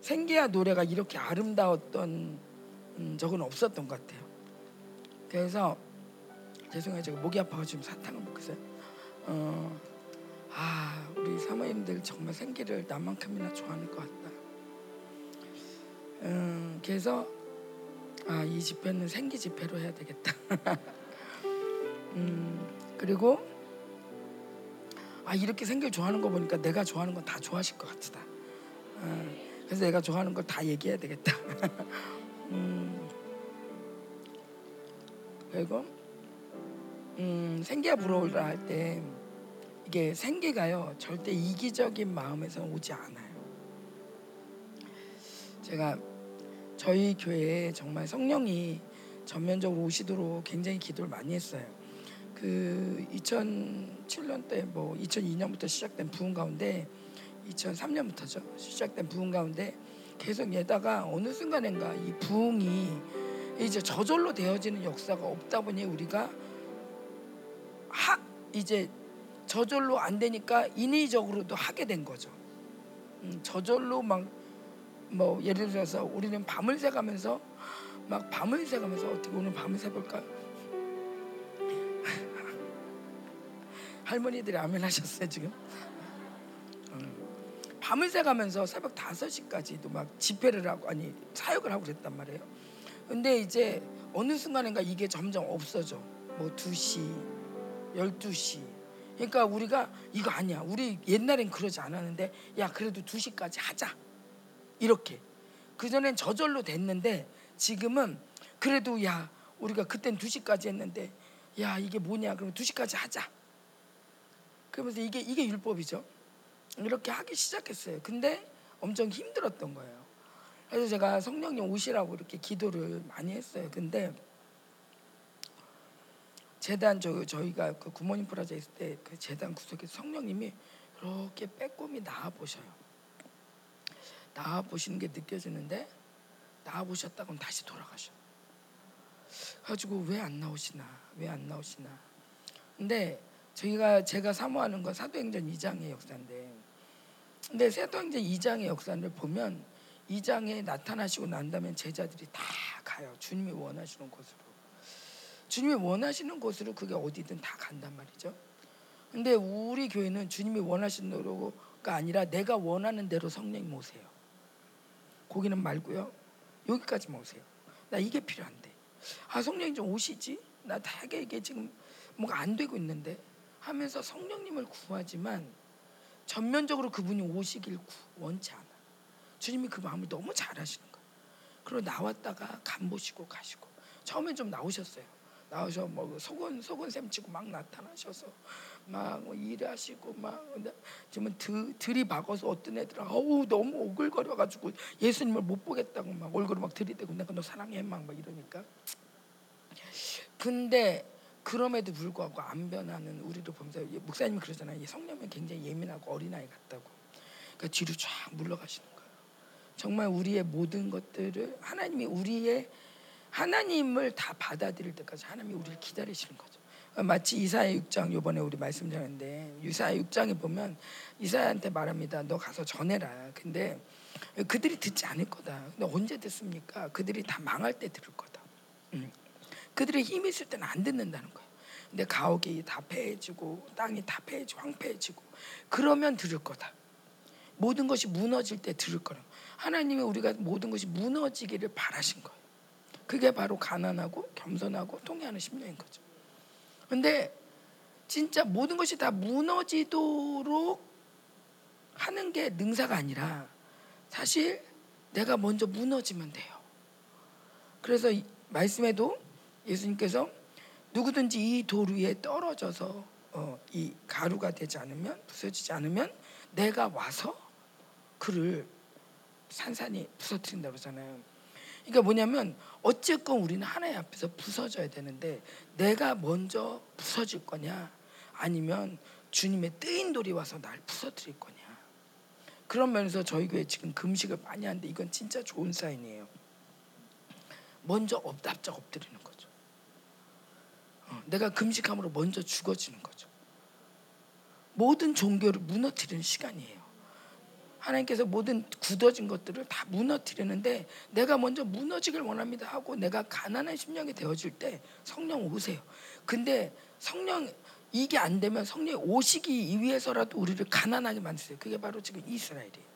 생기야 노래가 이렇게 아름다웠던 음, 적은 없었던 것 같아요. 그래서 죄송해요 제가 목이 아파서 지금 사탕을 먹고 있어요. 어, 아 우리 사모님들 정말 생기를 나만큼이나 좋아하는 것 같다. 음, 그래서 아 이 집회는 생기 집회로 해야 되겠다. 음, 그리고 아 이렇게 생기를 좋아하는 거 보니까 내가 좋아하는 건 다 좋아하실 것 같다. 어, 그래서 내가 좋아하는 걸 다 얘기해야 되겠다. 음, 그리고 음, 생기가 불어올라 할 때 이게 생기가요 절대 이기적인 마음에서 오지 않아요. 제가 저희 교회에 정말 성령이 전면적으로 오시도록 굉장히 기도를 많이 했어요. 그 2007년 때 뭐 2002년부터 시작된 부흥 가운데 2003년부터죠 시작된 부흥 가운데 계속 얘다가 어느 순간인가 이 부흥이 이제 저절로 되어지는 역사가 없다 보니 우리가 하 이제 저절로 안 되니까 인위적으로도 하게 된 거죠. 음, 저절로 막 뭐 예를 들어서 우리는 밤을 새가면서 막 밤을 새가면서 어떻게 오늘 밤을 새볼까? 할머니들이 아멘 하셨어요 지금. 음, 밤을 새가면서 새벽 5시까지도 막 집회를 하고 아니 사역을 하고 그랬단 말이에요. 근데 이제 어느 순간인가 이게 점점 없어져. 뭐 2시, 12시. 그러니까 우리가 이거 아니야. 우리 옛날엔 그러지 않았는데 야 그래도 2시까지 하자. 이렇게. 그전엔 저절로 됐는데 지금은 그래도 야 우리가 그땐 2시까지 했는데 야 이게 뭐냐 그러면 2시까지 하자. 그러면서 이게 이게 율법이죠. 이렇게 하기 시작했어요. 근데 엄청 힘들었던 거예요. 그래서 제가 성령님 오시라고 이렇게 기도를 많이 했어요. 근데 재단 저 저희가 그 구모님 프라자 있을 때 그 재단 구석에 성령님이 이렇게 빼꼼히 나와 보셔요. 나와 보시는 게 느껴지는데 나와 보셨다고는 다시 돌아가셔. 가지고 왜 안 나오시나? 왜 안 나오시나? 근데 저희가 제가 사모하는 건 사도행전 2장의 역사인데 근데 사도행전 2장의 역사를 보면 2장에 나타나시고 난 다음에 제자들이 다 가요. 주님이 원하시는 곳으로. 주님이 원하시는 곳으로 그게 어디든 다 간단 말이죠. 근데 우리 교회는 주님이 원하시는 대로가 아니라 내가 원하는 대로 성령님 오세요. 거기는 말고요. 여기까지만 오세요. 나 이게 필요한데. 아 성령님 좀 오시지? 나 되게 이게 지금 뭐가 안 되고 있는데 하면서 성령님을 구하지만 전면적으로 그분이 오시길 원치 않아. 주님이 그 마음을 너무 잘하시는 거예요. 그리고 나왔다가 간 보시고 가시고 처음엔 좀 나오셨어요. 나오셔 뭐 속은 속은 셈치고 막 나타나셔서 막 뭐 일하시고 막 지금 드, 들이박아서 어떤 애들은 어우 너무 오글거려 가지고 예수님을 못 보겠다고 막 얼굴을 막 들이대고 내가 너 사랑해 막, 막 이러니까 근데 그럼에도 불구하고 안 변하는 우리를 보면서 목사님이 그러잖아요. 성령은 굉장히 예민하고 어린아이 같다고. 그러니까 뒤로 쫙 물러가시는 거예요. 정말 우리의 모든 것들을 하나님이 우리의 하나님을 다 받아들일 때까지 하나님이 우리를 기다리시는 거죠. 마치 이사야 6장 요번에 우리 말씀 전했는데 이사야 6장에 보면 이사야한테 말합니다. 너 가서 전해라. 근데 그들이 듣지 않을 거다. 근데 언제 듣습니까? 그들이 다 망할 때 들을 거다. 음. 그들의 힘이 있을 때는 안 듣는다는 거예요. 근데 가옥이 다 패해지고 땅이 다 패해지고 황폐해지고 그러면 들을 거다. 모든 것이 무너질 때 들을 거라. 하나님이 우리가 모든 것이 무너지기를 바라신 거예요. 그게 바로 가난하고 겸손하고 통해하는 심령인 거죠. 근데 진짜 모든 것이 다 무너지도록 하는 게 능사가 아니라 사실 내가 먼저 무너지면 돼요. 그래서 말씀에도 예수님께서 누구든지 이 돌 위에 떨어져서 어, 이 가루가 되지 않으면 부서지지 않으면 내가 와서 그를 산산이 부서뜨린다고 그러잖아요. 그러니까 뭐냐면 어쨌건 우리는 하나님 앞에서 부서져야 되는데 내가 먼저 부서질 거냐 아니면 주님의 뜨인 돌이 와서 날 부서뜨릴 거냐 그런 면에서 저희 교회 지금 금식을 많이 하는데 이건 진짜 좋은 사인이에요. 먼저 엎답적 엎드리는 거죠. 어, 내가 금식함으로 먼저 죽어지는 거죠. 모든 종교를 무너뜨리는 시간이에요. 하나님께서 모든 굳어진 것들을 다 무너뜨리는데 내가 먼저 무너지길 원합니다 하고 내가 가난한 심령이 되어질 때 성령 오세요. 근데 성령 이게 안 되면 성령이 오시기 위해서라도 우리를 가난하게 만드세요. 그게 바로 지금 이스라엘이에요.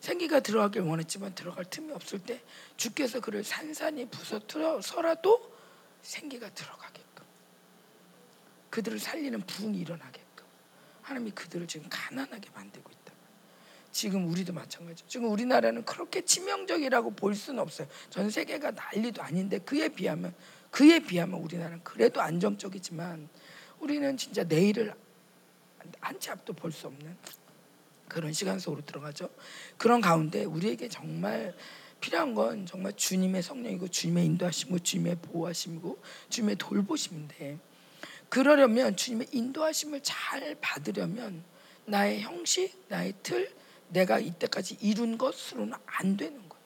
생기가 들어가길 원했지만 들어갈 틈이 없을 때 주께서 그를 산산히 부서서라도 생기가 들어가게끔 그들을 살리는 부흥이 일어나게끔 하나님이 그들을 지금 가난하게 만들고 있다. 지금 우리도 마찬가지. 지금 우리나라는 그렇게 치명적이라고 볼 수는 없어요. 전 세계가 난리도 아닌데 그에 비하면 그에 비하면 우리나라는 그래도 안정적이지만 우리는 진짜 내일을 한 치 앞도 볼 수 없는 그런 시간 속으로 들어가죠. 그런 가운데 우리에게 정말 필요한 건 정말 주님의 성령이고 주님의 인도하심이고 주님의 보호하심이고 주님의 돌보심인데 그러려면 주님의 인도하심을 잘 받으려면 나의 형식, 나의 틀, 내가 이때까지 이룬 것으로는 안 되는 거예요.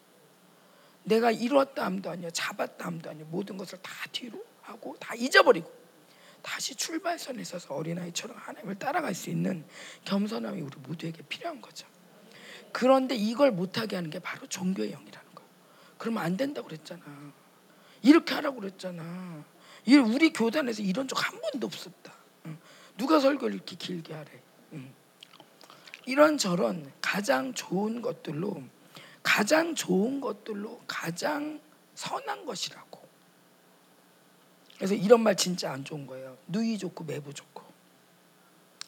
내가 이루었다 함도 아니야, 잡았다 함도 아니야. 모든 것을 다 뒤로 하고 다 잊어버리고 다시 출발선에 서서 어린아이처럼 하나님을 따라갈 수 있는 겸손함이 우리 모두에게 필요한 거죠. 그런데 이걸 못하게 하는 게 바로 종교의 영이라는 거예요. 그러면 안 된다고 그랬잖아. 이렇게 하라고 그랬잖아. 우리 교단에서 이런 적 한 번도 없었다. 누가 설교를 이렇게 길게 하래. 이런 저런 가장 좋은 것들로 가장 좋은 것들로 가장 선한 것이라고 그래서 이런 말 진짜 안 좋은 거예요. 누이 좋고 매부 좋고.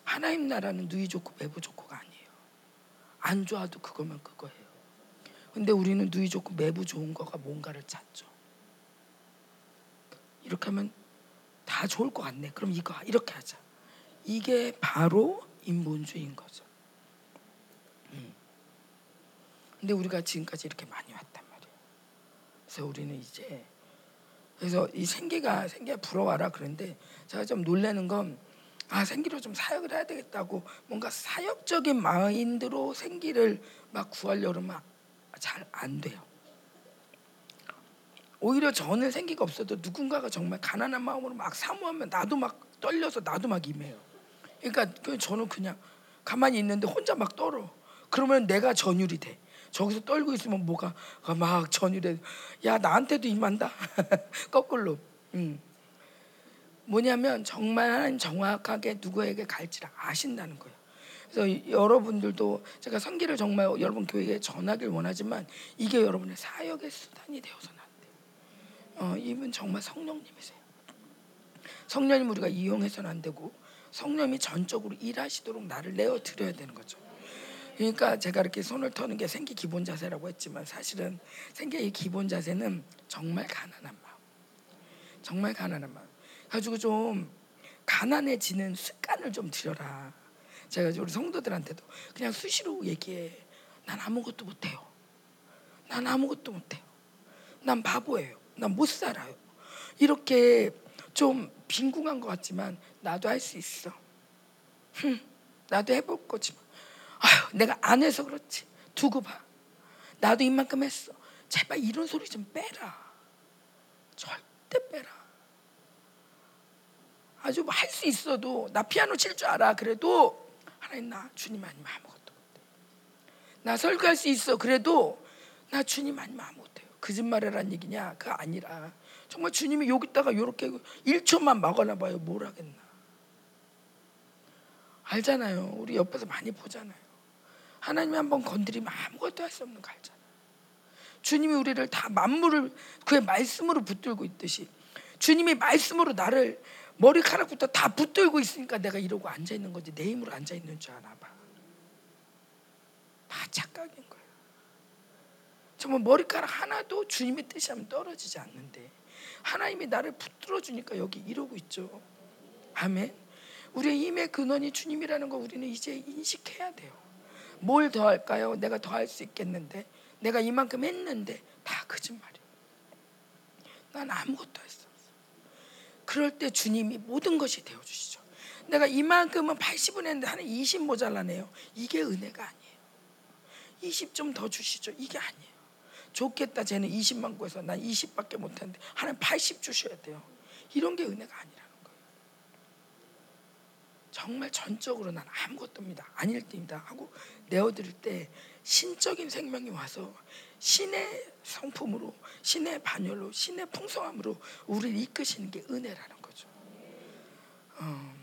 하나님 나라는 누이 좋고 매부 좋고가 아니에요. 안 좋아도 그거면 그거예요. 근데 우리는 누이 좋고 매부 좋은 거가 뭔가를 찾죠. 이렇게 하면 다 좋을 것 같네. 그럼 이거 이렇게 하자. 이게 바로 인본주의인 거죠. 음. 근데 우리가 지금까지 이렇게 많이 왔단 말이에요. 그래서 우리는 이제 그래서 이 생기가 생기가 부러워라 그런데 제가 좀 놀라는 건 아, 생기로 좀 사역을 해야 되겠다고 뭔가 사역적인 마인드로 생기를 막 구하려고 그러면 잘 안 돼요. 오히려 저는 생기가 없어도 누군가가 정말 가난한 마음으로 막 사모하면 나도 막 떨려서 나도 막 임해요. 그러니까 그 저는 그냥 가만히 있는데 혼자 막 떨어. 그러면 내가 전율이 돼. 저기서 떨고 있으면 뭐가 막 전율해. 야 나한테도 임한다. 거꾸로. 음. 뭐냐면 정말 하나님 정확하게 누구에게 갈지를 아신다는 거예요. 그래서 여러분들도 제가 성기를 정말 여러분 교회에 전하길 원하지만 이게 여러분의 사역의 수단이 되어서는. 어, 이분 정말 성령님이세요. 성령님 우리가 이용해서는 안 되고 성령이 전적으로 일하시도록 나를 내어 드려야 되는 거죠. 그러니까 제가 이렇게 손을 터는 게 생기 기본 자세라고 했지만 사실은 생기의 기본 자세는 정말 가난한 마음. 정말 가난한 마음. 가지고 좀 가난해지는 습관을 좀 들여라. 제가 우리 성도들한테도 그냥 수시로 얘기해. 난 아무것도 못해요. 난 아무것도 못해요. 난 바보예요. 난못 살아요. 이렇게 좀 빈궁한 것 같지만 나도 할 수 있어. 흠, 나도 해볼 거지만 아휴, 내가 안 해서 그렇지. 두고 봐. 나도 이만큼 했어. 제발 이런 소리 좀 빼라. 절대 빼라. 아주 뭐 할 수 있어도 나 피아노 칠 줄 알아. 그래도 하나님 나 주님 아니면 아무것도 못해. 나 설교할 수 있어. 그래도 나 주님 아니면 아무것도. 거짓말이란 얘기냐? 그거 아니라 정말 주님이 여기다가 이렇게 1초만 막아놔 봐요. 뭘 하겠나. 알잖아요. 우리 옆에서 많이 보잖아요. 하나님이 한번 건드리면 아무것도 할 수 없는 갈잖아. 주님이 우리를 다 만물을 그의 말씀으로 붙들고 있듯이 주님이 말씀으로 나를 머리카락부터 다 붙들고 있으니까 내가 이러고 앉아 있는 거지 내 힘으로 앉아 있는 줄 아나 봐. 다 착각인 거야. 정말 머리카락 하나도 주님의 뜻이 하면 떨어지지 않는데 하나님이 나를 붙들어 주니까 여기 이러고 있죠. 아멘. 우리의 힘의 근원이 주님이라는 거 우리는 이제 인식해야 돼요. 뭘 더 할까요? 내가 더 할 수 있겠는데 내가 이만큼 했는데 다 거짓말이에요. 난 아무것도 없어. 그럴 때 주님이 모든 것이 되어 주시죠. 내가 이만큼은 80은 했는데 하나 20 모자라네요. 이게 은혜가 아니에요. 20 좀 더 주시죠. 이게 아니에요. 좋겠다. 쟤는 20만 구해서 난 20밖에 못했는데 하나님 80 주셔야 돼요. 이런 게 은혜가 아니라는 거예요. 정말 전적으로 난 아무것도입니다. 아닐 때입니다. 하고 내어드릴 때 신적인 생명이 와서 신의 성품으로 신의 반열로 신의 풍성함으로 우리를 이끄시는 게 은혜라는 거죠. 어,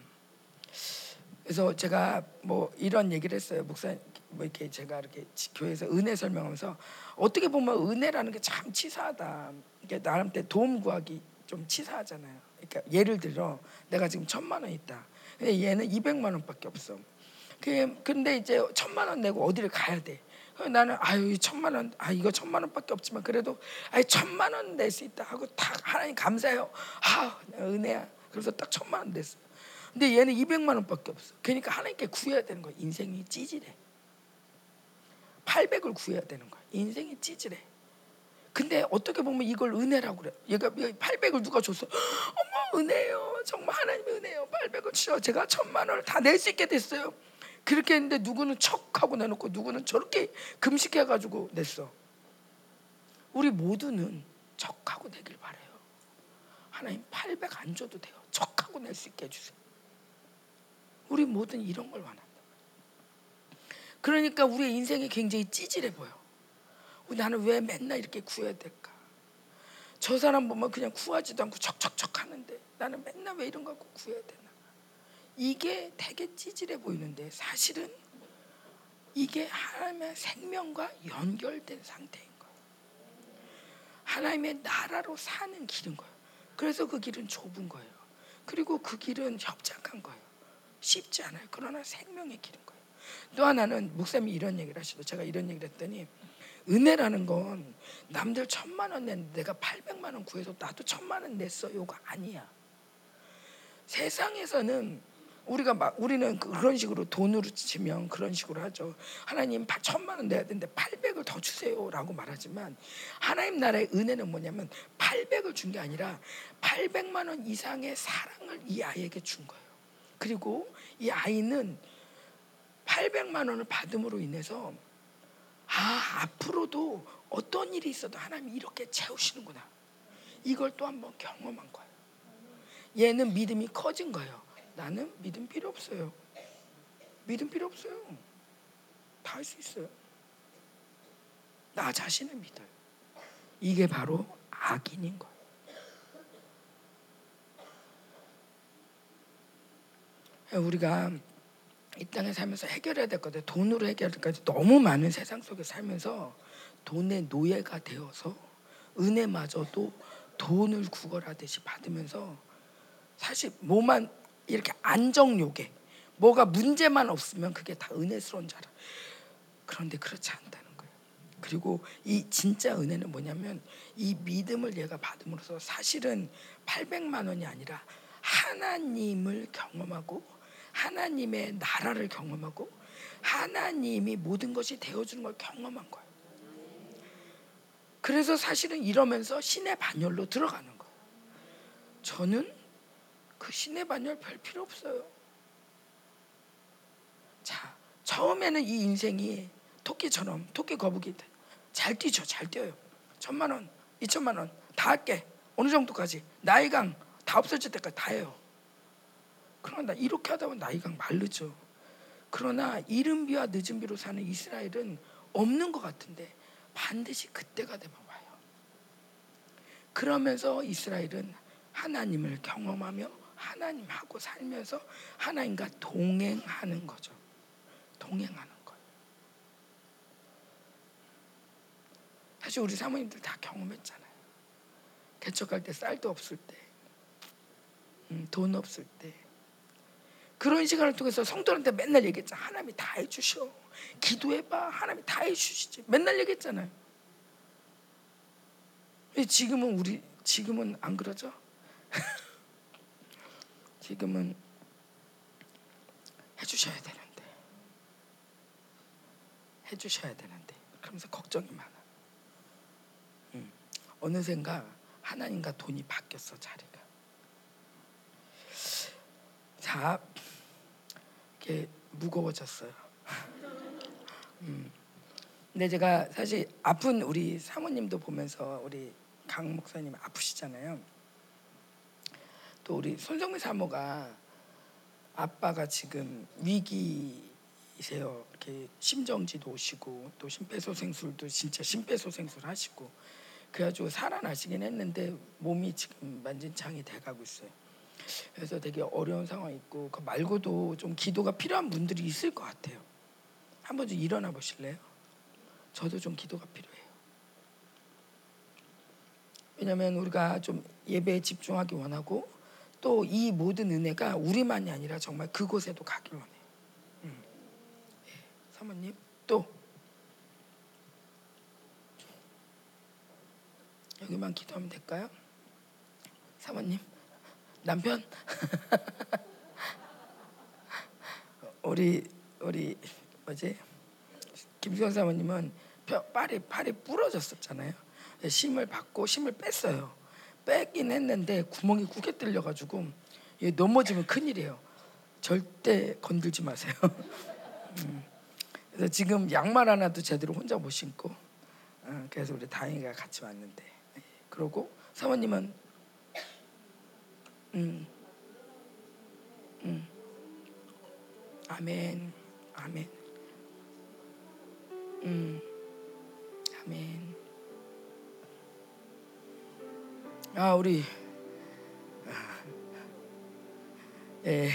그래서 제가 뭐 이런 얘기를 했어요. 목사 뭐 이렇게 제가 이렇게 교회에서 은혜 설명하면서 어떻게 보면 은혜라는 게 참 치사하다. 이게 나한테 도움 구하기 좀 치사하잖아요. 그러니까 예를 들어 내가 지금 천만 원 있다. 근데 얘는 200만 원밖에 없어. 근데 이제 천만 원 내고 어디를 가야 돼. 나는 아유 천만 원, 아 이거 천만 원밖에 없지만 그래도 아유 천만 원 낼 수 있다 하고 딱 하나님 감사해요. 아 은혜야. 그래서 딱 천만 원 냈어. 근데 얘는 200만 원밖에 없어. 그러니까 하나님께 구해야 되는 거야. 인생이 찌질해. 800을 구해야 되는 거야. 인생이 찌질해. 근데 어떻게 보면 이걸 은혜라고 그래. 얘가 800을 누가 줬어? 어머 은혜요. 정말 하나님의 은혜요. 800을 주셔. 제가 천만 원을 다 낼 수 있게 됐어요. 그렇게 했는데 누구는 척하고 내놓고 누구는 저렇게 금식해 가지고 냈어. 우리 모두는 척하고 내길 바래요. 하나님 800 안 줘도 돼요. 척하고 낼 수 있게 해주세요. 우리 모두는 이런 걸 원한다. 그러니까 우리의 인생이 굉장히 찌질해 보여. 나는 왜 맨날 이렇게 구해야 될까? 저 사람 보면 그냥 구하지도 않고 척척척 하는데 나는 맨날 왜 이런 거 구해야 되나? 이게 되게 찌질해 보이는데 사실은 이게 하나님의 생명과 연결된 상태인 거예요. 하나님의 나라로 사는 길인 거예요. 그래서 그 길은 좁은 거예요. 그리고 그 길은 협착한 거예요. 쉽지 않아요. 그러나 생명의 길인 거예요. 또 하나는 목사님이 이런 얘기를 하시더 제가 이런 얘기를 했더니 은혜라는 건 남들 천만 원 냈는데 내가 팔백만 원 구해서 나도 천만 원 냈어요가 아니야. 세상에서는 우리가 막 우리는 그런 식으로 돈으로 치면 그런 식으로 하죠. 하나님 천만 원 내야 되는데 800을 더 주세요라고 말하지만 하나님 나라의 은혜는 뭐냐면 800을 준 게 아니라 800만 원 이상의 사랑을 이 아이에게 준 거예요. 그리고 이 아이는 800만 원을 받음으로 인해서 아 앞으로도 어떤 일이 있어도 하나님이 이렇게 채우시는구나. 이걸 또 한번 경험한 거예요. 얘는 믿음이 커진 거예요. 나는 믿음 필요 없어요. 믿음 필요 없어요. 다 할 수 있어요. 나 자신을 믿어요. 이게 바로 악인인 거예요. 우리가 이 땅에 살면서 해결해야 될 것들 돈으로 해결할 것까지 너무 많은 세상 속에 살면서 돈의 노예가 되어서 은혜마저도 돈을 구걸하듯이 받으면서 사실 뭐만 이렇게 안정 요게 뭐가 문제만 없으면 그게 다 은혜스러운 줄 알아. 그런데 그렇지 않다는 거예요. 그리고 이 진짜 은혜는 뭐냐면 이 믿음을 얘가 받음으로써 사실은 800만 원이 아니라 하나님을 경험하고 하나님의 나라를 경험하고 하나님이 모든 것이 되어주는 걸 경험한 거예요. 그래서 사실은 이러면서 신의 반열로 들어가는 거예요. 저는 그 신의 반열 별 필요 없어요. 자, 처음에는 이 인생이 토끼처럼 토끼 거북이 잘 뛰죠, 잘 뛰어요. 천만 원, 이천만 원 다 할게. 어느 정도까지 나이강 다 없어질 때까지 다 해요. 그러나 이렇게 하다 보면 나이가 마르죠. 그러나 이른 비와 늦은 비로 사는 이스라엘은 없는 것 같은데 반드시 그때가 되면 와요. 그러면서 이스라엘은 하나님을 경험하며 하나님하고 살면서 하나님과 동행하는 거죠. 동행하는 거예요. 사실 우리 사모님들 다 경험했잖아요. 개척할 때 쌀도 없을 때, 음, 돈 없을 때, 그런 시간을 통해서 성도한테 맨날 얘기했잖아. 하나님이 다 해주셔. 기도해봐. 하나님이 다 해주시지. 맨날 얘기했잖아요. 지금은 우리 지금은 안 그러죠? 지금은 해주셔야 되는데 해주셔야 되는데 그러면서 걱정이 많아. 음. 어느샌가 하나님과 돈이 바뀌었어 자리가. 자 이렇게 무거워졌어요. 음. 근데 제가 사실 아픈 우리 사모님도 보면서 우리 강 목사님 아프시잖아요. 또 우리 손정미 사모가 아빠가 지금 위기에 이세요. 이렇게 심정지도 오시고 또 심폐소생술도 진짜 심폐소생술 하시고 그래가지고 살아나시긴 했는데 몸이 지금 만진창이 돼가고 있어요. 그래서 되게 어려운 상황 있고 그 말고도 좀 기도가 필요한 분들이 있을 것 같아요. 한번 좀 일어나 보실래요? 저도 좀 기도가 필요해요. 왜냐하면 우리가 좀 예배에 집중하기 원하고 또 이 모든 은혜가 우리만이 아니라 정말 그곳에도 가길 원해요. 음. 예, 사모님 또 여기만 기도하면 될까요? 사모님 남편 우리 우리 뭐지 김수현 사모님은 팔이 팔이 부러졌었잖아요. 심을 받고 심을 뺐어요. 뺐긴 했는데 구멍이 굳게 뚫려가지고 넘어지면 큰일이에요. 절대 건들지 마세요. 음. 그래서 지금 양말 하나도 제대로 혼자 못 신고 어, 그래서 우리 다행이가 같이 왔는데 그러고 사모님은 음, 음, 아멘, 아멘, 음, 아멘. 아 우리 예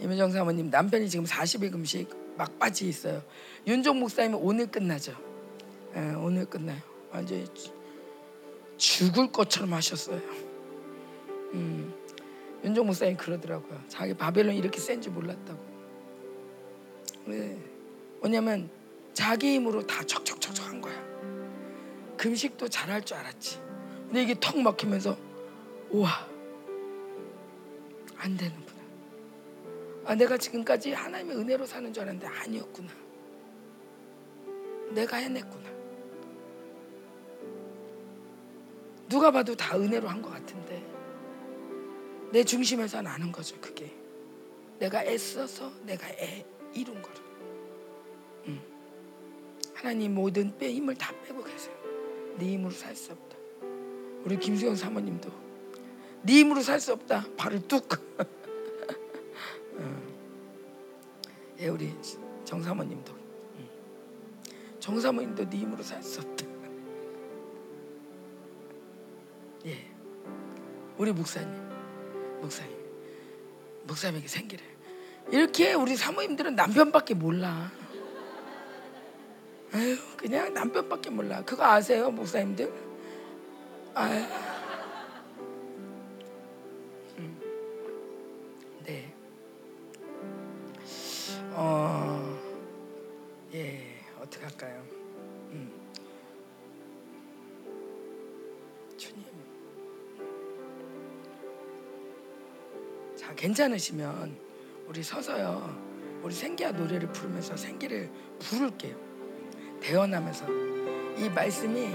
임효정 사모님 남편이 지금 40일 금식 막바지 있어요. 윤종 목사님은 오늘 끝나죠. 예, 오늘 끝나요. 완전 죽을 것처럼 하셨어요. 음, 윤종 목사님 그러더라고요. 자기 바벨론 이렇게 센 줄 몰랐다고. 왜? 왜냐면 자기 힘으로 다 척척척척 한 거야. 금식도 잘할 줄 알았지. 근데 이게 턱 막히면서 우와 안 되는구나. 아 내가 지금까지 하나님의 은혜로 사는 줄 알았는데 아니었구나. 내가 해냈구나. 누가 봐도 다 은혜로 한 것 같은데 내 중심에서 나는 거죠 그게. 내가 애써서 내가 애 이룬 거를 음. 하나님 모든 빼 힘을 다 빼고 계세요. 네 힘으로 살 수 없다. 우리 김수영 사모님도 네 힘으로 살 수 없다. 발을 뚝. 어. 예, 우리 정 사모님도. 음. 정 사모님도 네 힘으로 살 수 없다. 예, 우리 목사님, 목사님, 목사님에게 생기를 이렇게 우리 사모님들은 남편밖에 몰라. 아유, 그냥 남편밖에 몰라. 그거 아세요, 목사님들? 아 괜찮으시면 우리 서서요. 우리 생기야 노래를 부르면서 생기를 부를게요. 대언하면서 이 말씀이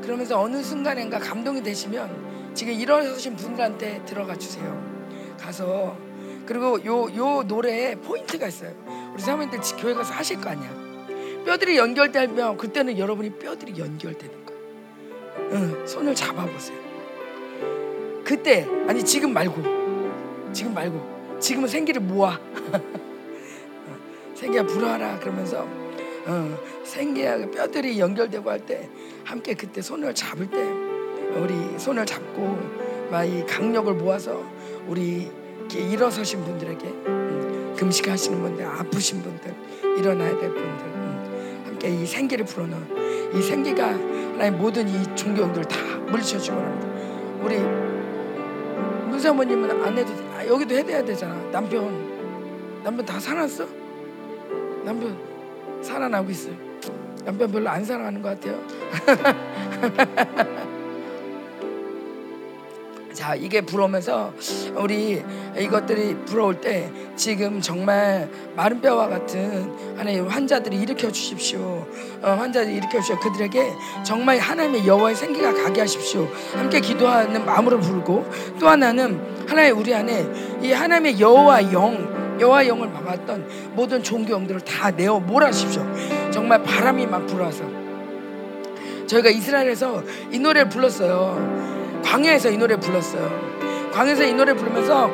그러면서 어느 순간인가 감동이 되시면 지금 일어서신 분들한테 들어가 주세요. 가서 그리고 요 요 노래에 포인트가 있어요. 우리 사모님들 교회 가서 하실 거 아니야. 뼈들이 연결되면 그때는 여러분이 뼈들이 연결되는 거야. 응, 손을 잡아보세요. 그때 아니 지금 말고. 지금 말고. 지금은 생기를 모아. 생기야 불어하라 그러면서 어, 생기야 뼈들이 연결되고 할 때 함께 그때 손을 잡을 때 우리 손을 잡고 막 이 강력을 모아서 우리 일어서신 분들에게 음, 금식하시는 분들 아프신 분들 일어나야 될 분들 음, 함께 이 생기를 불어넣은 이 생기가 하나의 모든 이 종교들 다 물리쳐주고 합니다. 우리 문사모님은 안 해도 아, 여기도 해야 되잖아. 남편 남편 다 살았어? 남편 살아나고 있어요. 남편 별로 안 사랑하는 것 같아요. 자, 이게 불어오면서 우리 이것들이 불어올 때 지금 정말 마른 뼈와 같은 하나님 환자들이 일으켜 주십시오. 어, 환자들이 일으켜 주십시오. 그들에게 정말 하나님의 여호와의 생기가 가게 하십시오. 함께 기도하는 마음으로 부르고 또 하나는 하나의 우리 안에 이 하나님의 여호와 영 여호와 영을 막았던 모든 종교 영들을 다 내어 몰아십시오. 정말 바람이 막 불어서 저희가 이스라엘에서 이 노래를 불렀어요. 광야에서 이 노래 불렀어요. 광야에서 이 노래 부르면서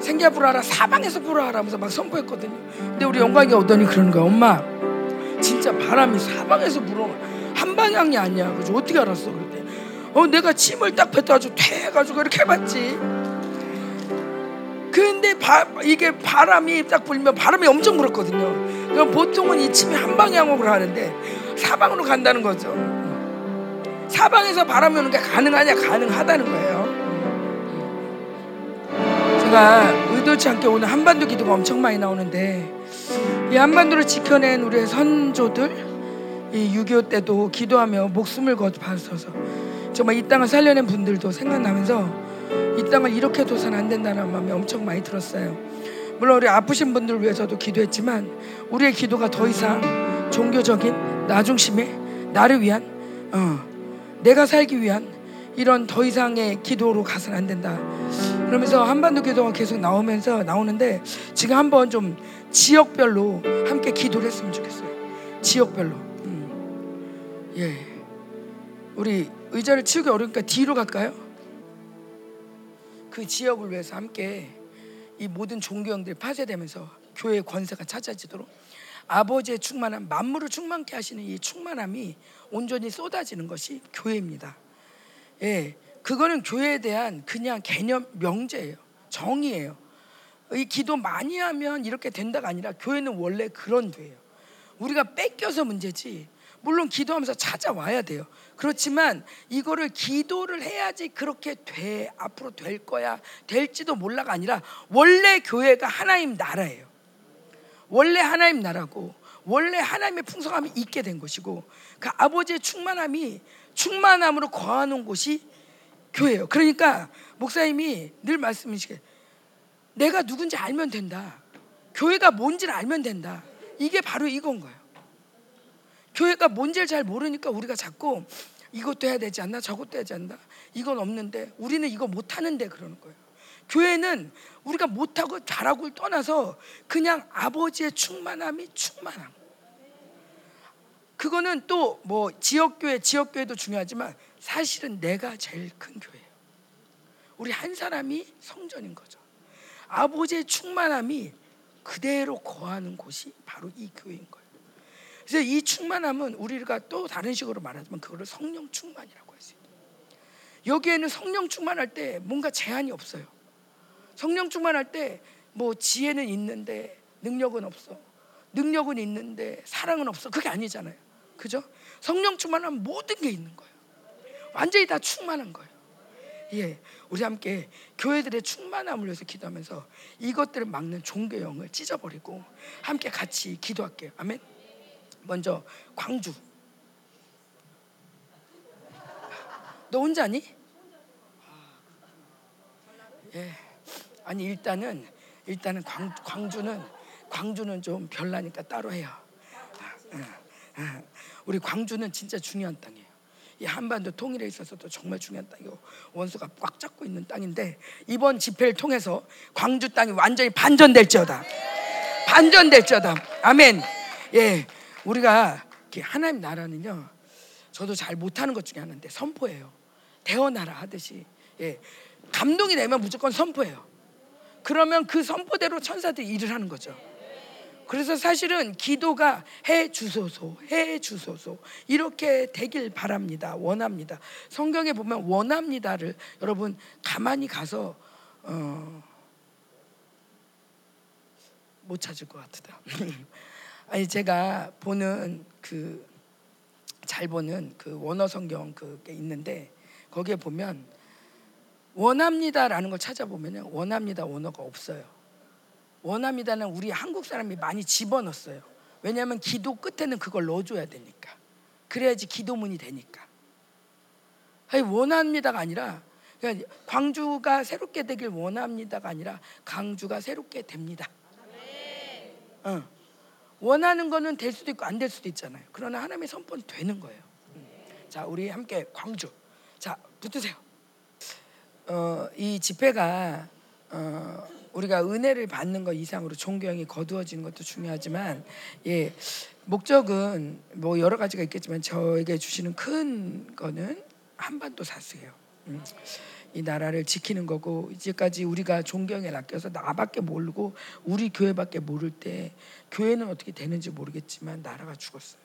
생계 불하라 사방에서 불하라 하면서 막 선포했거든요. 근데 우리 영광이 오더니 그러는 거야. 엄마 진짜 바람이 사방에서 불어 한 방향이 아니야. 그래서 어떻게 알았어? 그랬대. 어 내가 침을 딱 뱉어 가지고 퇴해가지고 이렇게 해봤지. 근데 바, 이게 바람이 딱 불면 바람이 엄청 불었거든요. 그럼 보통은 이 침이 한 방향으로 하는데 사방으로 간다는 거죠. 사방에서 바람이 오는 게 가능하냐? 가능하다는 거예요. 제가 의도치 않게 오늘 한반도 기도가 엄청 많이 나오는데 이 한반도를 지켜낸 우리의 선조들 이 6.25 때도 기도하며 목숨을 거두어서 정말 이 땅을 살려낸 분들도 생각나면서 이 땅을 이렇게 둬서는 안 된다는 마음이 엄청 많이 들었어요. 물론 우리 아프신 분들 위해서도 기도했지만 우리의 기도가 더 이상 종교적인 나 중심의 나를 위한 어, 내가 살기 위한 이런 더 이상의 기도로 가서는 안 된다. 그러면서 한반도 기도가 계속 나오면서 나오는데 지금 한번 좀 지역별로 함께 기도를 했으면 좋겠어요. 지역별로. 음. 예. 우리 의자를 치우기 어려우니까 뒤로 갈까요? 그 지역을 위해서 함께 이 모든 종교형들이 파쇄되면서 교회의 권세가 찾아지도록 아버지의 충만함, 만물을 충만케 하시는 이 충만함이 온전히 쏟아지는 것이 교회입니다. 예, 그거는 교회에 대한 그냥 개념 명제예요. 정의예요. 이 기도 많이 하면 이렇게 된다가 아니라 교회는 원래 그런 데예요. 우리가 뺏겨서 문제지. 물론 기도하면서 찾아와야 돼요. 그렇지만 이거를 기도를 해야지 그렇게 돼 앞으로 될 거야 될지도 몰라가 아니라 원래 교회가 하나님 나라예요. 원래 하나님 나라고 원래 하나님의 풍성함이 있게 된 것이고 그 아버지의 충만함이 충만함으로 거하는 곳이 교회예요. 그러니까 목사님이 늘 말씀하시게 내가 누군지 알면 된다. 교회가 뭔지를 알면 된다. 이게 바로 이건 거예요. 교회가 뭔지를 잘 모르니까 우리가 자꾸 이것도 해야 되지 않나 저것도 해야 되지 않나 이건 없는데 우리는 이거 못하는데 그러는 거예요. 교회는 우리가 못하고 잘하고를 떠나서 그냥 아버지의 충만함이 충만함. 그거는 또 뭐 지역교회 지역교회도 중요하지만 사실은 내가 제일 큰 교회예요. 우리 한 사람이 성전인 거죠. 아버지의 충만함이 그대로 거하는 곳이 바로 이 교회인 거예요. 그래서 이 충만함은 우리가 또 다른 식으로 말하자면 그거를 성령 충만이라고 할 수 있어요. 여기에는 성령 충만할 때 뭔가 제한이 없어요. 성령 충만할 때 뭐 지혜는 있는데 능력은 없어. 능력은 있는데 사랑은 없어. 그게 아니잖아요. 그죠? 성령 충만하면 모든 게 있는 거예요. 완전히 다 충만한 거예요. 예, 우리 함께 교회들의 충만함을 위해서 기도하면서 이것들을 막는 종교형을 찢어버리고 함께 같이 기도할게요. 아멘. 먼저 광주. 너 혼자니? 예. 아니 일단은 일단은 광, 광주는 광주는 좀 별나니까 따로 해요. 우리 광주는 진짜 중요한 땅이에요. 이 한반도 통일에 있어서도 정말 중요한 땅이고 원수가 꽉 잡고 있는 땅인데 이번 집회를 통해서 광주 땅이 완전히 반전될지어다. 반전될지어다. 아멘. 예, 우리가 하나님 나라는요. 저도 잘 못하는 것 중에 하나인데 선포예요. 대원하라 하듯이 예, 감동이 되면 무조건 선포해요. 그러면 그 선포대로 천사들이 일을 하는 거죠. 그래서 사실은 기도가 해 주소서, 해 주소서 이렇게 되길 바랍니다. 원합니다. 성경에 보면 원합니다를 여러분 가만히 가서 어, 못 찾을 것 같다. 아니 제가 보는 그 잘 보는 그 원어 성경 그게 있는데 거기에 보면 원합니다라는 걸 찾아보면요 원합니다 원어가 없어요. 원합니다는 우리 한국 사람이 많이 집어넣었어요. 왜냐하면 기도 끝에는 그걸 넣어줘야 되니까. 그래야지 기도문이 되니까. 아니 원합니다가 아니라 그냥 광주가 새롭게 되길 원합니다가 아니라 강주가 새롭게 됩니다. 어. 원하는 거는 될 수도 있고 안 될 수도 있잖아요. 그러나 하나님의 선포는 되는 거예요. 음. 자, 우리 함께 광주. 자, 붙으세요. 어, 이 집회가 어, 우리가 은혜를 받는 것 이상으로 존경이 거두어지는 것도 중요하지만 예 목적은 뭐 여러 가지가 있겠지만 저에게 주시는 큰 거는 한반도 사수예요. 음. 이 나라를 지키는 거고 이제까지 우리가 존경에 낚여서 나밖에 모르고 우리 교회밖에 모를 때 교회는 어떻게 되는지 모르겠지만 나라가 죽었어요.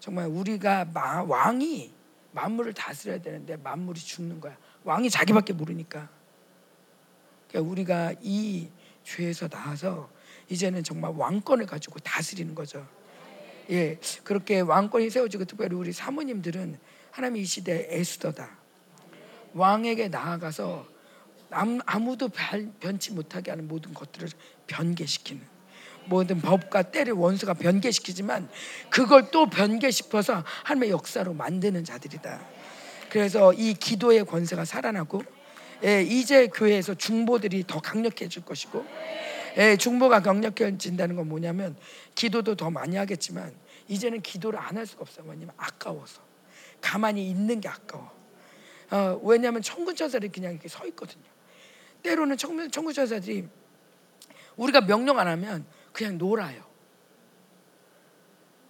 정말 우리가 마, 왕이 만물을 다스려야 되는데 만물이 죽는 거야. 왕이 자기밖에 모르니까. 그러니까 우리가 이 죄에서 나와서 이제는 정말 왕권을 가지고 다스리는 거죠. 예, 그렇게 왕권이 세워지고 특별히 우리 사모님들은 하나님 이 시대 에스더다. 왕에게 나아가서 아무도 변치 못하게 하는 모든 것들을 변개시키는 모든 법과 때를 원수가 변개시키지만 그걸 또 변개시켜서 하나님의 역사로 만드는 자들이다. 그래서 이 기도의 권세가 살아나고 예, 이제 교회에서 중보들이 더 강력해질 것이고 예, 중보가 강력해진다는 건 뭐냐면 기도도 더 많이 하겠지만 이제는 기도를 안 할 수가 없어요. 왜냐면 아까워서 가만히 있는 게 아까워. 어, 왜냐하면 청군천사들이 그냥 이렇게 서 있거든요. 때로는 청군천사들이 우리가 명령 안 하면 그냥 놀아요.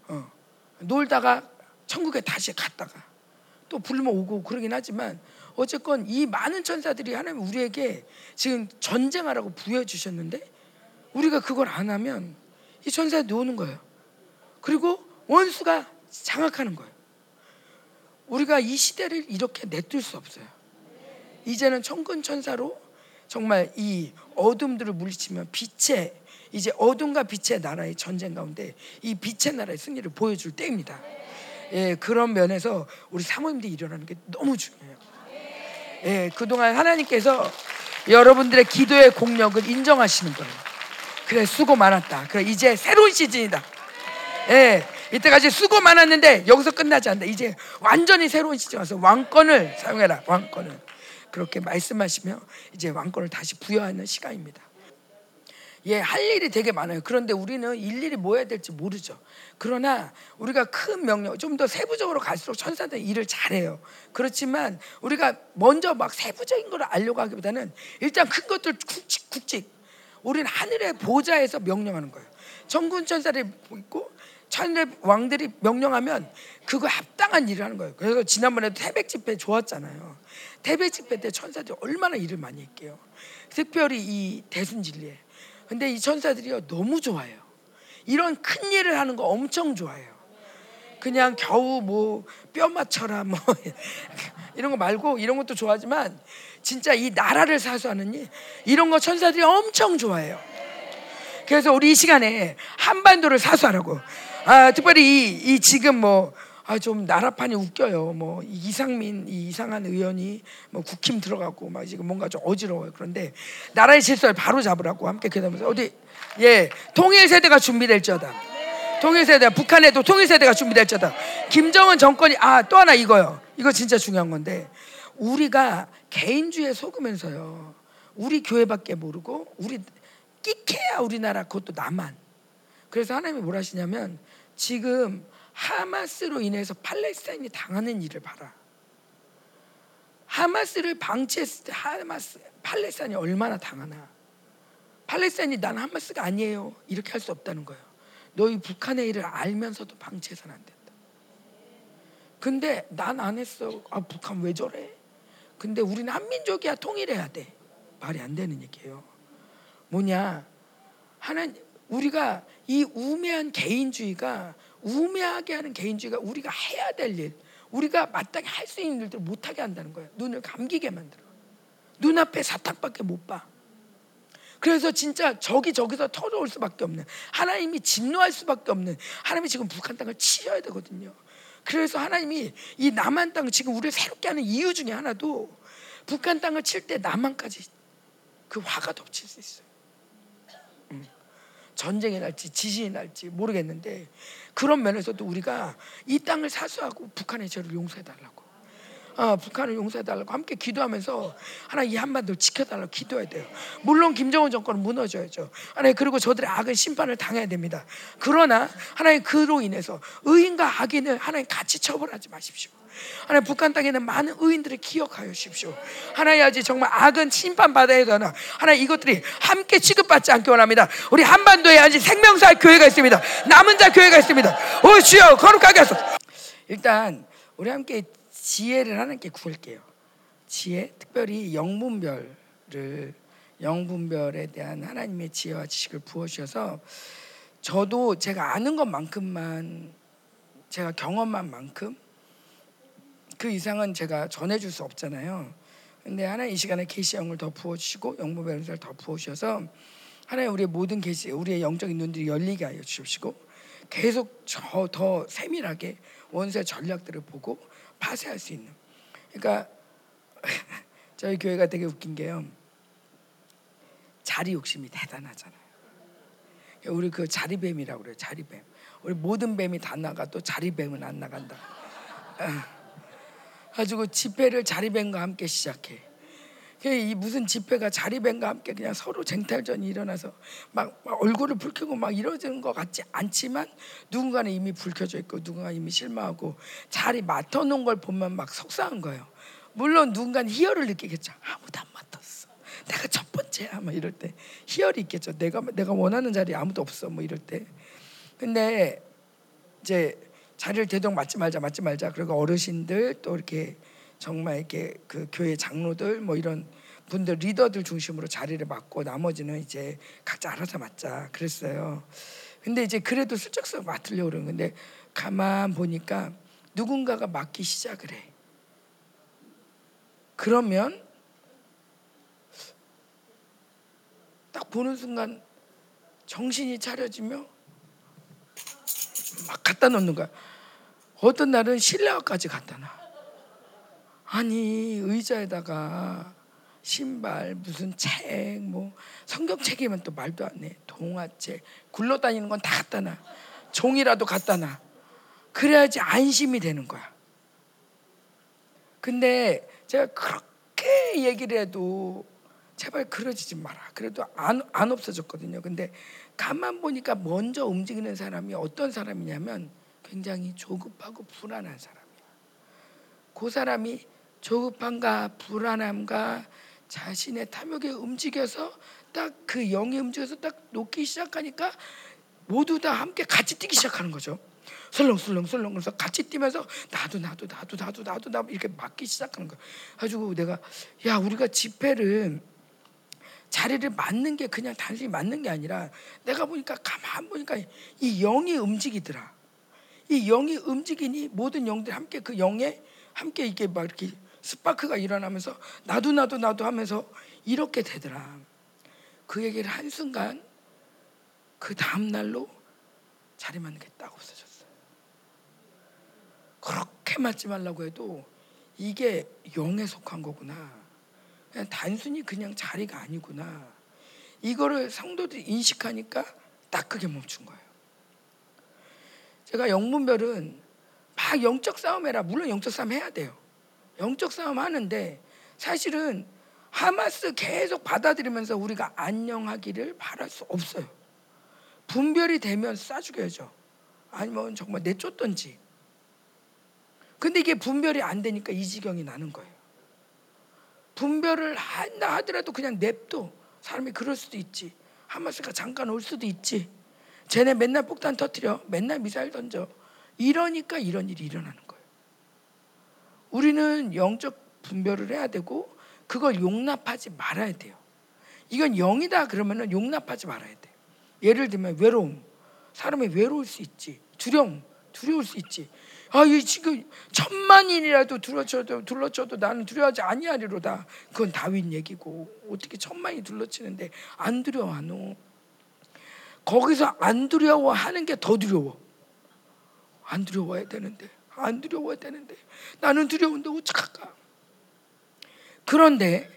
어, 놀다가 천국에 다시 갔다가 또 불면 오고 그러긴 하지만 어쨌건 이 많은 천사들이 하나님 우리에게 지금 전쟁하라고 부여 주셨는데 우리가 그걸 안 하면 이 천사들이 노는 거예요. 그리고 원수가 장악하는 거예요. 우리가 이 시대를 이렇게 내둘 수 없어요. 이제는 천군 천사로 정말 이 어둠들을 물리치면 빛의 이제 어둠과 빛의 나라의 전쟁 가운데 이 빛의 나라의 승리를 보여줄 때입니다. 예, 그런 면에서 우리 사모님들이 일어나는 게 너무 중요해요. 예, 그동안 하나님께서 여러분들의 기도의 공력을 인정하시는 거예요. 그래, 수고 많았다. 그래, 이제 새로운 시즌이다. 예, 이때까지 수고 많았는데 여기서 끝나지 않는다. 이제 완전히 새로운 시즌 와서 왕권을 사용해라. 왕권을. 그렇게 말씀하시며 이제 왕권을 다시 부여하는 시간입니다. 예, 할 일이 되게 많아요. 그런데 우리는 일일이 뭐 해야 될지 모르죠. 그러나 우리가 큰 명령, 좀 더 세부적으로 갈수록 천사들 일을 잘해요. 그렇지만 우리가 먼저 막 세부적인 걸 알려고 하기보다는 일단 큰 것들 굵직 굵직 우리는 하늘의 보좌에서 명령하는 거예요. 천군 천사를 있고 천의 왕들이 명령하면 그거 합당한 일을 하는 거예요. 그래서 지난번에도 태백 집회 좋았잖아요. 태백 집회 때 천사들이 얼마나 일을 많이 했게요. 특별히 이 대순 진리에. 근데 이 천사들이요 너무 좋아요. 이런 큰 일을 하는 거 엄청 좋아해요. 그냥 겨우 뭐 뼈 맞춰라 뭐 이런 거 말고 이런 것도 좋아하지만 진짜 이 나라를 사수하는 일 이런 거 천사들이 엄청 좋아해요. 그래서 우리 이 시간에 한반도를 사수하라고 아, 특별히 이, 이 지금 뭐, 아, 좀 나라판이 웃겨요. 뭐, 이상민, 이 이상한 의원이 뭐 국힘 들어가고 막 지금 뭔가 좀 어지러워요. 그런데 나라의 질서를 바로 잡으라고 함께 기도하면서 어디, 예, 통일 세대가 준비될 자다. 통일 세대, 북한에도 통일 세대가 준비될 자다. 김정은 정권이, 아, 또 하나 이거요. 이거 진짜 중요한 건데, 우리가 개인주의에 속으면서요. 우리 교회밖에 모르고, 우리 끼케야 우리나라, 그것도 나만. 그래서 하나님이 뭘 하시냐면 지금 하마스로 인해서 팔레스타인이 당하는 일을 봐라. 하마스를 방치했을 때 하마스 팔레스타인이 얼마나 당하나. 팔레스타인이 난 하마스가 아니에요. 이렇게 할 수 없다는 거예요. 너희 북한의 일을 알면서도 방치해서는 안 된다. 근데 난 안 했어. 아 북한 왜 저래? 근데 우리는 한민족이야 통일해야 돼. 말이 안 되는 얘기예요. 뭐냐? 하나님 우리가 이 우매한 개인주의가 우매하게 하는 개인주의가 우리가 해야 될 일, 우리가 마땅히 할 수 있는 일들을 못하게 한다는 거예요. 눈을 감기게 만들어. 눈앞에 사탕밖에 못 봐. 그래서 진짜 저기 저기서 터져올 수밖에 없는 하나님이 진노할 수밖에 없는 하나님이 지금 북한 땅을 치셔야 되거든요. 그래서 하나님이 이 남한 땅을 지금 우리를 새롭게 하는 이유 중에 하나도 북한 땅을 칠 때 남한까지 그 화가 덮칠 수 있어요. 전쟁이 날지 지진이 날지 모르겠는데 그런 면에서도 우리가 이 땅을 사수하고 북한의 죄를 용서해 달라고. 어, 북한을 용서해 달라고 함께 기도하면서 하나 이 한반도를 지켜달라고 기도해야 돼요. 물론 김정은 정권은 무너져야죠. 하나님 그리고 저들의 악은 심판을 당해야 됩니다. 그러나 하나님 그로 인해서 의인과 악인을 하나님 같이 처벌하지 마십시오. 하나님 북한 땅에는 많은 의인들을 기억하여 주십시오. 하나님 아직 정말 악은 심판받아야 되나 하나님 이것들이 함께 취급받지 않기 원합니다. 우리 한반도에 아직 생명사 교회가 있습니다. 남은 자 교회가 있습니다. 오 주여 거룩하게 하소서. 일단 우리 함께 지혜를 하나님께 구할게요. 지혜, 특별히 영분별을 영분별에 대한 하나님의 지혜와 지식을 부어주셔서 저도 제가 아는 것만큼만 제가 경험한 만큼 그 이상은 제가 전해줄 수 없잖아요. 근데 하나님 이 시간에 계시 영을 더 부어주시고 영분별 은사를 더 부어주셔서 하나님 우리의 모든 계시, 우리의 영적인 눈들이 열리게 하여 주십시고 계속 저 더 세밀하게 원수의 전략들을 보고 파쇄할 수 있는. 그러니까 저희 교회가 되게 웃긴 게요. 자리 욕심이 대단하잖아요. 우리 그 자리뱀이라고 그래요. 자리뱀. 우리 모든 뱀이 다 나가 또 자리뱀은 안 나간다. 가지고 집회를 자리뱀과 함께 시작해. 이 무슨 집회가 자리뱀과 함께 그냥 서로 쟁탈전이 일어나서 막, 막 얼굴을 붉히고 막 이러지는 것 같지 않지만 누군가는 이미 불켜져 있고 누군가 이미 실망하고 자리 맡아놓은 걸 보면 막 속상한 거예요. 물론 누군가는 희열을 느끼겠죠. 아무도 안 맡았어. 내가 첫 번째야. 막 이럴 때 희열이 있겠죠. 내가 내가 원하는 자리에 아무도 없어. 뭐 이럴 때. 근데 이제 자리를 대동 맡지 말자, 맡지 말자. 그리고 어르신들 또 이렇게 정말 이렇게 그 교회 장로들 뭐 이런 분들 리더들 중심으로 자리를 맡고 나머지는 이제 각자 알아서 맡자 그랬어요. 근데 이제 그래도 슬쩍슬쩍 맡으려고 그러는 건데 가만 보니까 누군가가 맡기 시작을 해. 그러면 딱 보는 순간 정신이 차려지며 막 갖다 놓는 거야. 어떤 날은 신라까지 갖다 놔. 아니 의자에다가 신발 무슨 책 뭐 성경책이면 또 말도 안 해. 동화책 굴러다니는 건 다 갖다 놔. 종이라도 갖다 놔. 그래야지 안심이 되는 거야. 근데 제가 그렇게 얘기를 해도 제발 그러지 마라. 그래도 안, 안 없어졌거든요. 근데 가만 보니까 먼저 움직이는 사람이 어떤 사람이냐면 굉장히 조급하고 불안한 사람이야. 그 사람이 조급함과 불안함과 자신의 탐욕에 움직여서 딱 그 영이 움직여서 딱 놓기 시작하니까 모두 다 함께 같이 뛰기 시작하는 거죠. 설렁설렁설렁 그래서 같이 뛰면서 나도 나도 나도 나도 나도 나 이렇게 맡기 시작하는 거야. 가지고 내가 야 우리가 집회를 자리를 맞는 게 그냥 단순히 맞는 게 아니라 내가 보니까 가만 보니까 이 영이 움직이더라. 이 영이 움직이니 모든 영들이 함께 그 영에 함께 이게 막 이렇게 스파크가 일어나면서 나도 나도 나도 하면서 이렇게 되더라. 그 얘기를 한 순간 그 다음 날로 자리 맞는 게딱 없어졌어요. 그렇게 맞지 말라고 해도 이게 영에 속한 거구나. 그냥 단순히 그냥 자리가 아니구나. 이거를 성도들이 인식하니까 딱 그게 멈춘 거예요. 제가 영문별은 막 영적 싸움 해라. 물론 영적 싸움 해야 돼요. 영적 싸움 하는데 사실은 하마스 계속 받아들이면서 우리가 안녕하기를 바랄 수 없어요. 분별이 되면 쏴 죽여야죠. 아니면 정말 내쫓던지. 근데 이게 분별이 안 되니까 이 지경이 나는 거예요. 분별을 한다 하더라도 그냥 냅둬. 사람이 그럴 수도 있지. 하마스가 잠깐 올 수도 있지. 쟤네 맨날 폭탄 터트려. 맨날 미사일 던져. 이러니까 이런 일이 일어나는 거예요. 우리는 영적 분별을 해야 되고 그걸 용납하지 말아야 돼요. 이건 영이다 그러면은 용납하지 말아야 돼. 예를 들면 외로움. 사람이 외로울 수 있지. 두려움. 두려울 수 있지. 아, 이 지금 천만인이라도 둘러쳐도 둘러쳐도 나는 두려워하지 아니하리로다. 그건 다윈 얘기고 어떻게 천만이 둘러치는데 안 두려워하노? 거기서 안 두려워하는 게 더 두려워. 안 두려워야 되는데 안 두려워야 되는데 나는 두려운데 어떡할까? 그런데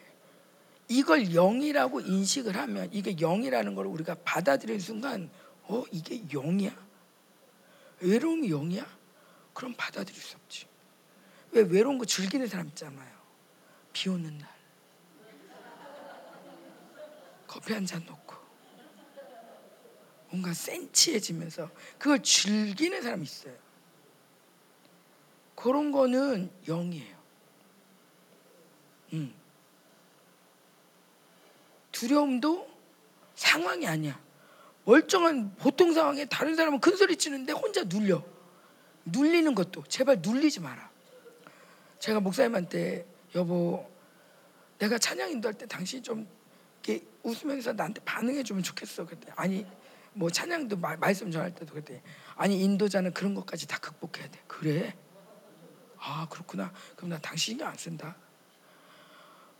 이걸 영이라고 인식을 하면 이게 영이라는 걸 우리가 받아들이는 순간 어 이게 영이야? 외로움이 영이야? 그럼 받아들일 수 없지. 왜 외로운 거 즐기는 사람 있잖아요. 비 오는 날 커피 한 잔 놓고 뭔가 센치해지면서 그걸 즐기는 사람이 있어요. 그런 거는 영이에요. 음. 두려움도 상황이 아니야. 멀쩡한 보통 상황에 다른 사람은 큰 소리 치는데 혼자 눌려. 눌리는 것도 제발 눌리지 마라. 제가 목사님한테 여보 내가 찬양 인도할 때 당신이 좀 이렇게 웃으면서 나한테 반응해 주면 좋겠어. 그때 아니 뭐 찬양도 마, 말씀 전할 때도 그때 아니 인도자는 그런 것까지 다 극복해야 돼. 그래? 아 그렇구나. 그럼 나 당신 신경 안 쓴다.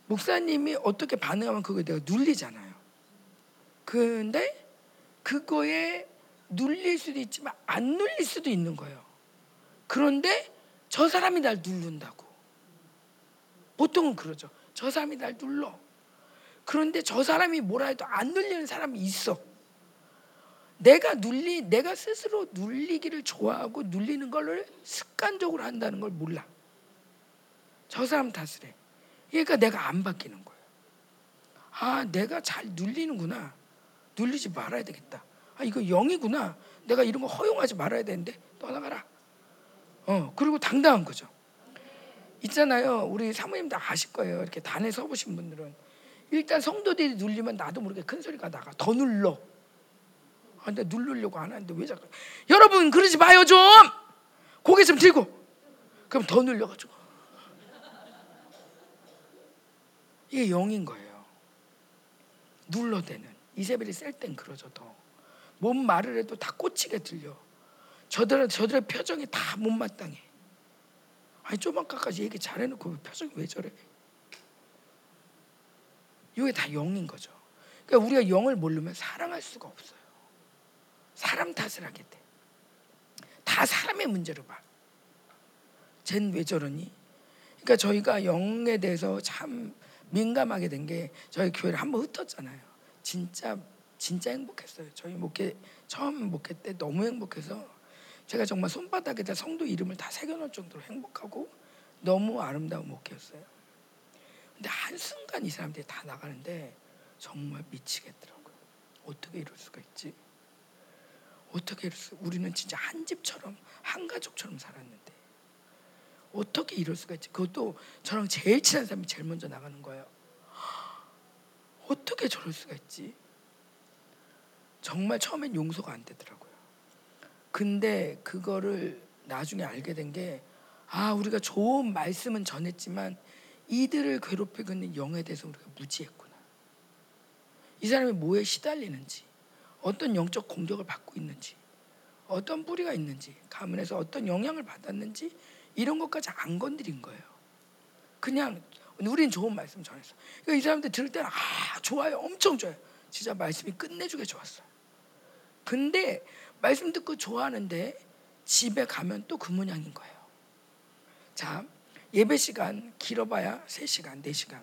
목사님이 어떻게 반응하면 그거 내가 눌리잖아요. 근데 그거에 눌릴 수도 있지만 안 눌릴 수도 있는 거예요. 그런데 저 사람이 날 누른다고. 보통은 그러죠. 저 사람이 날 눌러. 그런데 저 사람이 뭐라 해도 안 눌리는 사람이 있어. 내가 눌리 내가 스스로 눌리기를 좋아하고 눌리는 걸 습관적으로 한다는 걸 몰라. 저 사람 탓을 해. 그러니까 내가 안 바뀌는 거예요. 아, 내가 잘 눌리는구나. 눌리지 말아야 되겠다. 아, 이거 영이구나. 내가 이런 거 허용하지 말아야 되는데 떠나가라. 어, 그리고 당당한 거죠. 있잖아요. 우리 사모님도 아실 거예요. 이렇게 단에 서보신 분들은 일단 성도들이 눌리면 나도 모르게 큰 소리가 나가. 더 눌러. 아, 근데 누르려고 안 하는데 왜 자꾸? 여러분 그러지 마요 좀. 고개 좀 들고. 그럼 더 눌려가지고. 이게 영인 거예요. 눌러대는. 이세벨이 셀 땐 그러죠 더. 뭔 말을 해도 다 꽂히게 들려. 저들은 저들의 표정이 다 못마땅해. 아니 조만까지 얘기 잘해놓고 표정이 왜 저래? 이게 다 영인 거죠. 그러니까 우리가 영을 모르면 사랑할 수가 없어요. 사람 탓을 하게 돼. 다 사람의 문제로 봐. 쟨 왜 저러니? 그러니까 저희가 영에 대해서 참 민감하게 된 게 저희 교회를 한번 흩었잖아요. 진짜 진짜 행복했어요. 저희 목회 처음 목회 때 너무 행복해서 제가 정말 손바닥에다 성도 이름을 다 새겨놓을 정도로 행복하고 너무 아름다운 목회였어요. 근데 한 순간 이 사람들이 다 나가는데 정말 미치겠더라고요. 어떻게 이럴 수가 있지? 어떻게 이럴 수? 우리는 진짜 한 집처럼 한 가족처럼 살았는데 어떻게 이럴 수가 있지? 그것도 저랑 제일 친한 사람이 제일 먼저 나가는 거예요. 어떻게 저럴 수가 있지? 정말 처음엔 용서가 안 되더라고요. 근데 그거를 나중에 알게 된 게 아, 우리가 좋은 말씀은 전했지만 이들을 괴롭히고 있는 영에 대해서 우리가 무지했구나. 이 사람이 뭐에 시달리는지, 어떤 영적 공격을 받고 있는지, 어떤 뿌리가 있는지, 가문에서 어떤 영향을 받았는지 이런 것까지 안 건드린 거예요. 그냥 우린 좋은 말씀 전했어. 그러니까 이 사람들 들을 때는 아 좋아요, 엄청 좋아요. 진짜 말씀이 끝내주게 좋았어. 근데 말씀 듣고 좋아하는데 집에 가면 또 그 모양인 거예요. 자, 예배 시간 길어봐야 3시간, 4시간.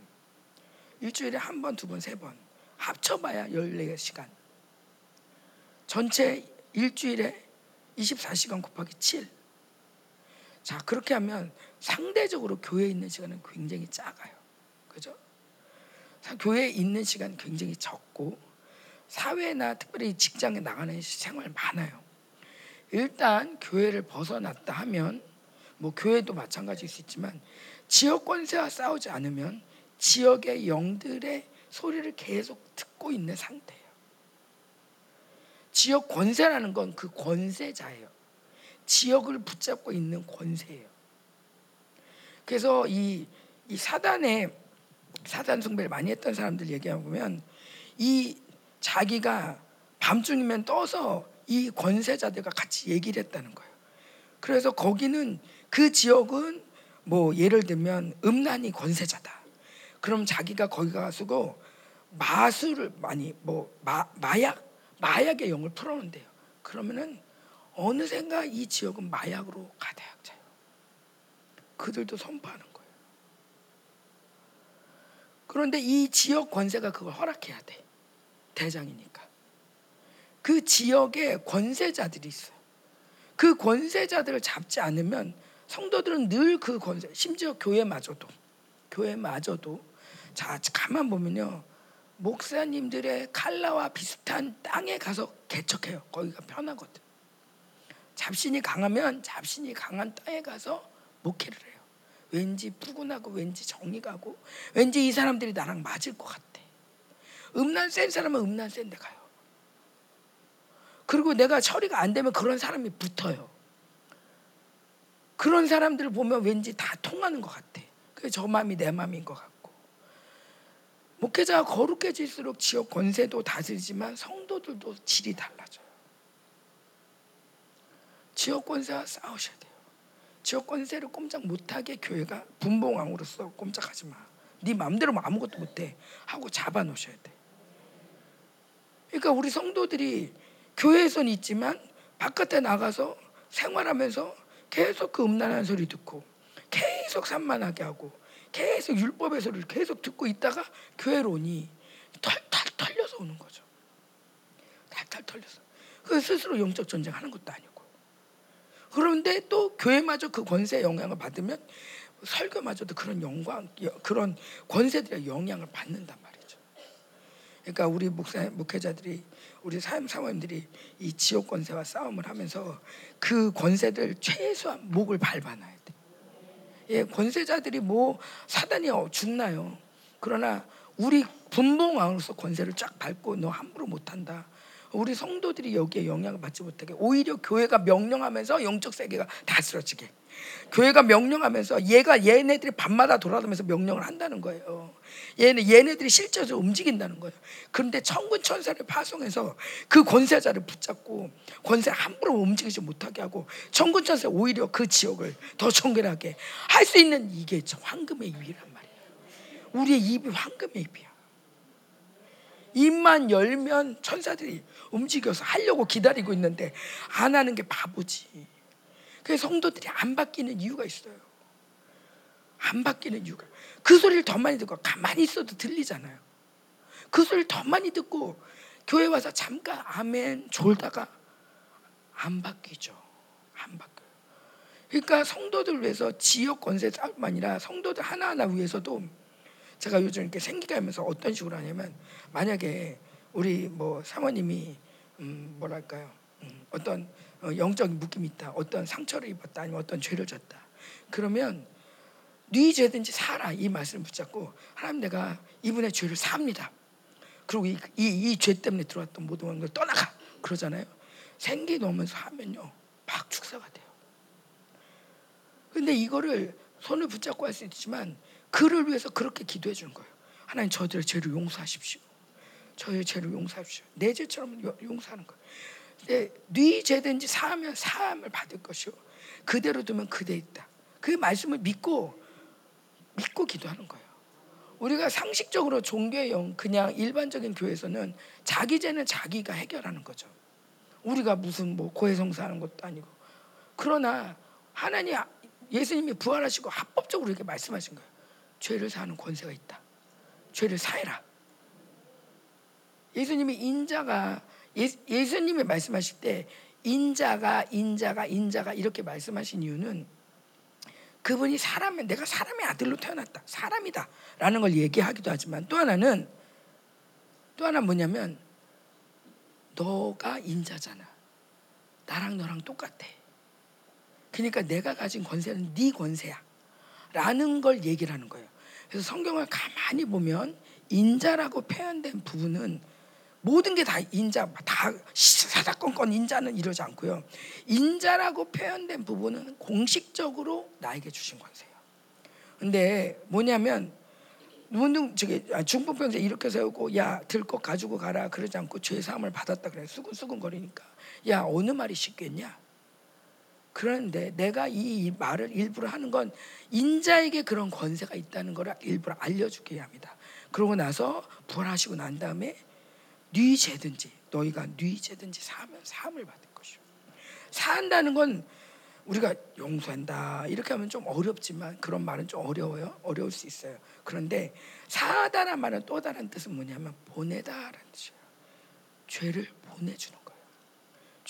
일주일에 한 번, 두 번, 세 번. 합쳐봐야 14시간. 전체 일주일에 24시간 곱하기 7. 자, 그렇게 하면 상대적으로 교회에 있는 시간은 굉장히 작아요. 그죠? 교회에 있는 시간 굉장히 적고 사회나 특별히 직장에 나가는 생활 많아요. 일단 교회를 벗어났다 하면 뭐 교회도 마찬가지일 수 있지만 지역 권세와 싸우지 않으면 지역의 영들의 소리를 계속 듣고 있는 상태예요. 지역 권세라는 건 그 권세자예요. 지역을 붙잡고 있는 권세예요. 그래서 이, 이 사단의 사단 숭배를 많이 했던 사람들 얘기해 보면 이 자기가 밤중이면 떠서 이 권세자들과 같이 얘기를 했다는 거예요. 그래서 거기는 그 지역은 뭐 예를 들면 음란이 권세자다. 그럼 자기가 거기 가서고 마술을 많이 뭐 마, 마약 마약의 영을 풀어놓는데요. 그러면은 어느샌가 이 지역은 마약으로 가득 차요. 그들도 선포하는 거예요. 그런데 이 지역 권세가 그걸 허락해야 돼. 대장이니까. 그 지역에 권세자들이 있어요. 그 권세자들을 잡지 않으면 성도들은 늘 그 권세, 심지어 교회마저도, 교회마저도 자 가만 보면요, 목사님들의 칼라와 비슷한 땅에 가서 개척해요. 거기가 편하거든. 잡신이 강하면 잡신이 강한 땅에 가서 목회를 해요. 왠지 푸근하고 왠지 정이 가고 왠지 이 사람들이 나랑 맞을 것 같아. 음란 센 사람은 음란 센 데 가요. 그리고 내가 처리가 안 되면 그런 사람이 붙어요. 그런 사람들을 보면 왠지 다 통하는 것 같아. 그게 저 마음이 내 마음인 것 같고. 목회자가 거룩해질수록 지역 권세도 다스리지만 성도들도 질이 달라져요. 지역 권세와 싸우셔야 돼요. 지역 권세를 꼼짝 못하게 교회가 분봉왕으로서 꼼짝하지 마. 네 마음대로 뭐 아무것도 못해 하고 잡아놓으셔야 돼. 그러니까 우리 성도들이 교회에선 있지만 바깥에 나가서 생활하면서 계속 그 음란한 소리 듣고 계속 산만하게 하고 계속 율법의 소리를 계속 듣고 있다가 교회로 오니 털털 털려서 오는 거죠. 탈탈 털려서. 그 스스로 영적 전쟁하는 것도 아니고. 그런데 또 교회마저 그 권세의 영향을 받으면 설교마저도 그런 영광, 그런 권세들의 영향을 받는단 말이죠. 그러니까 우리 목사, 목회자들이 우리 사임 사모님들이 이 지옥 권세와 싸움을 하면서 그 권세들 최소한 목을 밟아놔야 돼. 예, 권세자들이 뭐 사단이 죽나요? 그러나 우리 분봉왕으로서 권세를 쫙 밟고 너 함부로 못한다. 우리 성도들이 여기에 영향을 받지 못하게 오히려 교회가 명령하면서 영적 세계가 다스러지게 교회가 명령하면서 얘가 얘네들이 밤마다 돌아다니면서 명령을 한다는 거예요. 얘네 얘네들이 실제로 움직인다는 거예요. 그런데 천군 천사를 파송해서 그 권세자를 붙잡고 권세 함부로 움직이지 못하게 하고 천군 천사 오히려 그 지역을 더 정결하게 할 수 있는 이게 황금의 입이란 말이에요. 우리의 입이 황금의 입이야. 입만 열면 천사들이 움직여서 하려고 기다리고 있는데 안 하는 게 바보지. 그래서 성도들이 안 바뀌는 이유가 있어요. 안 바뀌는 이유가. 그 소리를 더 많이 듣고 가만히 있어도 들리잖아요. 그 소리를 더 많이 듣고 교회 와서 잠깐 아멘 졸다가 안 바뀌죠. 안 바뀌어요. 그러니까 성도들 위해서 지역 권세 싸움뿐 아니라 성도들 하나하나 위해서도 제가 요즘 이렇게 생기가면서 어떤 식으로 하냐면 만약에 우리 뭐 사모님이 음 뭐랄까요? 음 어떤 어, 영적인 묶임이 있다 어떤 상처를 입었다 아니면 어떤 죄를 졌다. 그러면 네 죄든지 살아 이 말씀을 붙잡고 하나님 내가 이분의 죄를 삽니다. 그리고 이, 이, 이죄 때문에 들어왔던 모든 걸 떠나가! 그러잖아요. 생기 넘으면서 하면요 막 축사가 돼요. 근데 이거를 손을 붙잡고 할 수 있지만 그를 위해서 그렇게 기도해 주는 거예요. 하나님 저들의 죄를 용서하십시오. 저의 죄를 용서하십시오. 내 죄처럼 용서하는 거예요. 근데 네 죄든지 사하면 사함을 받을 것이요. 그대로 두면 그대 있다. 그 말씀을 믿고 믿고 기도하는 거예요. 우리가 상식적으로 종교의 영 그냥 일반적인 교회에서는 자기 죄는 자기가 해결하는 거죠. 우리가 무슨 뭐 고해성사하는 것도 아니고 그러나 하나님 예수님이 부활하시고 합법적으로 이렇게 말씀하신 거예요. 죄를 사는 권세가 있다. 죄를 사해라. 예수님이 인자가 예, 수님이 말씀하실 때 인자가 인자가 인자가 이렇게 말씀하신 이유는 그분이 사람은 내가 사람의 아들로 태어났다. 사람이다라는 걸 얘기하기도 하지만 또 하나는 또 하나 뭐냐면 너가 인자잖아. 나랑 너랑 똑같아. 그러니까 내가 가진 권세는 네 권세야. 라는 걸 얘기를 하는 거예요. 그래서 성경을 가만히 보면 인자라고 표현된 부분은 모든 게 다 인자, 다 사사건건 인자는 이러지 않고요. 인자라고 표현된 부분은 공식적으로 나에게 주신 권세예요. 근데 뭐냐면 문둥 저기 아, 중풍병자 이렇게 세우고 야 들 것 가지고 가라 그러지 않고 죄 사함을 받았다 그래 수근수근 거리니까 야 어느 말이 쉽겠냐 그런데 내가 이 말을 일부러 하는 건 인자에게 그런 권세가 있다는 걸 일부러 알려주게 합니다. 그러고 나서 부활하시고 난 다음에 네 죄든지 너희가 네 죄든지 사하면 사함을 받을 것이요. 사한다는 건 우리가 용서한다 이렇게 하면 좀 어렵지만 그런 말은 좀 어려워요. 어려울 수 있어요. 그런데 사하다는 말은 또 다른 뜻은 뭐냐면 보내다라는 뜻이에요. 죄를 보내주는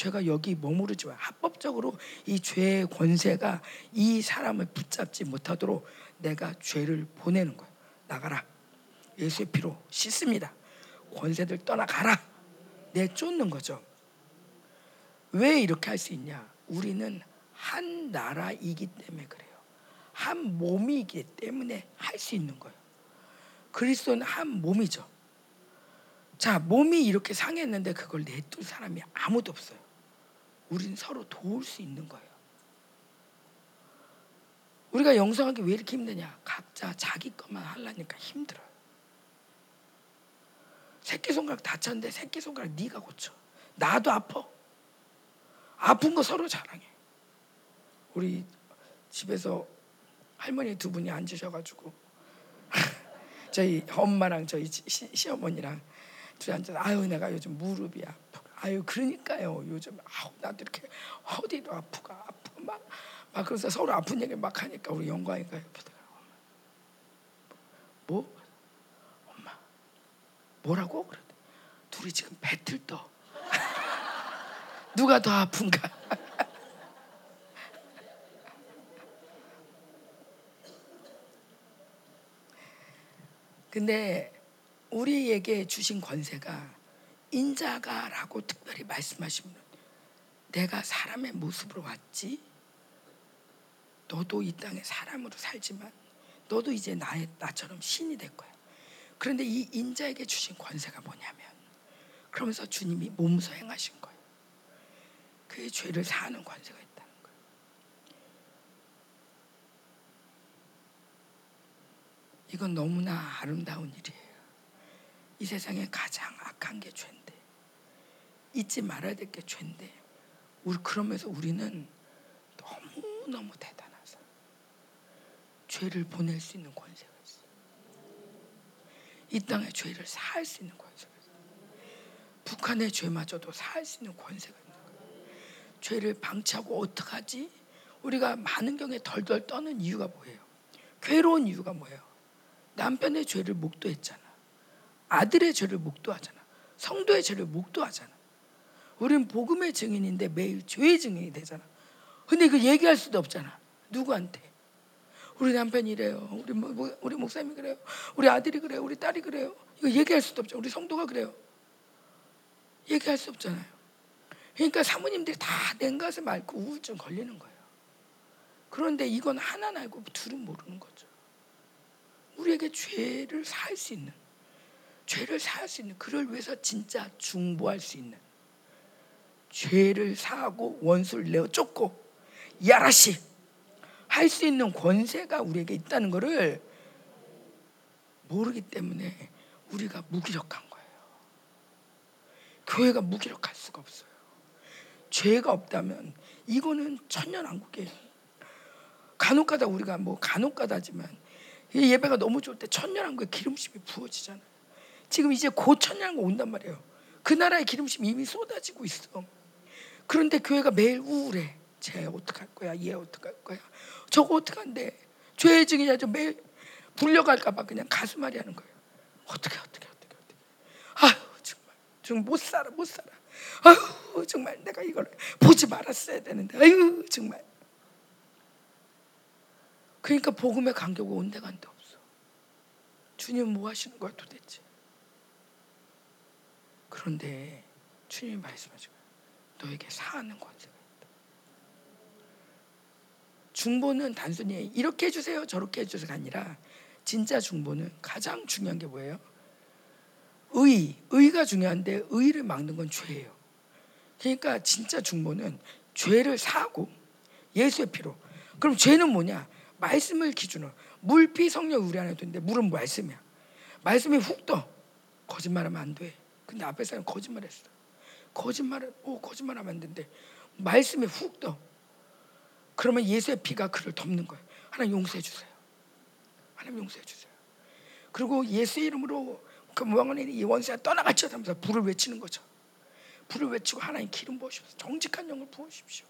죄가 여기 머무르지만 합법적으로 이 죄의 권세가 이 사람을 붙잡지 못하도록 내가 죄를 보내는 거예요. 나가라. 예수의 피로 씻습니다. 권세들 떠나가라. 내쫓는 거죠. 왜 이렇게 할 수 있냐? 우리는 한 나라이기 때문에 그래요. 한 몸이기 때문에 할 수 있는 거예요. 그리스도는 한 몸이죠. 자, 몸이 이렇게 상했는데 그걸 내둘 사람이 아무도 없어요. 우리는 서로 도울 수 있는 거예요. 우리가 영성하기 왜 이렇게 힘드냐? 각자 자기 것만 하려니까 힘들어요. 새끼 손가락 다쳤는데 새끼 손가락 네가 고쳐. 나도 아파. 아픈 거 서로 자랑해. 우리 집에서 할머니 두 분이 앉으셔가지고 저희 엄마랑 저희 시, 시어머니랑 둘이 앉아서 아유 내가 요즘 무릎이 아프고 아유 그러니까요. 요즘 아우 나도 이렇게 어디도 아프고 아프고 막, 막 그래서 서로 아픈 얘기 막 하니까 우리 영광이가 옆에 다가 뭐? 엄마 뭐라고? 그래 둘이 지금 배틀 떠. 누가 더 아픈가? 근데 우리에게 주신 권세가 인자가라고 특별히 말씀하시면 내가 사람의 모습으로 왔지. 너도 이 땅에 사람으로 살지만 너도 이제 나의 나처럼 신이 될 거야. 그런데 이 인자에게 주신 권세가 뭐냐면 그러면서 주님이 몸소 행하신 거예요. 그의 죄를 사하는 권세가 있다는 거예요. 이건 너무나 아름다운 일이에요. 이 세상에 가장 악한 게 죄인데 잊지 말아야 될 게 죄인데 우리 그러면서 우리는 너무 너무 대단하서 죄를 보낼 수 있는 권세가 있어요. 이 땅에 죄를 사할 수 있는 권세가 있어요. 북한의 죄마저도 사할 수 있는 권세가 있는 거예요. 죄를 방치하고 어떡하지? 우리가 많은 경우에 덜덜 떠는 이유가 뭐예요? 괴로운 이유가 뭐예요? 남편의 죄를 목도했잖아. 아들의 죄를 목도하잖아. 성도의 죄를 목도하잖아. 우리는 복음의 증인인데 매일 죄의 증인이 되잖아. 근데 그 얘기할 수도 없잖아. 누구한테? 우리 남편이 래요 우리 우리 목사님이 그래요. 우리 아들이 그래요. 우리 딸이 그래요. 이거 얘기할 수도 없죠. 우리 성도가 그래요. 얘기할 수 없잖아요. 그러니까 사모님들이 다 냉가슴 앓고 우울증 걸리는 거예요. 그런데 이건 하나 알고 둘은 모르는 거죠. 우리에게 죄를 살 수 있는 죄를 사할 수 있는 그를 위해서 진짜 중보할 수 있는 죄를 사하고 원수를 내어 쫓고 야라시 할 수 있는 권세가 우리에게 있다는 것을 모르기 때문에 우리가 무기력한 거예요. 교회가 무기력할 수가 없어요. 죄가 없다면 이거는 천년왕국이에요. 간혹가다 우리가 뭐 간혹가다지만 예배가 너무 좋을 때 천년왕국에 기름심이 부어지잖아요. 지금 이제 곧 천년왕국 온단 말이에요. 그 나라의 기름심이 이미 쏟아지고 있어. 그런데 교회가 매일 우울해. 쟤 어떡할 거야? 얘 어떡할 거야? 저거 어떡한데? 죄의 증이냐 저 매일 불려갈까 봐 그냥 가슴앓이 하는 거예요. 어떻게 어떻게 어떻게 어떻게. 아유 정말 정말 못 살아 못 살아. 아유 정말 내가 이걸 보지 말았어야 되는데. 아유 정말. 그러니까 복음의 간격이 온데간데 없어. 주님 뭐 하시는 거야 도대체? 그런데 주님이 말씀하시고 너에게 사하는 권세가. 중보는 단순히 이렇게 해주세요, 저렇게 해주세요가 아니라 진짜 중보는 가장 중요한 게 뭐예요? 의, 의가 중요한데 의를 막는 건 죄예요. 그러니까 진짜 중보는 죄를 사고 예수의 피로. 그럼 죄는 뭐냐? 말씀을 기준으로 물피 성령 우리 안에 두는데 물은 말씀이야. 말씀이 훅 떠. 거짓말하면 안 돼. 근데 앞에 사람 거짓말했어. 거짓말을 오 거짓말하면 안 된대. 말씀에 훅 떠. 그러면 예수의 피가 그를 덮는 거예요. 하나님 용서해 주세요. 하나님 용서해 주세요. 그리고 예수의 이름으로 그 무왕원이 이 원수가 떠나갔죠 하면서 불을 외치는 거죠. 불을 외치고 하나님 기름 부으십시오. 정직한 영을 부으십시오.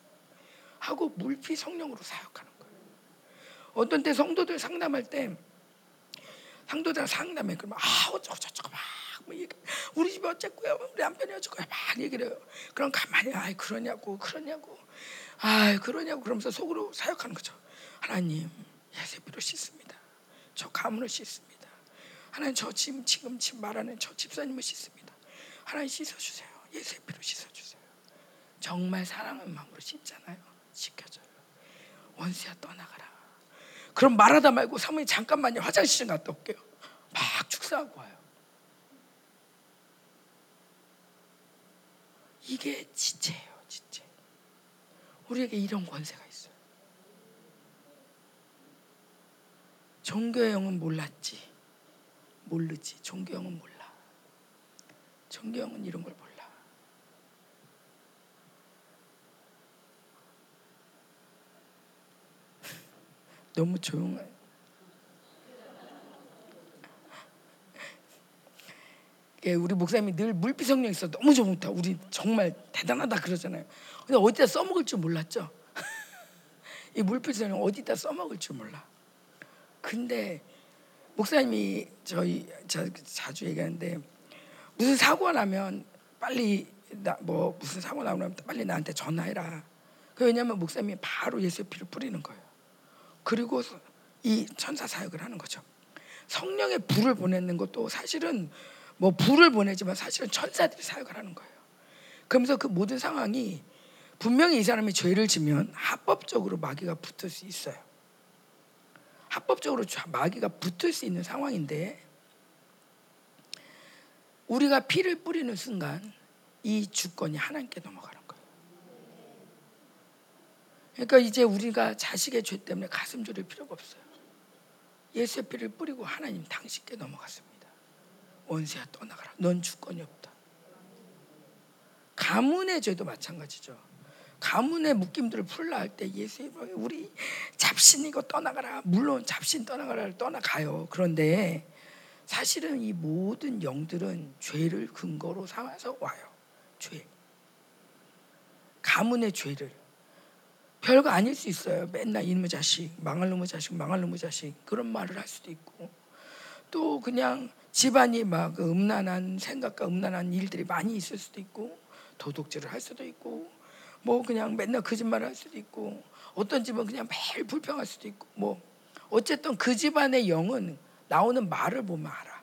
하고 물피 성령으로 사역하는 거예요. 어떤 때 성도들 상담할 때 상도들 상담해 그러면 아 어쩌고 저쩌고 막 뭐 우리 집이 어쨌고요. 우리 남편이 어쩌고요. 막 얘기를 해요. 그럼 가만히 아 그러냐고 그러냐고. 아 그러냐고 그러면서 속으로 사역하는 거죠. 하나님 예수피로 씻습니다. 저 가문을 씻습니다. 하나님 저 지금 지금 지금 말하는 저 집사님을 씻습니다. 하나님 씻어주세요. 피로 씻어주세요. 정말 사랑하는 마음으로 씻잖아요. 씻겨줘요. 원수야 떠나가라. 그럼 말하다 말고 사모님 잠깐만요. 화장실 좀 갔다 올게요. 막 축사하고 와요. 이게 지체예요, 지체. 우리에게 이런 권세가 있어요. 종교의 영은 몰랐지. 모르지. 종교의 영은 몰라. 정경은 이런 걸 몰라. 너무 조용해. 예, 우리 목사님이 늘 물비 성령 있어 너무 좋다. 우리 정말 대단하다 그러잖아요. 근데 어디다 써먹을 줄 몰랐죠. 이 물비 성령 어디다 써먹을 줄 몰라. 근데 목사님이 저희 자, 자주 얘기하는데 무슨 사고가 나면 빨리 나, 뭐 무슨 사고 나면 빨리 나한테 전화해라. 그 왜냐하면 목사님이 바로 예수의 피를 뿌리는 거예요. 그리고 이 천사 사역을 하는 거죠. 성령의 불을 보내는 것도 사실은 뭐 불을 보내지만 사실은 천사들이 사역을 하는 거예요. 그러면서 그 모든 상황이 분명히 이 사람이 죄를 지면 합법적으로 마귀가 붙을 수 있어요. 합법적으로 마귀가 붙을 수 있는 상황인데 우리가 피를 뿌리는 순간 이 주권이 하나님께 넘어가는 거예요. 그러니까 이제 우리가 자식의 죄 때문에 가슴 졸일 필요가 없어요. 예수의 피를 뿌리고 하나님 당신께 넘어갔습니다. 원세야 떠나가라. 넌 주권이 없다. 가문의 죄도 마찬가지죠. 가문의 묶임들을 풀라 할 때 예수님 우리 잡신 이거 떠나가라. 물론 잡신 떠나가라 떠나가요. 그런데 사실은 이 모든 영들은 죄를 근거로 삼아서 와요. 죄. 가문의 죄를. 별거 아닐 수 있어요. 맨날 이놈의 자식, 망할 놈의 자식, 망할 놈의 자식 그런 말을 할 수도 있고 또 그냥 집안이 막그 음란한 생각과 음란한 일들이 많이 있을 수도 있고 도둑질을 할 수도 있고 뭐 그냥 맨날 거짓말을 할 수도 있고 어떤 집은 그냥 매일 불평할 수도 있고 뭐 어쨌든 그 집안의 영은 나오는 말을 보면 알아.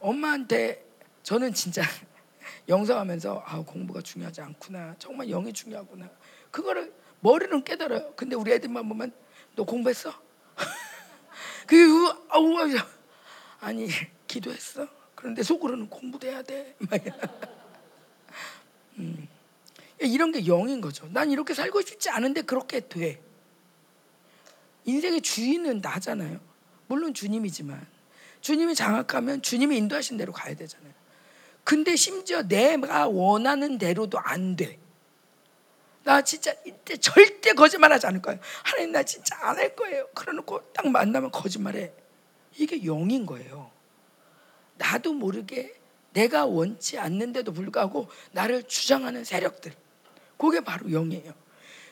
엄마한테 저는 진짜 영성하면서 아 공부가 중요하지 않구나 정말 영이 중요하구나 그거를 머리는 깨달아요. 근데 우리 애들만 보면 너 공부했어? 그 아우 아니 기도했어? 그런데 속으로는 공부도 해야 돼. 음. 이런 게 영인 거죠. 난 이렇게 살고 싶지 않은데 그렇게 돼. 인생의 주인은 나잖아요. 물론 주님이지만 주님이 장악하면 주님이 인도하신 대로 가야 되잖아요. 근데 심지어 내가 원하는 대로도 안 돼. 나 진짜 이때 절대 거짓말하지 않을 거예요. 하나님 나 진짜 안 할 거예요. 그러놓고 딱 만나면 거짓말해. 이게 영인 거예요. 나도 모르게 내가 원치 않는데도 불구하고 나를 주장하는 세력들. 그게 바로 영이에요.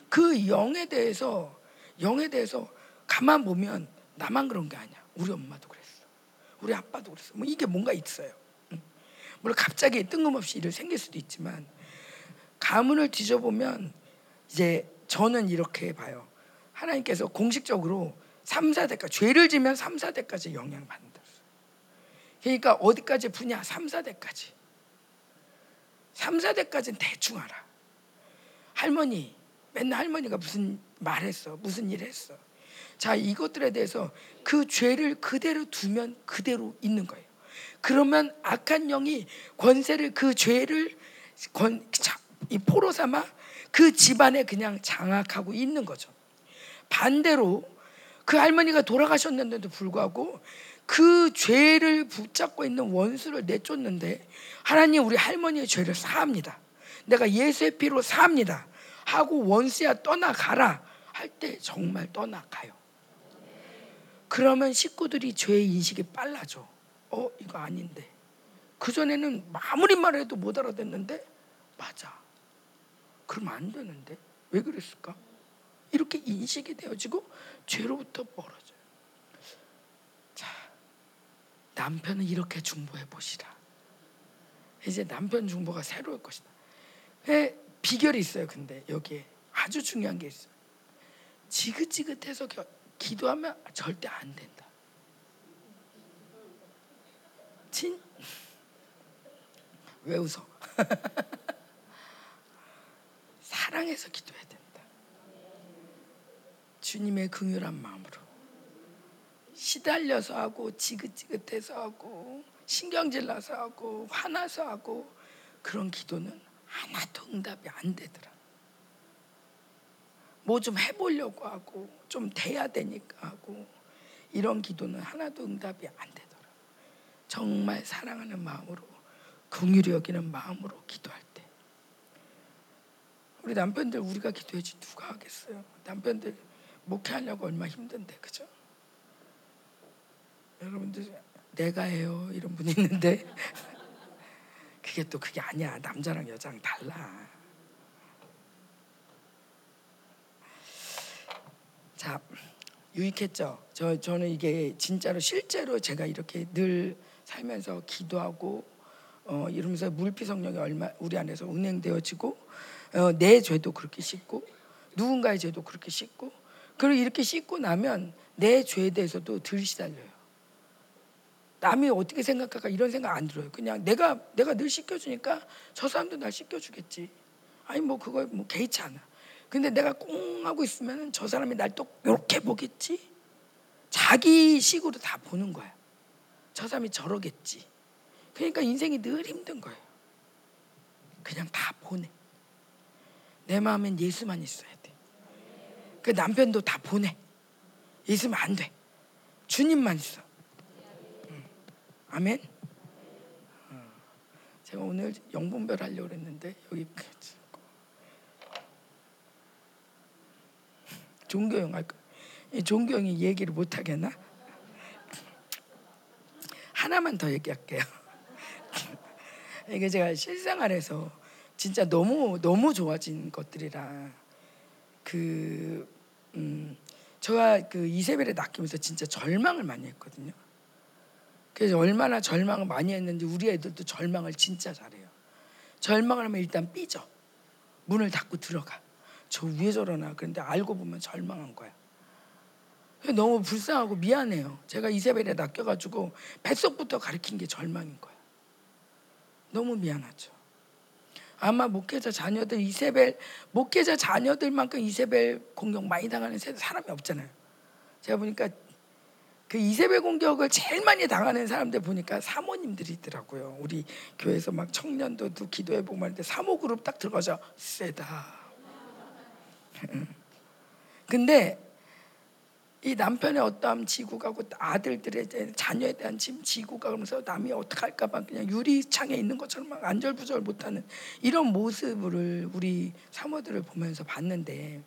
그 영에 대해서 영에 대해서 가만 보면 나만 그런 게 아니야. 우리 엄마도 그랬어. 우리 아빠도 그랬어. 뭐 이게 뭔가 있어요. 물론 갑자기 뜬금없이 일을 생길 수도 있지만 가문을 뒤져보면 이제 저는 이렇게 봐요. 하나님께서 공식적으로 3, 4대까지 죄를 지면 3, 4대까지 영향을 받는다. 그러니까 어디까지 푸냐? 3, 4대까지. 3, 4대까지는 대충 알아. 할머니, 맨날 할머니가 무슨 말했어, 무슨 일 했어. 자, 이것들에 대해서 그 죄를 그대로 두면 그대로 있는 거예요. 그러면 악한 영이 권세를 그 죄를 권, 이 포로 삼아 그 집안에 그냥 장악하고 있는 거죠. 반대로 그 할머니가 돌아가셨는데도 불구하고 그 죄를 붙잡고 있는 원수를 내쫓는데 하나님 우리 할머니의 죄를 사합니다. 내가 예수의 피로 사합니다. 하고 원수야 떠나가라 할 때 정말 떠나가요. 그러면 식구들이 죄의 인식이 빨라져. 어 이거 아닌데. 그 전에는 아무리 말해도 못 알아듣는데 맞아. 그러면 안 되는데 왜 그랬을까? 이렇게 인식이 되어지고 죄로부터 멀어져요. 자, 남편은 이렇게 중보해 보시라. 이제 남편 중보가 새로울 것이다. 왜 비결이 있어요. 근데 여기에 아주 중요한 게 있어요. 지긋지긋해서 기도하면 절대 안 된다. 진? 왜 웃어? 사랑해서 기도해야 된다. 주님의 긍휼한 마음으로 시달려서 하고 지긋지긋해서 하고 신경질 나서 하고 화나서 하고 그런 기도는 하나도 응답이 안 되더라. 뭐 좀 해보려고 하고 좀 돼야 되니까 하고 이런 기도는 하나도 응답이 안 되더라. 정말 사랑하는 마음으로 긍휼히 여기는 마음으로 기도할 때 우리 남편들 우리가 기도해지 누가 하겠어요? 남편들 목회하려고 얼마 나 힘든데 그죠? 여러분들 내가 해요 이런 분이 있는데 그게 또 그게 아니야 남자랑 여자랑 달라. 자 유익했죠. 저 저는 이게 진짜로 실제로 제가 이렇게 늘 살면서 기도하고 어, 이러면서 물피 성령이 얼마 우리 안에서 운행되어지고 어, 내 죄도 그렇게 씻고 누군가의 죄도 그렇게 씻고 그리고 이렇게 씻고 나면 내 죄에 대해서도 덜 시달려요. 남이 어떻게 생각할까 이런 생각 안 들어요. 그냥 내가 내가 늘 씻겨주니까 저 사람도 날 씻겨주겠지. 아니 뭐 그거 뭐 개의치 않아. 근데 내가 꽁 하고 있으면 저 사람이 날 또 이렇게 보겠지. 자기 식으로 다 보는 거야. 저 사람이 저러겠지. 그러니까 인생이 늘 힘든 거예요. 그냥 다 보내. 내 마음엔 예수만 있어야 돼. 그 남편도 다 보내. 있으면 안 돼. 주님만 있어. 아멘. 어. 제가 오늘 영분별 하려고 했는데 여기 종교형 할까? 종교형이 얘기를 못 하겠나? 하나만 더 얘기할게요. 이게 제가 실생활에서 진짜 너무 너무 좋아진 것들이라 그 음, 저가 그 이세벨에 낚이면서 진짜 절망을 많이 했거든요. 그래서 얼마나 절망을 많이 했는지 우리 애들도 절망을 진짜 잘해요. 절망을 하면 일단 삐져. 문을 닫고 들어가. 저 위에 저러나. 그런데 알고 보면 절망한 거야. 너무 불쌍하고 미안해요. 제가 이세벨에 낚여가지고 뱃속부터 가르친 게 절망인 거야. 너무 미안하죠. 아마 목회자 자녀들 이세벨 목회자 자녀들만큼 이세벨 공격 많이 당하는 사람이 없잖아요. 제가 보니까 그 이세벨 공격을 제일 많이 당하는 사람들 보니까 사모님들이 있더라고요. 우리 교회에서 막 청년도도 기도해 보면 하는데 사모 그룹 딱 들어가자 세다. 근데 이 남편의 어떠함 지구가고 아들들의 자녀에 대한 짐 지구가 그러면서 남이 어떻게 할까봐 그냥 유리창에 있는 것처럼 막 안절부절 못하는 이런 모습을 우리 사모들을 보면서 봤는데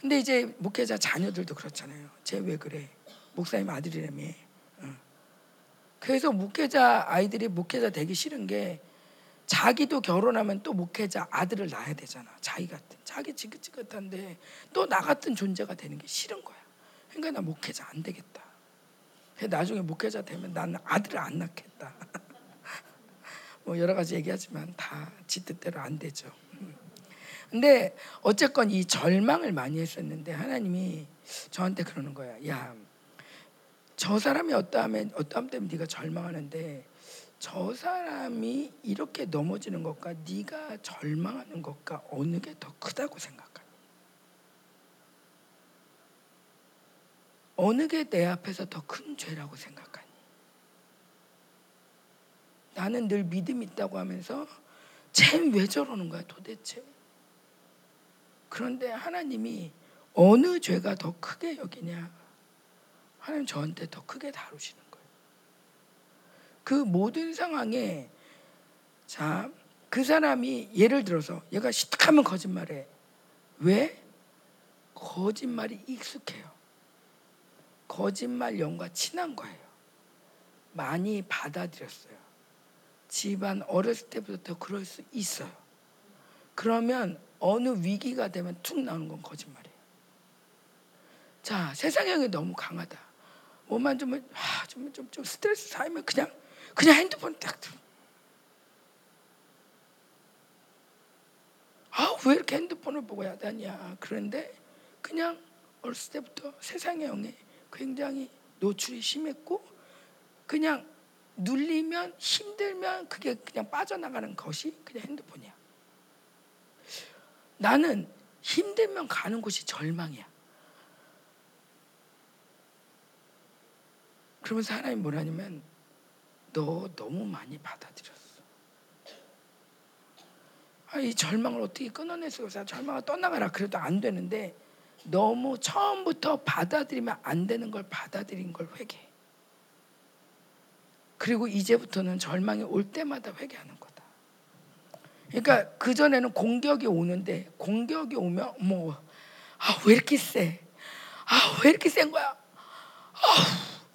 근데 이제 목회자 자녀들도 그렇잖아요. 쟤 왜 그래? 목사님 아들이라며. 어. 그래서 목회자 아이들이 목회자 되기 싫은 게 자기도 결혼하면 또 목회자 아들을 낳아야 되잖아. 자기 같은 자기 지긋지긋한데 또 나 같은 존재가 되는 게 싫은 거야. 그러니까 나 목회자 안 되겠다. 나중에 목회자 되면 나는 아들을 안 낳겠다. 뭐 여러 가지 얘기하지만 다 지 뜻대로 안 되죠. 근데 어쨌건 이 절망을 많이 했었는데 하나님이 저한테 그러는 거야. 야, 저 사람이 어떠하면 어떠함 때문에 네가 절망하는데 저 사람이 이렇게 넘어지는 것과 네가 절망하는 것과 어느 게 더 크다고 생각하니? 어느 게 내 앞에서 더 큰 죄라고 생각하니? 나는 늘 믿음 있다고 하면서 쟤왜 저러는 거야 도대체? 그런데 하나님이 어느 죄가 더 크게 여기냐? 하나님 저한테 더 크게 다루시는 거예요. 그 모든 상황에 자, 그 사람이 예를 들어서 얘가 시특하면 거짓말해. 왜? 거짓말이 익숙해요. 거짓말 영과 친한 거예요. 많이 받아들였어요. 집안 어렸을 때부터 그럴 수 있어요. 그러면 어느 위기가 되면 툭 나오는 건 거짓말이에요. 자, 세상형이 너무 강하다. 뭐만 좀, 아, 좀, 좀, 좀 스트레스 쌓이면 그냥, 그냥 핸드폰 딱 들. 아, 왜 이렇게 핸드폰을 보고 야단이야. 그런데 그냥 어렸을 때부터 세상의 영에 굉장히 노출이 심했고, 그냥 눌리면 힘들면 그게 그냥 빠져나가는 것이 그냥 핸드폰이야. 나는 힘들면 가는 곳이 절망이야. 그러면서 하나님 뭐라냐면 너 너무 많이 받아들였어. 아, 이 절망을 어떻게 끊어낼 수가 없어. 절망을 떠나가라. 그래도 안 되는데 너무 처음부터 받아들이면 안 되는 걸 받아들인 걸 회개. 그리고 이제부터는 절망이 올 때마다 회개하는 거야. 그러니까 그 전에는 공격이 오는데 공격이 오면 뭐 아 왜 이렇게 세? 아 왜 이렇게 센 거야? 아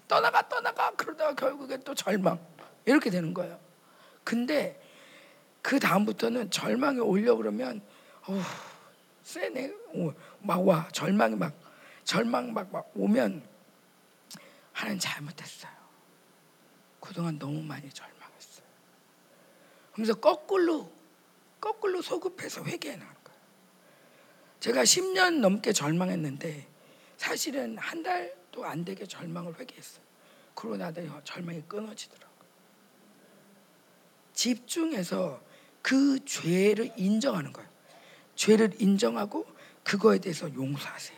떠나가 떠나가 그러다가 결국에 또 절망 이렇게 되는 거예요. 근데 그 다음부터는 절망이 오려 그러면 어 세네 막 와 절망이 막 절망 막, 막 오면 하나님 잘못했어요. 그동안 너무 많이 절망했어요. 그래서 거꾸로 거꾸로 소급해서 회개해 나가는 거예요. 제가 10년 넘게 절망했는데 사실은 한 달도 안 되게 절망을 회개했어요. 그러고 나더니 절망이 끊어지더라고요. 집중해서 그 죄를 인정하는 거예요. 죄를 인정하고 그거에 대해서 용서하세요.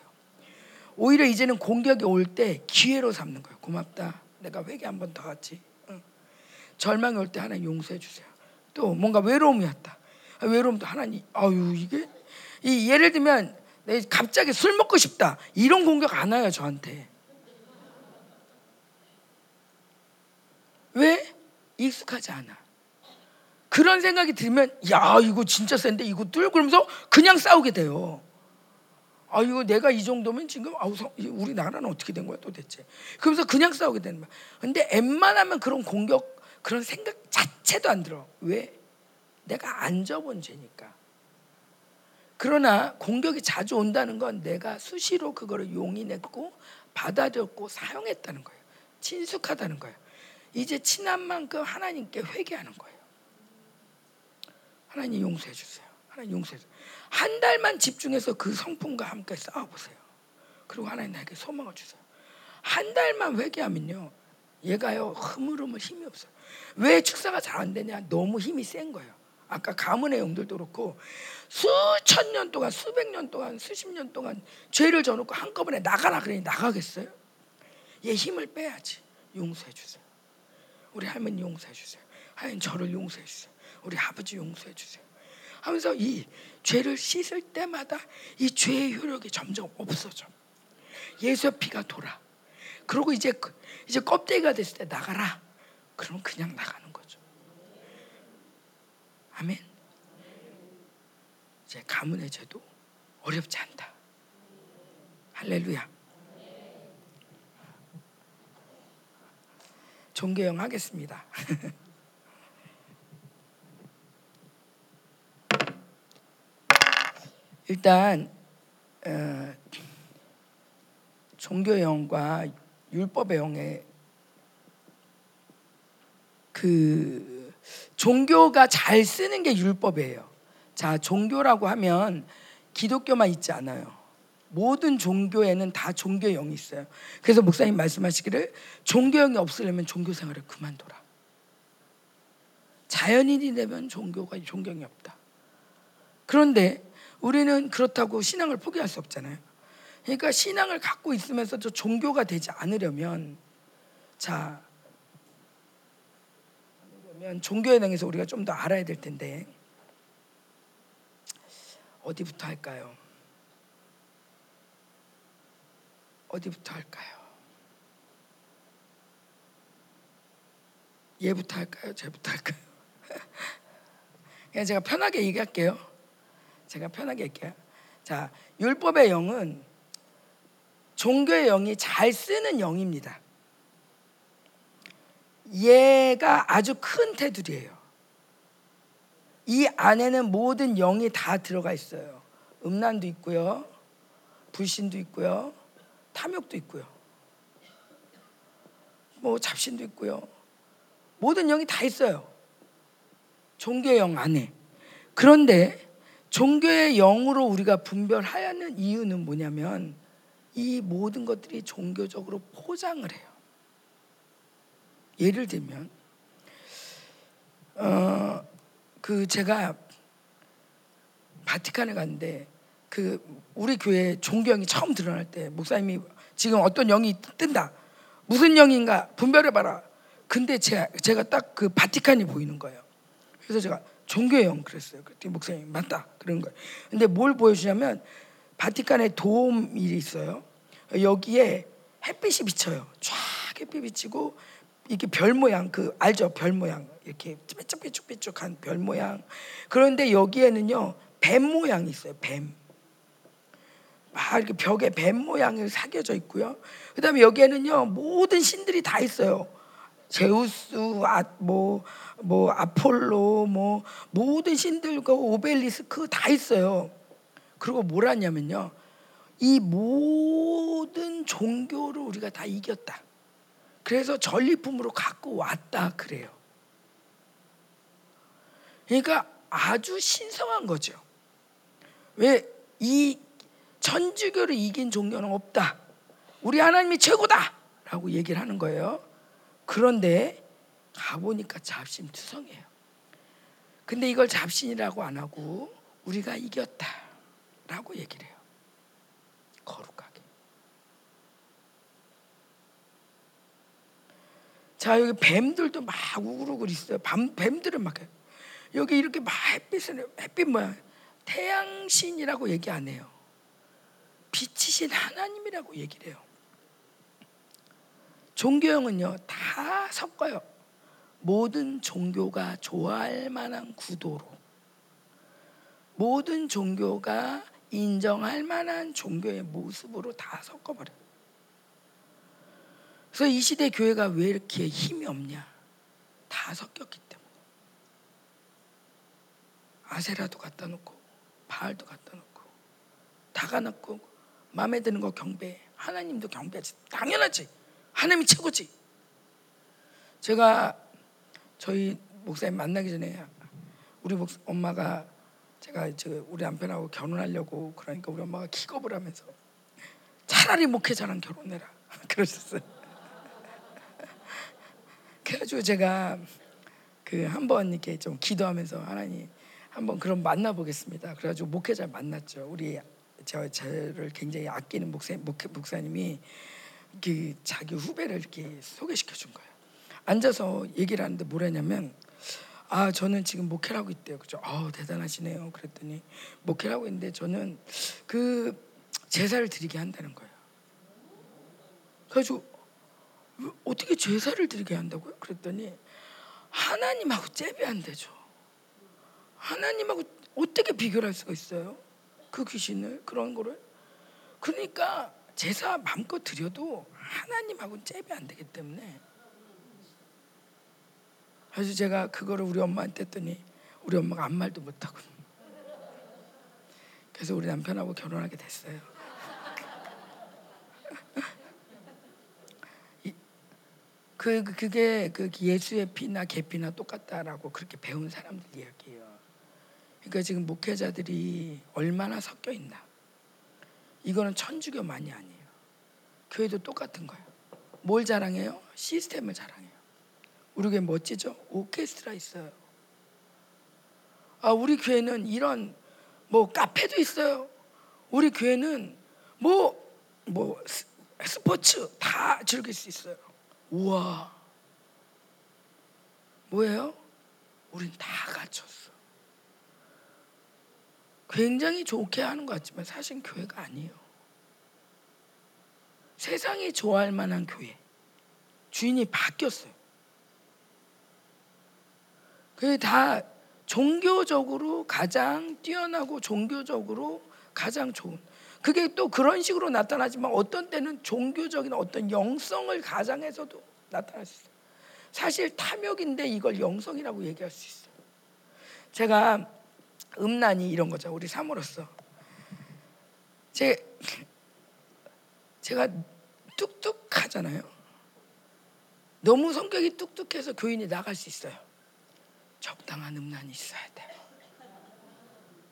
오히려 이제는 공격이 올 때 기회로 삼는 거예요. 고맙다. 내가 회개 한 번 더 하지. 응. 절망이 올 때 하나님 용서해 주세요. 또 뭔가 외로움이 왔다. 아, 외로움도 하나님 아유 이게 이 예를 들면 내 갑자기 술 먹고 싶다. 이런 공격 안 와요 저한테. 왜? 익숙하지 않아. 그런 생각이 들면 야 이거 진짜 센데 이거 뚫 그러면서 그냥 싸우게 돼요. 아 이거 내가 이 정도면 지금 아우 우리 나라는 어떻게 된 거야 도대체. 그러면서 그냥 싸우게 되는 거야. 근데 웬만하면 그런 공격 그런 생각 자체도 안 들어. 왜? 내가 안 접은 죄니까. 그러나 공격이 자주 온다는 건 내가 수시로 그거를 용인했고 받아들였고 사용했다는 거예요. 친숙하다는 거예요. 이제 친한 만큼 하나님께 회개하는 거예요. 하나님 용서해 주세요. 하나님 용서해 주세요. 한 달만 집중해서 그 성품과 함께 싸워보세요. 그리고 하나님 나에게 소망을 주세요. 한 달만 회개하면요. 얘가요 흐물흐물 힘이 없어요. 왜 축사가 잘 안 되냐? 너무 힘이 센 거예요. 아까 가문의 영들도 그렇고 수천 년 동안 수백 년 동안 수십 년 동안 죄를 져놓고 한꺼번에 나가라 그러니 나가겠어요? 얘 힘을 빼야지. 용서해 주세요. 우리 할머니 용서해 주세요. 하나님 저를 용서해 주세요. 우리 아버지 용서해 주세요. 하면서 이 죄를 씻을 때마다 이 죄의 효력이 점점 없어져. 예수의 피가 돌아. 그리고 이제 이제 껍데기가 됐을 때 나가라. 그러면 그냥 나가는 거죠. 아멘. 이제 가문의 죄도 어렵지 않다. 할렐루야. 종교형 하겠습니다. 일단 어, 종교의 영과 율법의 영의 그 종교가 잘 쓰는 게 율법이에요. 자, 종교라고 하면 기독교만 있지 않아요. 모든 종교에는 다 종교의 영이 있어요. 그래서 목사님 말씀하시기를 종교 영이 없으려면 종교 생활을 그만둬라. 자연인이 되면 종교가 종경이 없다. 그런데 우리는 그렇다고 신앙을 포기할 수 없잖아요. 그러니까 신앙을 갖고 있으면서 저 종교가 되지 않으려면 자 그러면 종교에 대해서 우리가 좀 더 알아야 될 텐데 어디부터 할까요? 어디부터 할까요? 얘부터 할까요? 쟤부터 할까요? 그냥 제가 편하게 얘기할게요. 제가 편하게 할게요. 자, 율법의 영은 종교의 영이 잘 쓰는 영입니다. 얘가 아주 큰 테두리예요. 이 안에는 모든 영이 다 들어가 있어요. 음란도 있고요. 불신도 있고요. 탐욕도 있고요. 뭐 잡신도 있고요. 모든 영이 다 있어요. 종교의 영 안에. 그런데 종교의 영으로 우리가 분별하는 이유는 뭐냐면 이 모든 것들이 종교적으로 포장을 해요. 예를 들면 어, 그 제가 바티칸에 갔는데 그 우리 교회 종교영이 처음 드러날 때 목사님이 지금 어떤 영이 뜬다. 무슨 영인가 분별해 봐라. 근데 제가, 제가 딱 그 바티칸이 보이는 거예요. 그래서 제가 종교의 영 그랬어요. 그랬더니 목사님 맞다 그런 거예요. 근데 뭘 보여주냐면 바티칸에 도움이 있어요. 여기에 햇빛이 비쳐요. 쫙 햇빛 비치고 이렇게 별 모양 그 알죠? 별 모양 이렇게 삐쭉삐쭉삐쭉한 별 모양. 그런데 여기에는요 뱀 모양이 있어요. 뱀. 막 이렇게 벽에 뱀 모양이 새겨져 있고요. 그다음에 여기에는요 모든 신들이 다 있어요. 제우스, 아, 뭐, 뭐 아폴로, 뭐 모든 신들과 오벨리스크 다 있어요. 그리고 뭘 하냐면요, 이 모든 종교를 우리가 다 이겼다. 그래서 전리품으로 갖고 왔다 그래요. 그러니까 아주 신성한 거죠. 왜 이 천주교를 이긴 종교는 없다. 우리 하나님이 최고다라고 얘기를 하는 거예요. 그런데 가보니까 잡신 투성이에요. 근데 이걸 잡신이라고 안 하고 우리가 이겼다라고 얘기를 해요. 거룩하게. 자 여기 뱀들도 막 우글우글 있어요. 밤, 뱀들은 막 여기 이렇게 막 햇빛을 햇빛 뭐야 태양신이라고 얘기 안 해요. 빛이신 하나님이라고 얘기를 해요. 종교형은요 다 섞어요. 모든 종교가 좋아할 만한 구도로 모든 종교가 인정할 만한 종교의 모습으로 다 섞어버려. 그래서 이 시대 교회가 왜 이렇게 힘이 없냐? 다 섞였기 때문에. 아세라도 갖다 놓고 바알도 갖다 놓고 다가 놓고 마음에 드는 거 경배. 하나님도 경배하지. 당연하지. 하나님이 최고지. 제가 저희 목사님 만나기 전에 우리 목사, 엄마가 제가 저 우리 남편하고 결혼하려고 그러니까 우리 엄마가 기겁을 하면서 차라리 목회자랑 결혼해라 그러셨어요. 그래가지고 제가 그 한 번 이렇게 좀 기도하면서 하나님 한번 그럼 만나보겠습니다. 그래가지고 목회자 만났죠. 우리 저 저를 굉장히 아끼는 목사 목회 목사님이 그 자기 후배를 이렇게 소개시켜 준 거예요. 앉아서 얘기를 하는데 뭐라냐면 아 저는 지금 목회를 하고 있대요. 그죠? 아 대단하시네요. 그랬더니 목회를 하고 있는데 저는 그 제사를 드리게 한다는 거예요. 그래서 어떻게 제사를 드리게 한다고요? 그랬더니 하나님하고 잽이안되죠. 하나님하고 어떻게 비교할 수가 있어요? 그 귀신을 그런 거를 그러니까 제사 마음껏 드려도 하나님하고는 잽이 안 되기 때문에 그래서 제가 그거를 우리 엄마한테 했더니 우리 엄마가 아무 말도 못하고 그래서 우리 남편하고 결혼하게 됐어요. 그 그게 그 예수의 피나 계피나 똑같다라고 그렇게 배운 사람들 이야기예요. 그러니까 지금 목회자들이 얼마나 섞여 있나. 이거는 천주교만이 아니에요. 교회도 똑같은 거예요. 뭘 자랑해요? 시스템을 자랑해요. 우리 교회 멋지죠? 오케스트라 있어요. 아, 우리 교회는 이런 뭐 카페도 있어요. 우리 교회는 뭐 뭐 스포츠 다 즐길 수 있어요. 우와. 뭐예요? 우린 다 갖췄어. 굉장히 좋게 하는 것 같지만 사실 교회가 아니에요. 세상이 좋아할 만한 교회. 주인이 바뀌었어요. 그게 다 종교적으로 가장 뛰어나고 종교적으로 가장 좋은. 그게 또 그런 식으로 나타나지만 어떤 때는 종교적인 어떤 영성을 가장해서도 나타날 수 있어요. 사실 탐욕인데 이걸 영성이라고 얘기할 수 있어요. 제가 음란이 이런 거죠. 우리 사모로서. 제 제가 뚝뚝하잖아요. 너무 성격이 뚝뚝해서 교인이 나갈 수 있어요. 적당한 음란이 있어야 돼.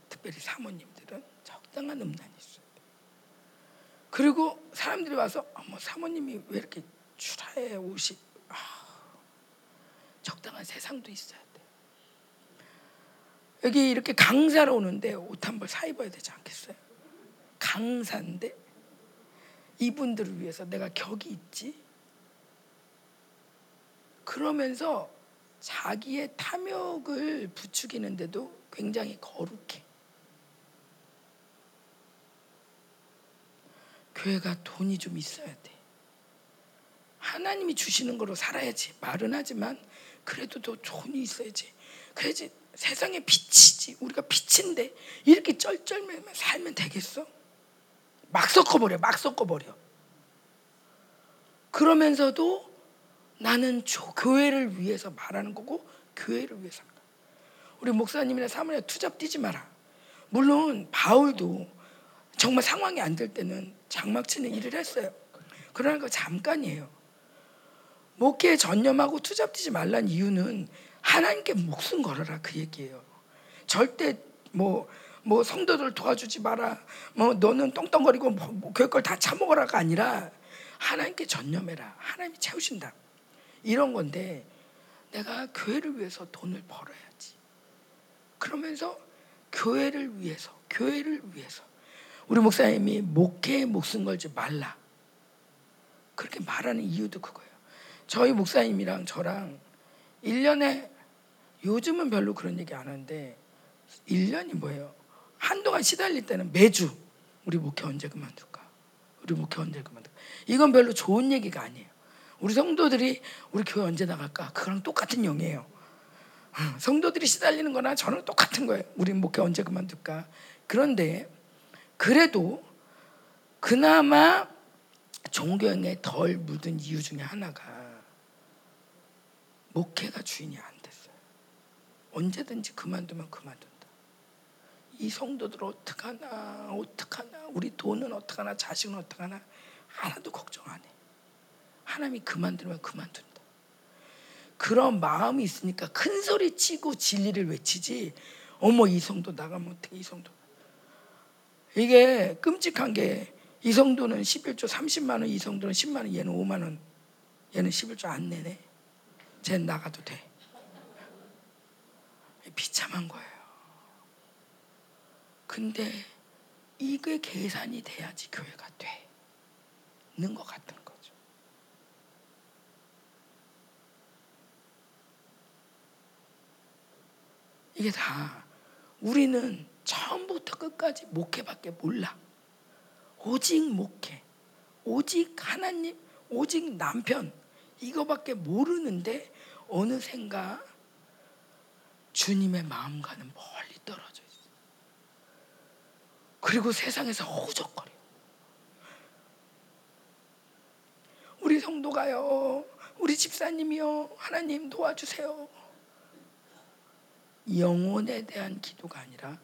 특별히 사모님들은 적당한 음란이 있어야 돼. 그리고 사람들이 와서 어머 사모님이 왜 이렇게 추라해 옷이 아, 적당한 세상도 있어야 돼. 여기 이렇게 강사로 오는데 옷 한 벌 사 입어야 되지 않겠어요? 강사인데 이분들을 위해서 내가 격이 있지. 그러면서 자기의 탐욕을 부추기는데도 굉장히 거룩해. 교회가 돈이 좀 있어야 돼. 하나님이 주시는 거로 살아야지. 말은 하지만 그래도 더 돈이 있어야지. 그래야지 세상에 빛이지. 우리가 빛인데 이렇게 쩔쩔매면 살면 되겠어? 막 섞어버려. 막 섞어버려. 그러면서도 나는 교회를 위해서 말하는 거고 교회를 위해서 우리 목사님이나 사모님 투잡 뛰지 마라. 물론 바울도 정말 상황이 안 될 때는 장막 치는 일을 했어요. 그러나 그 잠깐이에요. 목회에 전념하고 투잡 뛰지 말란 이유는 하나님께 목숨 걸어라 그 얘기예요. 절대 뭐, 뭐 성도들 도와주지 마라. 뭐 너는 똥똥거리고 뭐, 뭐 걸다 처먹어라가 아니라 하나님께 전념해라. 하나님이 채우신다. 이런 건데 내가 교회를 위해서 돈을 벌어야지. 그러면서 교회를 위해서, 교회를 위해서 우리 목사님이 목회에 목숨 걸지 말라. 그렇게 말하는 이유도 그거예요. 저희 목사님이랑 저랑 1년에 요즘은 별로 그런 얘기 안 하는데 1년이 뭐예요? 한동안 시달릴 때는 매주 우리 목회 언제 그만둘까? 우리 목회 언제 그만둘까? 이건 별로 좋은 얘기가 아니에요. 우리 성도들이 우리 교회 언제 나갈까? 그거랑 똑같은 영이에요. 성도들이 시달리는 거나 저는 똑같은 거예요. 우리 목회 언제 그만둘까? 그런데 그래도 그나마 종교에 덜 묻은 이유 중에 하나가 목회가 주인이 안 됐어요. 언제든지 그만두면 그만둔다. 이 성도들 어떡하나 어떡하나 우리 돈은 어떡하나 자식은 어떡하나 하나도 걱정 안 해. 하나님이 그만두면 그만둔다. 그런 마음이 있으니까 큰 소리 치고 진리를 외치지. 어머 이 성도 나가면 어떻게 이 성도. 이게 끔찍한 게 이 성도는 11조 30만 원, 이 성도는 10만 원, 얘는 5만 원. 얘는 11조 안 내네. 쟤는 나가도 돼. 비참한 거예요. 근데 이게 계산이 돼야지 교회가 되는 것 같은 거죠. 이게 다 우리는 처음부터 끝까지 목회밖에 몰라. 오직 목회, 오직 하나님, 오직 남편 이거밖에 모르는데 어느샌가 주님의 마음과는 멀리 떨어져 있어. 그리고 세상에서 허우적거려. 우리 성도가요, 우리 집사님이요, 하나님 도와주세요. 영혼에 대한 기도가 아니라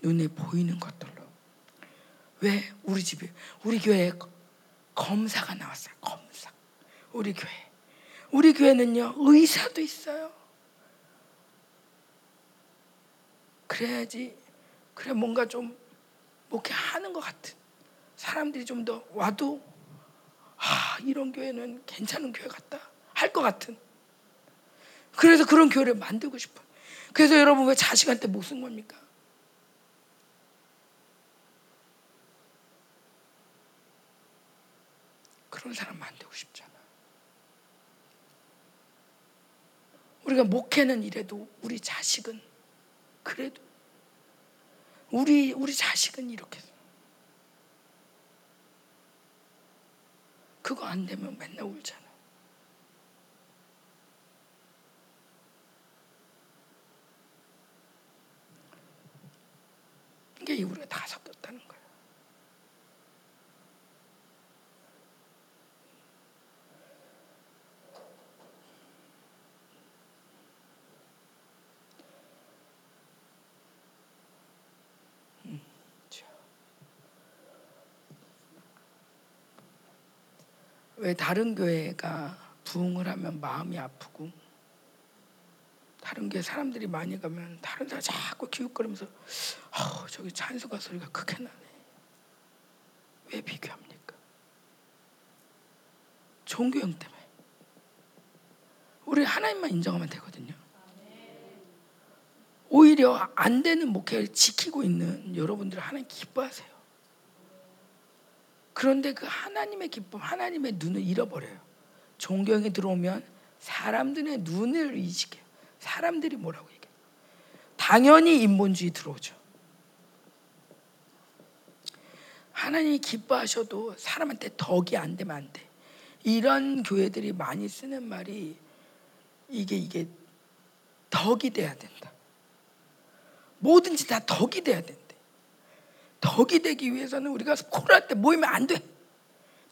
눈에 보이는 것들로. 왜 우리 집에 우리 교회에 검사가 나왔어요. 검사. 우리 교회. 우리 교회는요 의사도 있어요. 그래야지 그래 뭔가 좀 목회하는 것 같은 사람들이 좀 더 와도 아 이런 교회는 괜찮은 교회 같다 할 것 같은 그래서 그런 교회를 만들고 싶어. 그래서 여러분 왜 자식한테 못 쓴 겁니까? 그런 사람 만들고 싶잖아. 우리가 목회는 이래도 우리 자식은 그래도 우리 우리 자식은 이렇게 그거 안 되면 맨날 울잖아. 이게 우리가 다 섞였다는 거야. 왜 다른 교회가 부흥을 하면 마음이 아프고 다른 교회 사람들이 많이 가면 다른 사람 자꾸 기웃거리면서 어, 저기 찬수가 소리가 크게 나네. 왜 비교합니까? 종교형 때문에. 우리 하나님만 인정하면 되거든요. 오히려 안 되는 목회를 지키고 있는 여러분들 하나님 기뻐하세요. 그런데 그 하나님의 기쁨, 하나님의 눈을 잃어버려요. 존경이 들어오면 사람들의 눈을 의식해요. 사람들이 뭐라고 얘기해요. 당연히 인본주의 들어오죠. 하나님이 기뻐하셔도 사람한테 덕이 안 되면 안 돼. 이런 교회들이 많이 쓰는 말이 이게 이게 덕이 돼야 된다. 뭐든지 다 덕이 돼야 된대. 덕이 되기 위해서는 우리가 코로나 때 모이면 안 돼.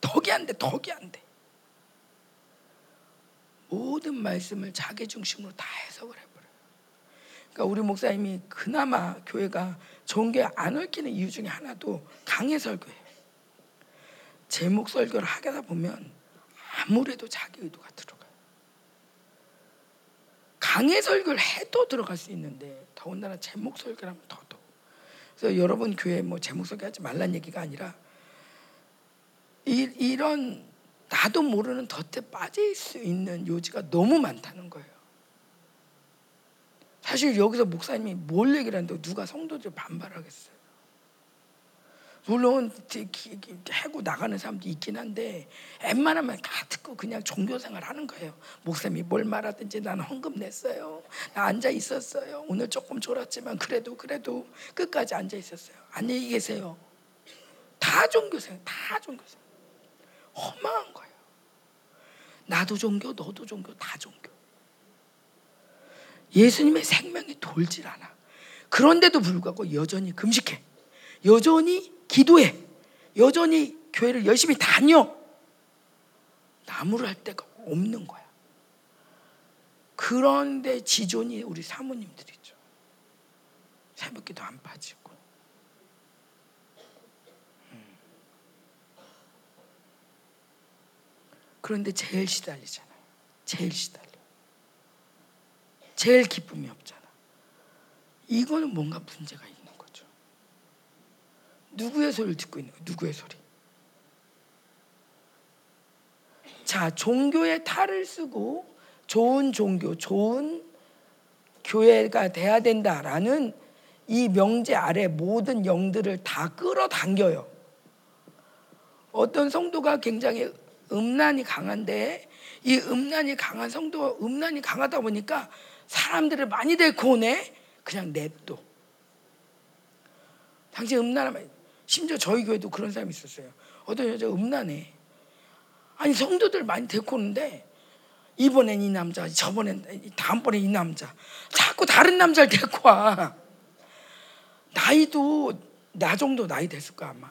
덕이 안 돼. 덕이 안 돼. 모든 말씀을 자기 중심으로 다 해석을 해버려요. 그러니까 우리 목사님이 그나마 교회가 게안 얽히는 이유 중에 하나도 강해 설교예요. 제목 설교를 하다 보면 아무래도 자기 의도가 들어가요. 강해 설교를 해도 들어갈 수 있는데 더군다나 제목 설교를 하면 더더. 그래서 여러분 교회 뭐 제목 설교하지 말란 얘기가 아니라 이, 이런 나도 모르는 덫에 빠질 수 있는 요지가 너무 많다는 거예요. 사실 여기서 목사님이 뭘 얘기를 하는데 누가 성도들 반발하겠어요. 물론 해고 나가는 사람도 있긴 한데 웬만하면 다 듣고 그냥 종교생활 하는 거예요. 목사님이 뭘 말하든지 나는 헌금 냈어요. 나 앉아 있었어요. 오늘 조금 졸았지만 그래도 그래도 끝까지 앉아 있었어요. 안녕히 계세요. 다 종교생, 다 종교생. 허망한 거예요. 나도 종교, 너도 종교, 다 종교. 예수님의 생명이 돌질 않아. 그런데도 불구하고 여전히 금식해. 여전히 기도해. 여전히 교회를 열심히 다녀. 나무를 할 데가 없는 거야. 그런데 지존이 우리 사모님들이죠. 새벽기도 안 빠지고. 음. 그런데 제일 시달리잖아요. 제일 시달려. 제일 기쁨이 없잖아. 이거는 뭔가 문제가 거죠. 누구의 소리를 듣고 있는 거예요? 누구의 소리? 자, 종교의 탈을 쓰고 좋은 종교, 좋은 교회가 돼야 된다라는 이 명제 아래 모든 영들을 다 끌어당겨요. 어떤 성도가 굉장히 음란이 강한데 이 음란이 강한 성도가 음란이 강하다 보니까 사람들을 많이 데리고 오네. 그냥 냅둬. 당시 음란하면 심지어 저희 교회도 그런 사람이 있었어요. 어떤 여자 음란해. 아니 성도들 많이 데리고 오는데 이번엔 이 남자, 저번엔 다음번에 이 남자. 자꾸 다른 남자를 데리고 와. 나이도 나 정도 나이 됐을 거야 아마.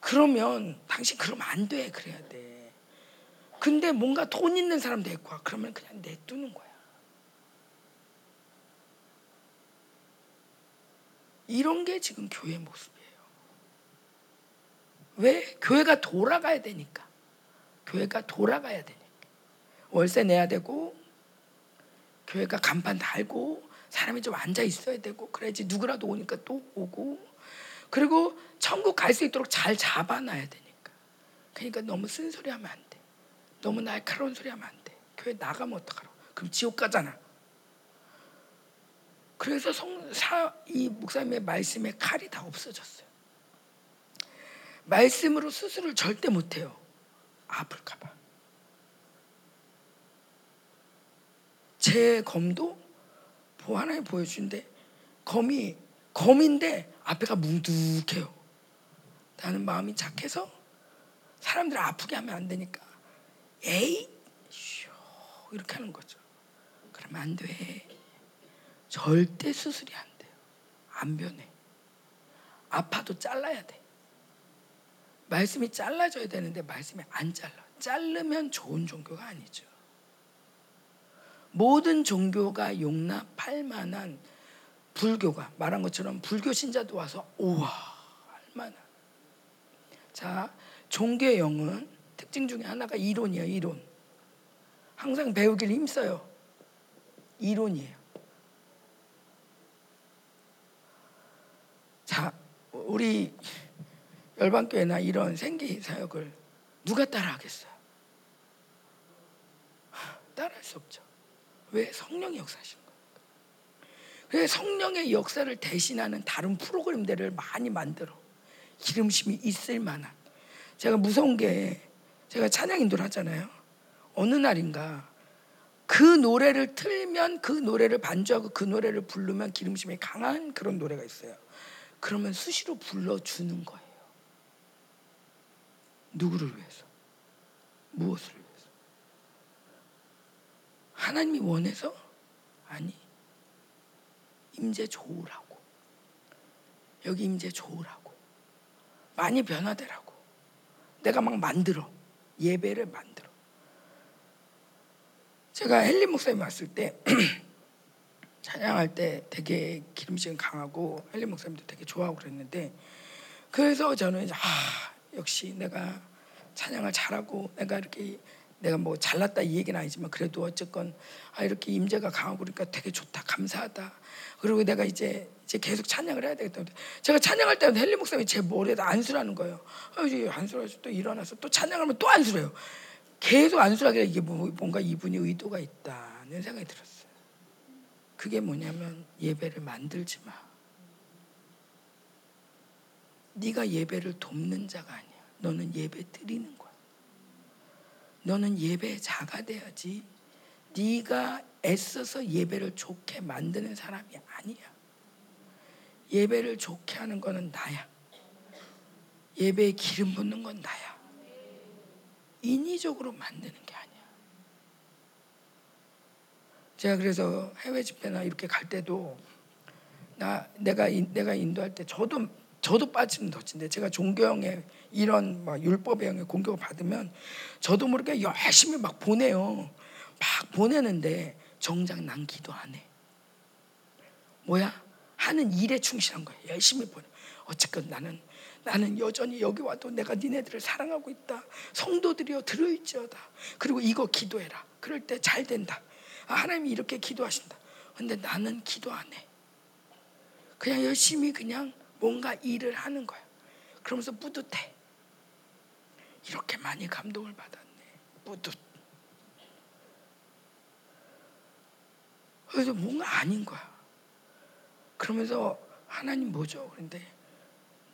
그러면 당신 그러면 안 돼. 그래야 돼. 근데 뭔가 돈 있는 사람 데리고 와. 그러면 그냥 내두는 거야. 이런 게 지금 교회 모습이에요. 왜? 교회가 돌아가야 되니까. 교회가 돌아가야 되니까. 월세 내야 되고, 교회가 간판 달고, 사람이 좀 앉아 있어야 되고, 그래야지 누구라도 오니까 또 오고, 그리고 천국 갈 수 있도록 잘 잡아놔야 되니까. 그러니까 너무 쓴소리 하면 안 돼. 너무 날카로운 소리 하면 안 돼. 교회 나가면 어떡하라고. 그럼 지옥 가잖아. 그래서 성, 사, 이 목사님의 말씀에 칼이 다 없어졌어요. 말씀으로 수술을 절대 못 해요. 아플까 봐. 제 검도 하나님 보여주는데 검이 검인데 앞에가 뭉툭해요. 나는 마음이 착해서 사람들 아프게 하면 안 되니까 에이 쇼 이렇게 하는 거죠. 그러면 안 돼. 절대 수술이 안 돼요. 안 변해. 아파도 잘라야 돼. 말씀이 잘라져야 되는데 말씀이 안 잘라. 자르면 좋은 종교가 아니죠. 모든 종교가 용납할 만한 불교가 말한 것처럼 불교 신자도 와서 우와 할 만한. 자 종교의 영은 특징 중에 하나가 이론이에요. 이론. 항상 배우길 힘써요. 이론이에요. 자, 우리 열방교회나 이런 생기 사역을 누가 따라하겠어요? 따라할 수 없죠. 왜 성령이 역사하신 거예요? 성령의 역사를 대신하는 다른 프로그램들을 많이 만들어 기름심이 있을 만한 제가 무서운 게 제가 찬양 인도를 하잖아요. 어느 날인가 그 노래를 틀면 그 노래를 반주하고 그 노래를 부르면 기름심이 강한 그런 노래가 있어요. 그러면 수시로 불러주는 거예요. 누구를 위해서? 무엇을 위해서? 하나님이 원해서? 아니. 임재 좋으라고. 여기 임재 좋으라고. 많이 변화되라고. 내가 막 만들어. 예배를 만들어. 제가 헬리 목사님 왔을 때 찬양할 때 되게 기름진 강하고 헬리 목사님도 되게 좋아하고 그랬는데 그래서 저는 이제 아 역시 내가 찬양을 잘하고 내가 이렇게 내가 뭐 잘났다 이 얘기는 아니지만 그래도 어쨌건 아 이렇게 임재가 강하고 그러니까 되게 좋다 감사하다. 그리고 내가 이제 이제 계속 찬양을 해야 되겠다. 제가 찬양할 때마다 헬리 목사님이 제 머리에다 안수라는 거예요. 아 이제 안수라서 또 일어나서 또 찬양하면 또 안수래요. 계속 안수라길래 이게 뭐, 뭔가 이분이 의도가 있다는 생각이 들었어요 그게 뭐냐면 예배를 만들지 마 네가 예배를 돕는 자가 아니야 너는 예배 드리는 거야 너는 예배 자가 돼야지 네가 애써서 예배를 좋게 만드는 사람이 아니야. 예배를 좋게 하는 거는 나야. 예배에 기름 붓는 건 나야. 인위적으로 만드는 게 아니야. 제가 그래서 해외 집회나 이렇게 갈 때도 나 내가 내가 인도할 때 저도 저도 빠지는 덫인데 제가 종교형의 이런 막 율법의 형의 공격을 받으면 저도 모르게 열심히 막 보내요. 막 보내는데 정작 난 기도 안 해. 뭐야? 하는 일에 충실한 거야. 열심히 보내. 어쨌건 나는 나는 여전히 여기 와도 내가 니네들을 사랑하고 있다. 성도들이여 들어있지어다. 그리고 이거 기도해라. 그럴 때 잘 된다. 아, 하나님이 이렇게 기도하신다. 근데 나는 기도 안 해. 그냥 열심히 그냥 뭔가 일을 하는 거야. 그러면서 뿌듯해. 이렇게 많이 감동을 받았네. 뿌듯. 그래서 뭔가 아닌 거야. 그러면서 하나님 뭐죠? 그런데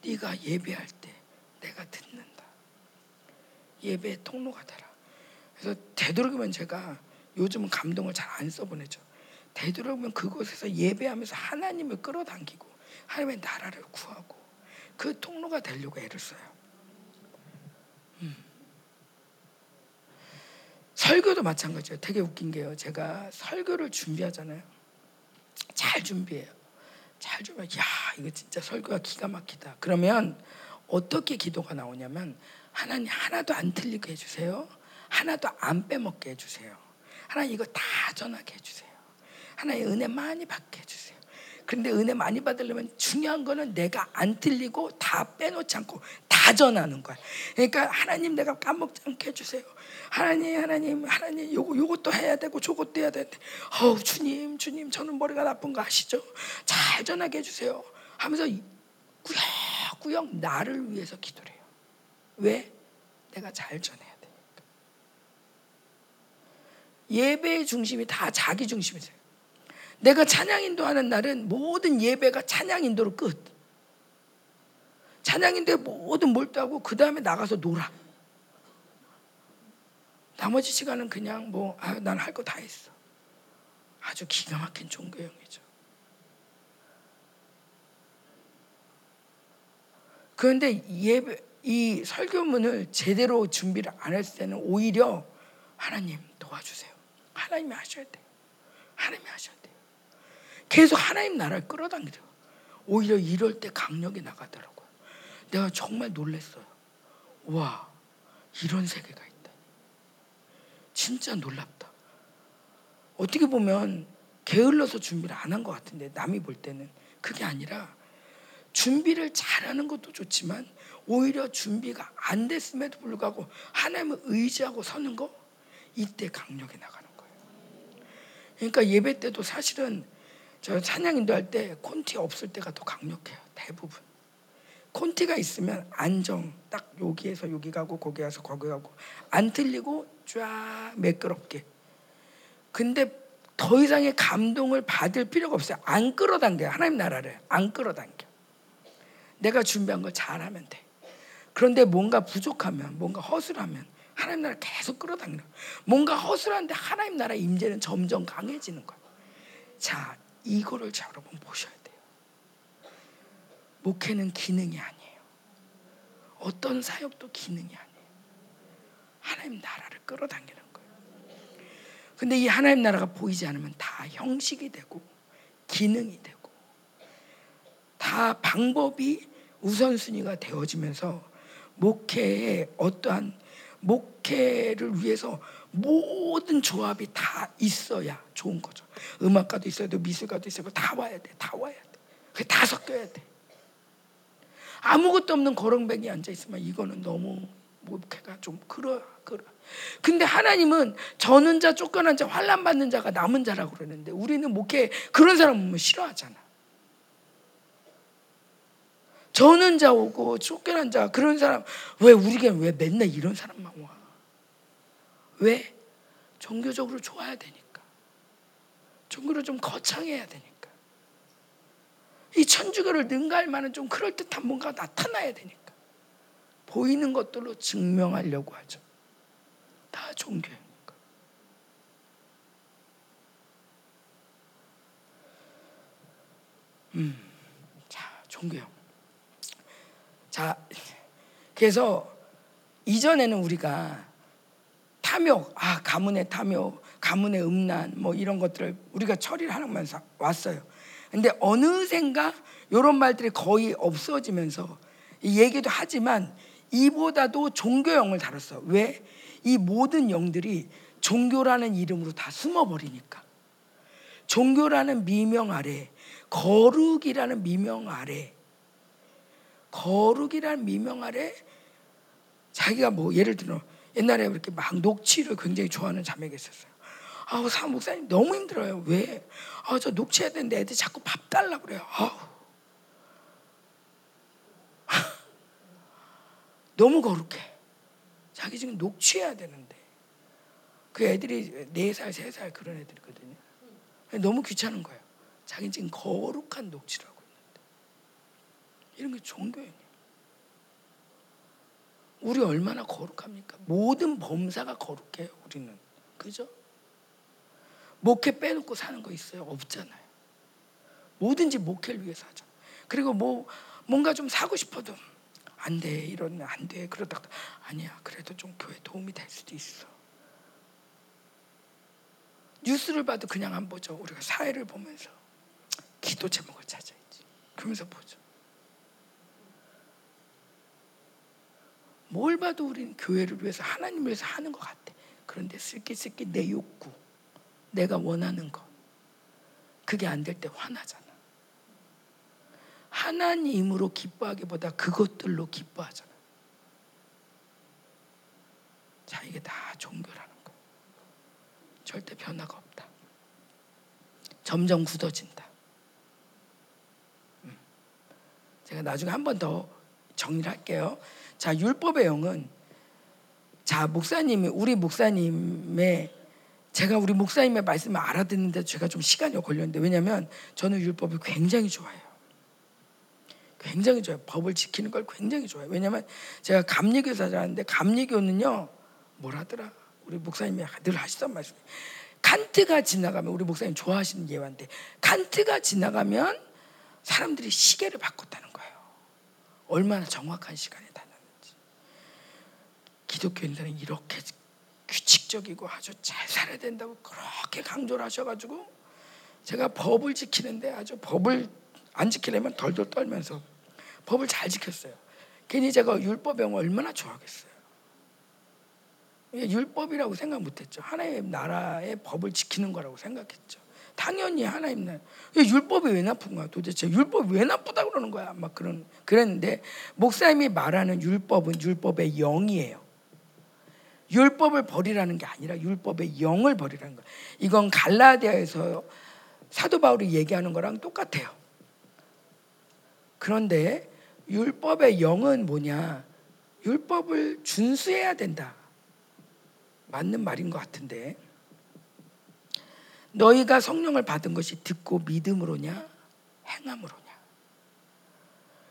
네가 예배할 때 내가 듣는다. 예배 통로가 되라. 그래서 되도록이면 제가 요즘은 감동을 잘 안 써보내죠. 되도록이면 그곳에서 예배하면서 하나님을 끌어당기고 하나님의 나라를 구하고 그 통로가 되려고 애를 써요. 음. 설교도 마찬가지예요. 되게 웃긴 게요. 제가 설교를 준비하잖아요. 잘 준비해요. 잘 준비해. 야, 이거 진짜 설교가 기가 막히다. 그러면 어떻게 기도가 나오냐면 하나님 하나도 안 틀리게 해주세요. 하나도 안 빼먹게 해주세요. 하나님 이거 다 전하게 해주세요. 하나님 은혜 많이 받게 해주세요. 그런데 은혜 많이 받으려면 중요한 거는 내가 안 틀리고 다 빼놓지 않고 다 전하는 거야. 그러니까 하나님 내가 까먹지 않게 해주세요. 하나님, 하나님, 하나님, 요거 요것도 해야 되고 저것도 해야 되는데, 어우 주님, 주님, 저는 머리가 나쁜 거 아시죠? 잘 전하게 해주세요. 하면서 꾸역꾸역 나를 위해서 기도를 해요. 왜? 내가 잘 전해야 되니까. 예배의 중심이 다 자기 중심이세요. 내가 찬양 인도하는 날은 모든 예배가 찬양 인도로 끝. 찬양 인도에 모든 몰두하고 그 다음에 나가서 놀아. 나머지 시간은 그냥 뭐, 아, 난할 거 다 했어. 아주 기가 막힌 종교형이죠. 그런데 예배, 이 설교문을 제대로 준비를 안 했을 때는 오히려 하나님 도와주세요. 하나님이 하셔야 돼요. 하나님이 하셔야 돼요. 계속 하나님 나라를 끌어당기죠. 오히려 이럴 때 강력이 나가더라고요. 내가 정말 놀랐어요. 와, 이런 세계가 있다. 진짜 놀랍다. 어떻게 보면 게을러서 준비를 안 한 것 같은데 남이 볼 때는 그게 아니라 준비를 잘하는 것도 좋지만 오히려 준비가 안 됐음에도 불구하고 하나님을 의지하고 서는 거 이때 강력이 거예요. 그러니까 예배 때도 사실은 저 찬양 인도할 때 콘티 없을 때가 더 강력해요. 대부분. 콘티가 있으면 안정 딱 여기에서 여기 가고 거기 가서 거기 가고 안 틀리고 쫙 매끄럽게. 근데 더 이상의 감동을 받을 필요가 없어요. 안 끌어당겨요. 하나님 나라를 안 끌어당겨. 내가 준비한 걸 잘하면 돼. 그런데 뭔가 부족하면 뭔가 허술하면 하나님 나라 계속 끌어당기는 뭔가 허술한데 하나님 나라 임재는 점점 강해지는 거야. 자, 이거를 여러분 보셔야 돼요. 목회는 기능이 아니에요. 어떤 사역도 기능이 아니에요. 하나님 나라를 끌어당기는 거예요. 근데 이 하나님 나라가 보이지 않으면 다 형식이 되고 기능이 되고 다 방법이 우선순위가 되어지면서 목회에 어떠한 목 회를 위해서 모든 조합이 다 있어야 좋은 거죠. 음악가도 있어야 돼, 미술가도 있어야 돼, 다 와야 돼, 다 와야 돼. 그게 다 섞여야 돼. 아무것도 없는 거렁뱅이 앉아 있으면 이거는 너무 목회가 좀 그러 그러. 근데 하나님은 저는 자 쫓겨난 자 환란 받는 자가 남은 자라고 그러는데 우리는 목회 그런 사람 보면 싫어하잖아. 저는 자 오고 쫓겨난 자 그런 사람 왜 우리가 왜 맨날 이런 사람만 와? 왜? 종교적으로 좋아야 되니까. 종교를 좀 거창해야 되니까. 이 천주교를 능가할 만한 좀 그럴듯한 뭔가 나타나야 되니까. 보이는 것들로 증명하려고 하죠. 다 종교니까. 음, 자, 종교요. 자, 그래서 이전에는 우리가 탐욕, 아 가문의 탐욕, 가문의 음란, 뭐 이런 것들을 우리가 처리를 하면서 왔어요. 근데 어느샌가 이런 말들이 거의 없어지면서 얘기도 하지만 이보다도 종교형을 다뤘어. 왜? 이 모든 영들이 종교라는 이름으로 다 숨어버리니까. 종교라는 미명 아래, 거룩이라는 미명 아래, 거룩이라는 미명 아래 자기가 뭐 예를 들어 옛날에 이렇게 막 녹취를 굉장히 좋아하는 자매가 있었어요. 아우 사 목사님 너무 힘들어요. 왜? 아 저 녹취해야 되는데 애들 자꾸 밥 달라 그래요. 아우 너무 거룩해. 자기 지금 녹취해야 되는데 그 애들이 네 살, 세 살 그런 애들이거든요. 너무 귀찮은 거예요. 자기 지금 거룩한 녹취를 하고 있는데 이런 게 종교예요. 우리 얼마나 거룩합니까? 모든 범사가 거룩해요. 우리는 그죠? 목회 빼놓고 사는 거 있어요? 없잖아요. 뭐든지 목회를 위해서 하죠. 그리고 뭐 뭔가 좀 사고 싶어도 안 돼, 이러면 안 돼. 그러다가 아니야. 그래도 좀 교회 도움이 될 수도 있어. 뉴스를 봐도 그냥 안 보죠. 우리가 사회를 보면서 기도 제목을 찾아야지. 그러면서 보죠. 뭘 봐도 우리는 교회를 위해서 하나님을 위해서 하는 것 같아. 그런데 슬기슬기 내 욕구, 내가 원하는 것 그게 안 될 때 화나잖아. 하나님으로 기뻐하기보다 그것들로 기뻐하잖아. 자, 이게 다 종교라는 거. 절대 변화가 없다. 점점 굳어진다. 음. 제가 나중에 한 번 더 정리를 할게요. 자, 율법의 영은 자, 목사님이 우리 목사님의 제가 우리 목사님의 말씀을 알아듣는데 제가 좀 시간이 걸렸는데 왜냐하면 저는 율법을 굉장히 좋아해요. 굉장히 좋아요. 법을 지키는 걸 굉장히 좋아해요. 왜냐하면 제가 감리교 사 자는데 감리교는요 뭐라더라 우리 목사님이 늘 하시던 말씀. 칸트가 지나가면 우리 목사님 좋아하시는 예화인데 칸트가 지나가면 사람들이 시계를 바꿨다는 거예요. 얼마나 정확한 시간에. 기독교인들은 이렇게 규칙적이고 아주 잘 살아야 된다고 그렇게 강조를 하셔가지고 제가 법을 지키는데 아주 법을 안 지키려면 덜덜 떨면서 법을 잘 지켰어요. 괜히 제가 율법에 얼마나 좋아하겠어요. 율법이라고 생각 못했죠. 하나님의 나라의 법을 지키는 거라고 생각했죠. 당연히 하나님 나 율법이 왜 나쁜 거야? 도대체 율법이 왜 나쁘다 그러는 거야? 막 그런 그랬는데 목사님이 말하는 율법은 율법의 영이에요. 율법을 버리라는 게 아니라 율법의 영을 버리라는 거예요. 이건 갈라디아에서 사도 바울이 얘기하는 거랑 똑같아요. 그런데 율법의 영은 뭐냐? 율법을 준수해야 된다. 맞는 말인 것 같은데. 너희가 성령을 받은 것이 듣고 믿음으로냐? 행함으로냐?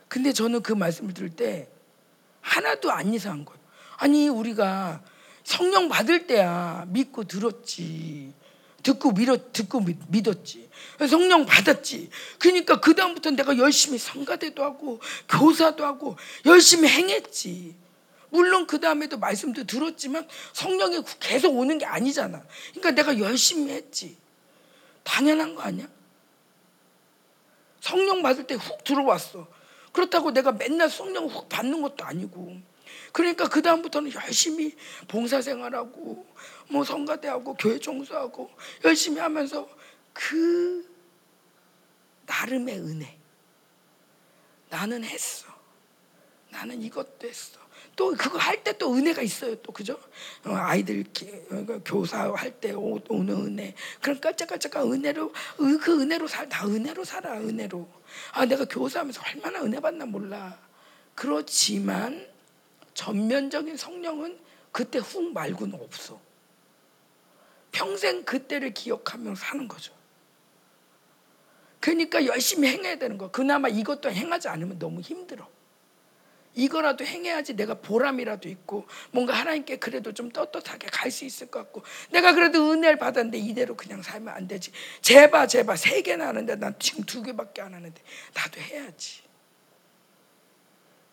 근데 저는 그 말씀을 들을 때 하나도 안 이상한 거예요. 아니, 우리가 성령 받을 때야 믿고 들었지. 듣고 믿었, 듣고 믿었지. 성령 받았지. 그러니까 그 다음부터 내가 열심히 성가대도 하고 교사도 하고 열심히 행했지. 물론 그 다음에도 말씀도 들었지만 성령이 계속 오는 게 아니잖아. 그러니까 내가 열심히 했지. 당연한 거 아니야? 성령 받을 때 훅 들어왔어. 그렇다고 내가 맨날 성령 훅 받는 것도 아니고. 그러니까 그 다음부터는 열심히 봉사생활하고 뭐 성가대하고 교회 청소하고 열심히 하면서 그 나름의 은혜. 나는 했어. 나는 이것도 했어. 또 그거 할 때 또 은혜가 있어요. 또 그죠? 어, 아이들 어, 교사 할 때 오는 은혜. 그런 깔짝깔짝한 은혜로 그 은혜로 살. 다 은혜로 살아. 은혜로. 아 내가 교사하면서 얼마나 은혜 받나 몰라. 그렇지만 전면적인 성령은 그때 훅 말고는 없어. 평생 그때를 기억하며 사는 거죠. 그러니까 열심히 행해야 되는 거. 그나마 이것도 행하지 않으면 너무 힘들어. 이거라도 행해야지 내가 보람이라도 있고 뭔가 하나님께 그래도 좀 떳떳하게 갈 수 있을 것 같고 내가 그래도 은혜를 받았는데 이대로 그냥 살면 안 되지 제발 제발 세 개나 하는데 난 지금 두 개밖에 안 하는데 나도 해야지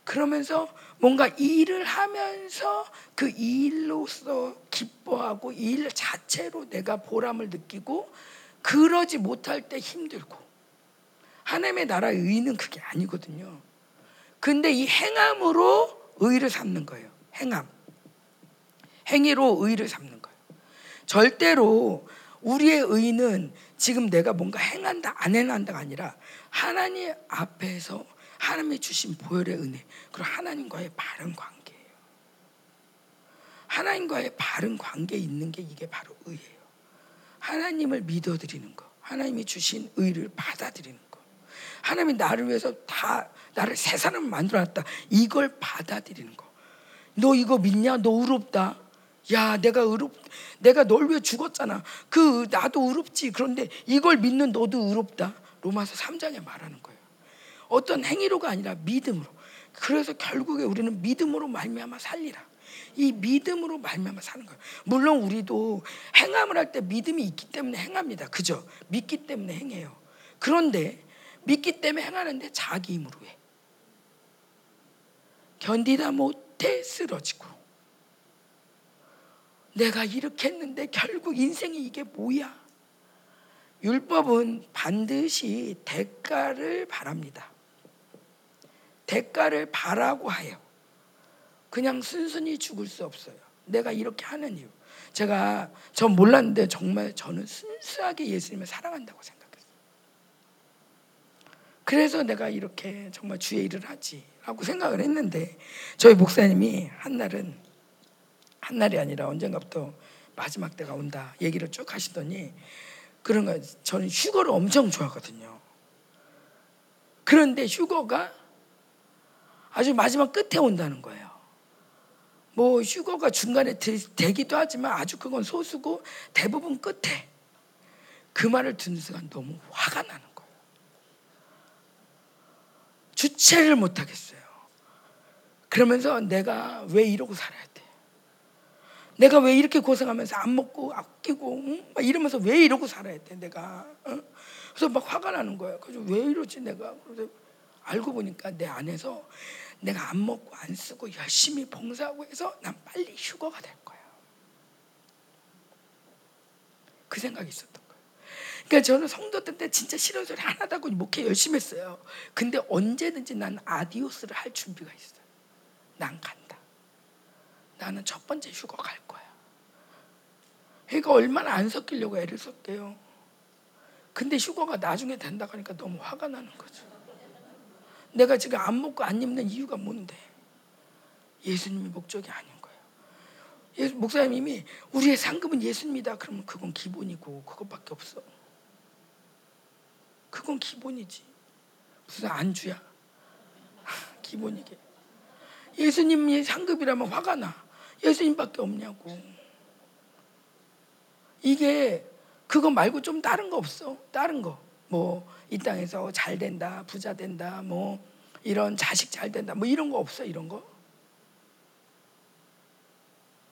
그러면서 뭔가 일을 하면서 그 일로서 기뻐하고 일 자체로 내가 보람을 느끼고 그러지 못할 때 힘들고 하나님의 나라의 의는 그게 아니거든요. 근데 이 행함으로 의를 삼는 거예요. 행함. 행위로 의를 삼는 거예요. 절대로 우리의 의는 지금 내가 뭔가 행한다 안 행한다가 아니라 하나님 앞에서 하나님이 주신 보혈의 은혜 그리고 하나님과의 바른 관계예요. 하나님과의 바른 관계에 있는 게 이게 바로 의예요. 하나님을 믿어드리는 거, 하나님이 주신 의를 받아들이는 거, 하나님이 나를 위해서 다 나를 새 사람을 만들어놨다. 이걸 받아들이는 거. 너 이거 믿냐? 너 의롭다. 야, 내가 의롭, 내가 널 위해 죽었잖아. 그 나도 의롭지. 그런데 이걸 믿는 너도 의롭다. 로마서 3장에 말하는 거예요. 어떤 행위로가 아니라 믿음으로. 그래서 결국에 우리는 믿음으로 말미암아 살리라. 이 믿음으로 말미암아 사는 거예요. 물론 우리도 행함을 할 때 믿음이 있기 때문에 행합니다. 그죠? 믿기 때문에 행해요. 그런데 믿기 때문에 행하는데 자기 힘으로 해. 견디다 못해 쓰러지고 내가 이렇게 했는데 결국 인생이 이게 뭐야? 율법은 반드시 대가를 바랍니다. 대가를 바라고 하여 그냥 순순히 죽을 수 없어요. 내가 이렇게 하는 이유. 제가 전 몰랐는데 정말 저는 순수하게 예수님을 사랑한다고 생각했어요. 그래서 내가 이렇게 정말 주의 일을 하지라고 생각을 했는데 저희 목사님이 한 날은 한 날이 아니라 언젠가부터 마지막 때가 온다 얘기를 쭉 하시더니 그런 거 저는 휴거를 엄청 좋아하거든요. 그런데 휴거가 아주 마지막 끝에 온다는 거예요. 뭐 휴거가 중간에 되, 기도 하지만 아주 그건 소수고 대부분 끝에 그 말을 듣는 순간 너무 화가 나는 거예요. 주체를 못 하겠어요. 그러면서 내가 왜 이러고 살아야 돼? 내가 왜 이렇게 고생하면서 안 먹고 아끼고 응? 막 이러면서 왜 이러고 살아야 돼? 내가 응? 그래서 막 화가 나는 거예요. 그래서 왜 이러지 내가? 그래서 알고 보니까 내 안에서 내가 안 먹고 안 쓰고 열심히 봉사하고 해서 난 빨리 휴거가 될 거야. 그 생각이 있었던 거예요. 그러니까 저는 성도 때 진짜 싫은 소리 하나도 하고 목회 열심히 했어요. 근데 언제든지 난 아디오스를 할 준비가 있어요. 난 간다. 나는 첫 번째 휴거 갈 거야. 그러니까 얼마나 안 섞이려고 애를 썼게요. 근데 휴거가 나중에 된다고 하니까 너무 화가 나는 거죠. 내가 지금 안 먹고 안 입는 이유가 뭔데? 예수님이 목적이 아닌 거예요. 예수, 목사님이 우리의 상급은 예수님이다. 그러면 그건 기본이고 그것밖에 없어. 그건 기본이지. 무슨 안주야? 기본이게. 예수님이 상급이라면 화가 나. 예수님밖에 없냐고. 이게 그거 말고 좀 다른 거 없어? 다른 거. 뭐 이 땅에서 잘 된다, 부자 된다, 뭐 이런 자식 잘 된다, 뭐 이런 거 없어 이런 거?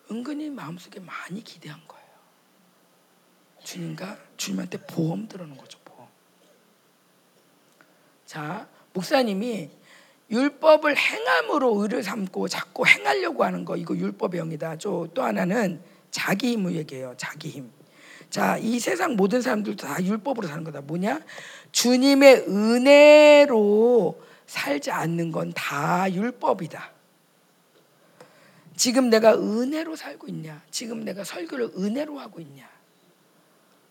은근히 마음속에 많이 기대한 거예요. 주님과 주님한테 보험 들어는 거죠, 보험. 자, 목사님이 율법을 행함으로 의를 삼고 자꾸 행하려고 하는 거 이거 율법의 영이다. 또 하나는 자기 힘을 얘기해요. 자기 힘. 자, 이 세상 모든 사람들도 다 율법으로 사는 거다. 뭐냐? 주님의 은혜로 살지 않는 건 다 율법이다. 지금 내가 은혜로 살고 있냐? 지금 내가 설교를 은혜로 하고 있냐?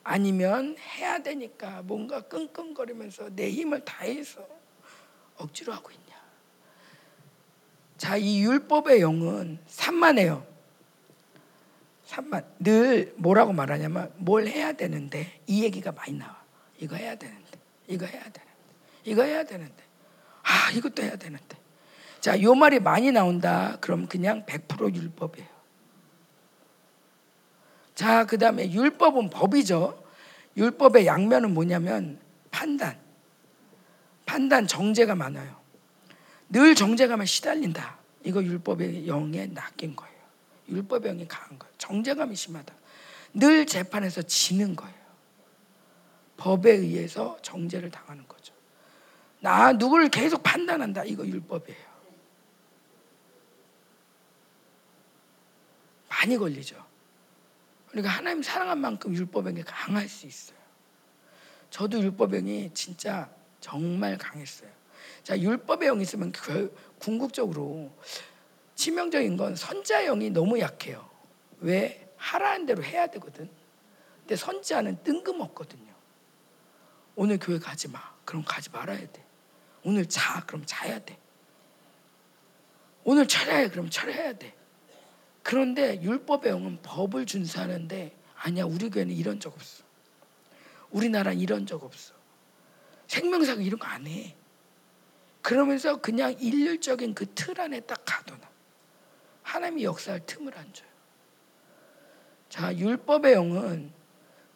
아니면 해야 되니까 뭔가 끙끙거리면서 내 힘을 다해서 억지로 하고 있냐? 자, 이 율법의 영은 산만해요. 산만. 늘 뭐라고 말하냐면 뭘 해야 되는데 이 얘기가 많이 나와. 이거 해야 되는데, 이거 해야 되는데, 이거 해야 되는데, 아, 이것도 해야 되는데. 자, 요 말이 많이 나온다. 그럼 그냥 100% 율법이에요. 자, 그 다음에 율법은 법이죠. 율법의 양면은 뭐냐면 판단. 판단, 정제가 많아요. 늘 정제감에 시달린다. 이거 율법의 영에 낚인 거예요. 율법의 영이 강한 거예요. 정제감이 심하다. 늘 재판에서 지는 거예요. 법에 의해서 정제를 당하는 거죠. 나 누구를 계속 판단한다. 이거 율법이에요. 많이 걸리죠. 그러니까 하나님 사랑한 만큼 율법행이 강할 수 있어요. 저도 율법행이 진짜 정말 강했어요. 자, 율법의 영이 있으면 그 궁극적으로 치명적인 건 선자형이 너무 약해요. 왜? 하라는 대로 해야 되거든. 근데 선자는 뜬금없거든요. 오늘 교회 가지 마. 그럼 가지 말아야 돼. 오늘 자. 그럼 자야 돼. 오늘 철야해. 그럼 철야해야 돼. 그런데 율법의 영은 법을 준수하는데 아니야 우리 교회는 이런 적 없어. 우리나라는 이런 적 없어. 생명사가 이런 거 안 해. 그러면서 그냥 일률적인 그 틀 안에 딱 가둬놔. 하나님이 역사할 틈을 안 줘요. 자, 율법의 영은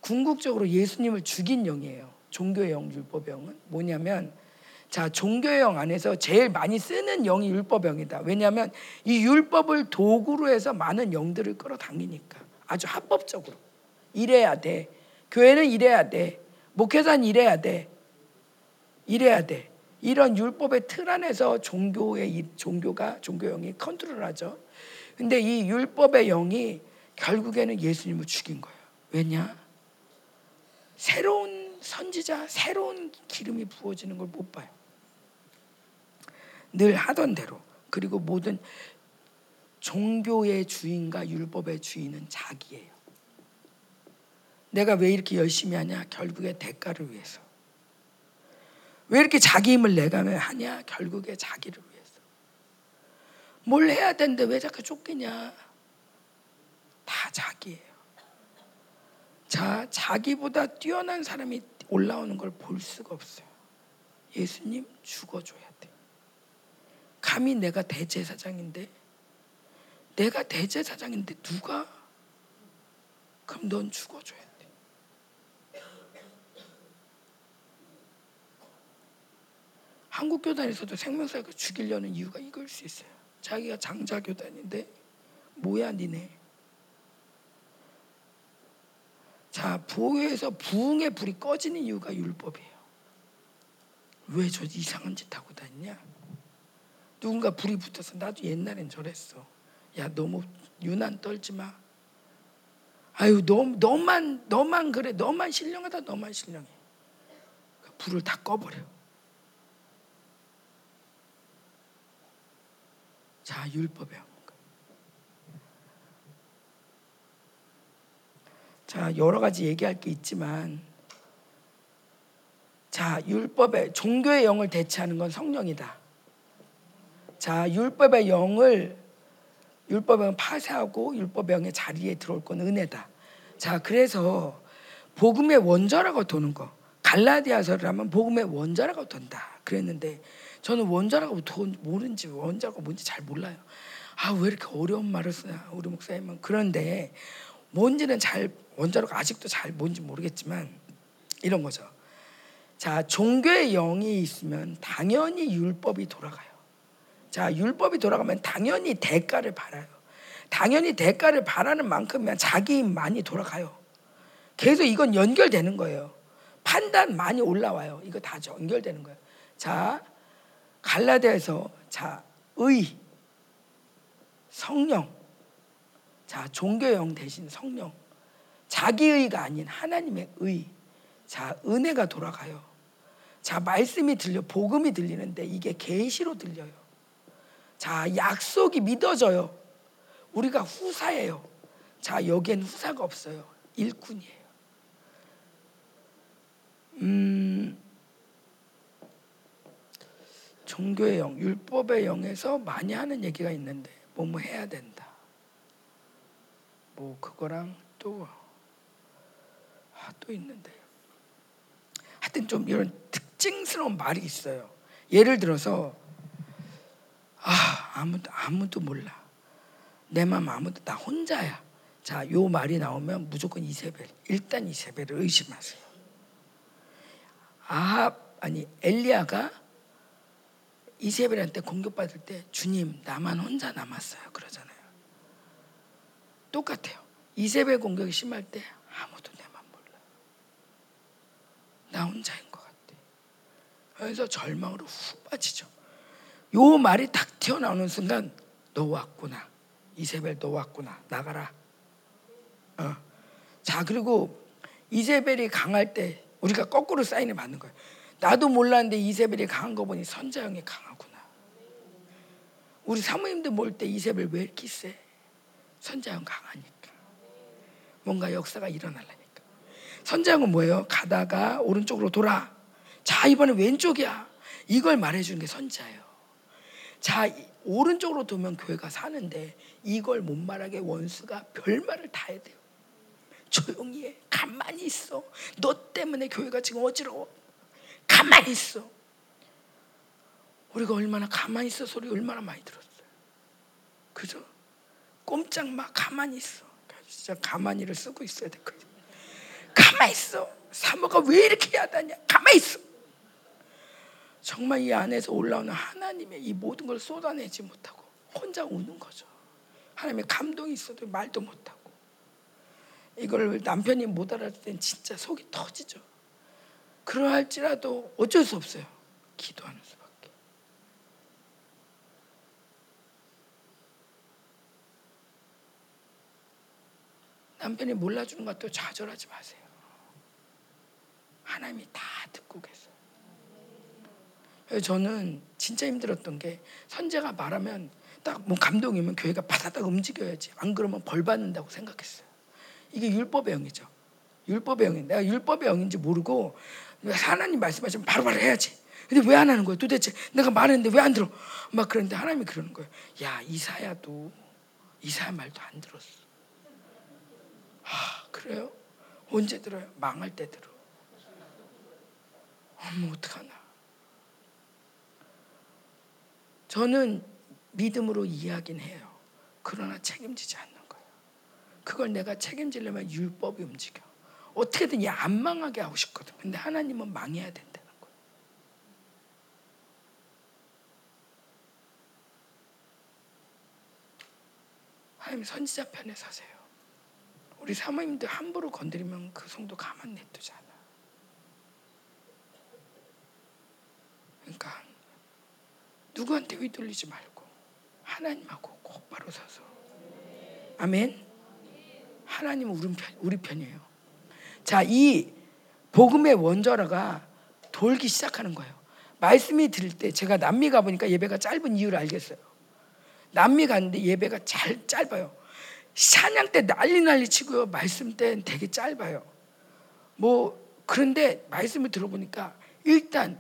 궁극적으로 예수님을 죽인 영이에요. 종교의 영, 율법의 영은 뭐냐면 자, 종교의 영 안에서 제일 많이 쓰는 영이 율법의 영이다. 왜냐하면 이 율법을 도구로 해서 많은 영들을 끌어당기니까 아주 합법적으로 이래야 돼. 교회는 이래야 돼. 목회자는 이래야 돼. 이래야 돼. 이런 율법의 틀 안에서 종교의 종교가 종교형이 컨트롤하죠. 근데 이 율법의 영이 결국에는 예수님을 죽인 거예요. 왜냐? 새로운 선지자, 새로운 기름이 부어지는 걸 못 봐요. 늘 하던 대로 그리고 모든 종교의 주인과 율법의 주인은 자기예요. 내가 왜 이렇게 열심히 하냐? 결국에 대가를 위해서. 왜 이렇게 자기 힘을 내가며 하냐? 결국에 자기를 위해서. 뭘 해야 되는데 왜 자꾸 쫓기냐? 다 자기예요. 자, 자기보다 뛰어난 사람이 올라오는 걸 볼 수가 없어요. 예수님 죽어줘야 돼. 감히 내가 대제사장인데 내가 대제사장인데 누가 그럼 넌 죽어줘야 돼. 한국 교단에서도 생명사가 죽이려는 이유가 이걸 수 있어요. 자기가 장자 교단인데 뭐야 니네. 자 부에서 부흥의 불이 꺼지는 이유가 율법이에요. 왜 저 이상한 짓 하고 다니냐? 누군가 불이 붙어서 나도 옛날엔 저랬어. 야 너무 유난 떨지 마. 아유 너 너만 너만 그래 너만 신령하다 너만 신령해. 그 불을 다 꺼버려. 자 율법에 자 여러 가지 얘기할 게 있지만 자 율법에 종교의 영을 대체하는 건 성령이다. 자, 율법의 영을 율법의 영을 파쇄하고 율법의 영의 자리에 들어올 건 은혜다. 자, 그래서 복음의 원자라고 도는 거. 갈라디아서를 하면 복음의 원자라고 돈다. 그랬는데 저는 원자라고 돈 모르는지 원자가 뭔지 잘 몰라요. 아, 왜 이렇게 어려운 말을 쓰나, 우리 목사님은. 그런데 뭔지는 잘, 원자로가 아직도 잘 뭔지 모르겠지만 이런 거죠. 자, 종교의 영이 있으면 당연히 율법이 돌아가요. 자, 율법이 돌아가면 당연히 대가를 받아요. 당연히 대가를 바라는 만큼이면 자기 힘 많이 돌아가요. 계속 이건 연결되는 거예요. 판단 많이 올라와요. 이거 다 연결되는 거예요. 자, 갈라디아에서 자, 의 성령 자, 종교형 대신 성령 자기의가 아닌 하나님의 의 자, 은혜가 돌아가요. 자, 말씀이 들려 복음이 들리는데 이게 계시로 들려요. 자, 약속이 믿어져요. 우리가 후사예요. 자, 여기엔 후사가 없어요. 일꾼이에요. 음, 종교의 영, 율법의 영에서 많이 하는 얘기가 있는데 뭐뭐 해야 된다. 뭐 그거랑 또, 아, 또 있는데. 하여튼 좀 이런 특징스러운 말이 있어요. 예를 들어서 아 아무도 아무도 몰라. 내 마음 아무도 나 혼자야. 자, 요 말이 나오면 무조건 이세벨. 일단 이세벨을 의심하세요. 아 아니 엘리야가 이세벨한테 공격받을 때 주님 나만 혼자 남았어요 그러잖아요. 똑같아요. 이세벨 공격이 심할 때 아무도 내만 몰라. 나 혼자인 것 같아. 그래서 절망으로 훅 빠지죠. 요 말이 딱 튀어나오는 순간 너 왔구나. 이세벨 너 왔구나. 나가라. 어. 자 그리고 이세벨이 강할 때 우리가 거꾸로 사인을 받는 거예요. 나도 몰랐는데 이세벨이 강한 거 보니 선자형이 강하구나. 우리 사모님들 모일 때 이세벨 왜 이렇게 세? 선자형 강하니까. 뭔가 역사가 일어나려니까. 선자형은 뭐예요? 가다가 오른쪽으로 돌아. 자 이번엔 왼쪽이야. 이걸 말해주는 게 선자예요. 자 오른쪽으로 두면 교회가 사는데 이걸 못 말하게 원수가 별말을 다 해야 돼요. 조용히 해. 가만히 있어. 너 때문에 교회가 지금 어지러워. 가만히 있어. 우리가 얼마나 가만히 있어 소리 얼마나 많이 들었어요. 그죠? 꼼짝 마 가만히 있어. 진짜 가만히를 쓰고 있어야 될 거야. 가만히 있어. 사모가 왜 이렇게 야다냐? 가만히 있어. 정말 이 안에서 올라오는 하나님의 이 모든 걸 쏟아내지 못하고 혼자 우는 거죠. 하나님의 감동이 있어도 말도 못하고. 이걸 남편이 못 알아들 땐 진짜 속이 터지죠. 그러할지라도 어쩔 수 없어요. 기도하는 수밖에. 남편이 몰라주는 것도 좌절하지 마세요. 하나님이 다 듣고 계세요. 저는 진짜 힘들었던 게 선재가 말하면 딱 뭐 감동이면 교회가 바다닥 움직여야지. 안 그러면 벌 받는다고 생각했어요. 이게 율법의 영이죠. 율법의 영인. 내가 율법의 영인지 모르고 하나님 말씀하시면 바로바로 해야지. 근데 왜 안 하는 거야? 도대체 내가 말했는데 왜 안 들어? 막 그런데 하나님이 그러는 거예요. 야 이사야도 이사야 말도 안 들었어. 아 그래요? 언제 들어요? 망할 때 들어. 어머 어떡하나. 저는 믿음으로 이해하긴 해요. 그러나 책임지지 않는 거예요. 그걸 내가 책임지려면 율법이 움직여. 어떻게든 얘 안 망하게 하고 싶거든. 근데 하나님은 망해야 된다는 거예요. 하나님 선지자 편에 서세요. 우리 사모님들 함부로 건드리면 그 성도 가만 냅두지 않아. 그러니까 누구한테 휘둘리지 말고 하나님하고 곧바로 서서 아멘. 하나님은 우리, 편, 우리 편이에요. 자, 이 복음의 원저라가 돌기 시작하는 거예요. 말씀이 들을 때 제가 남미 가보니까 예배가 짧은 이유를 알겠어요. 남미 갔는데 예배가 잘 짧아요. 사냥 때 난리 난리 치고요. 말씀 때는 되게 짧아요. 뭐 그런데 말씀을 들어보니까 일단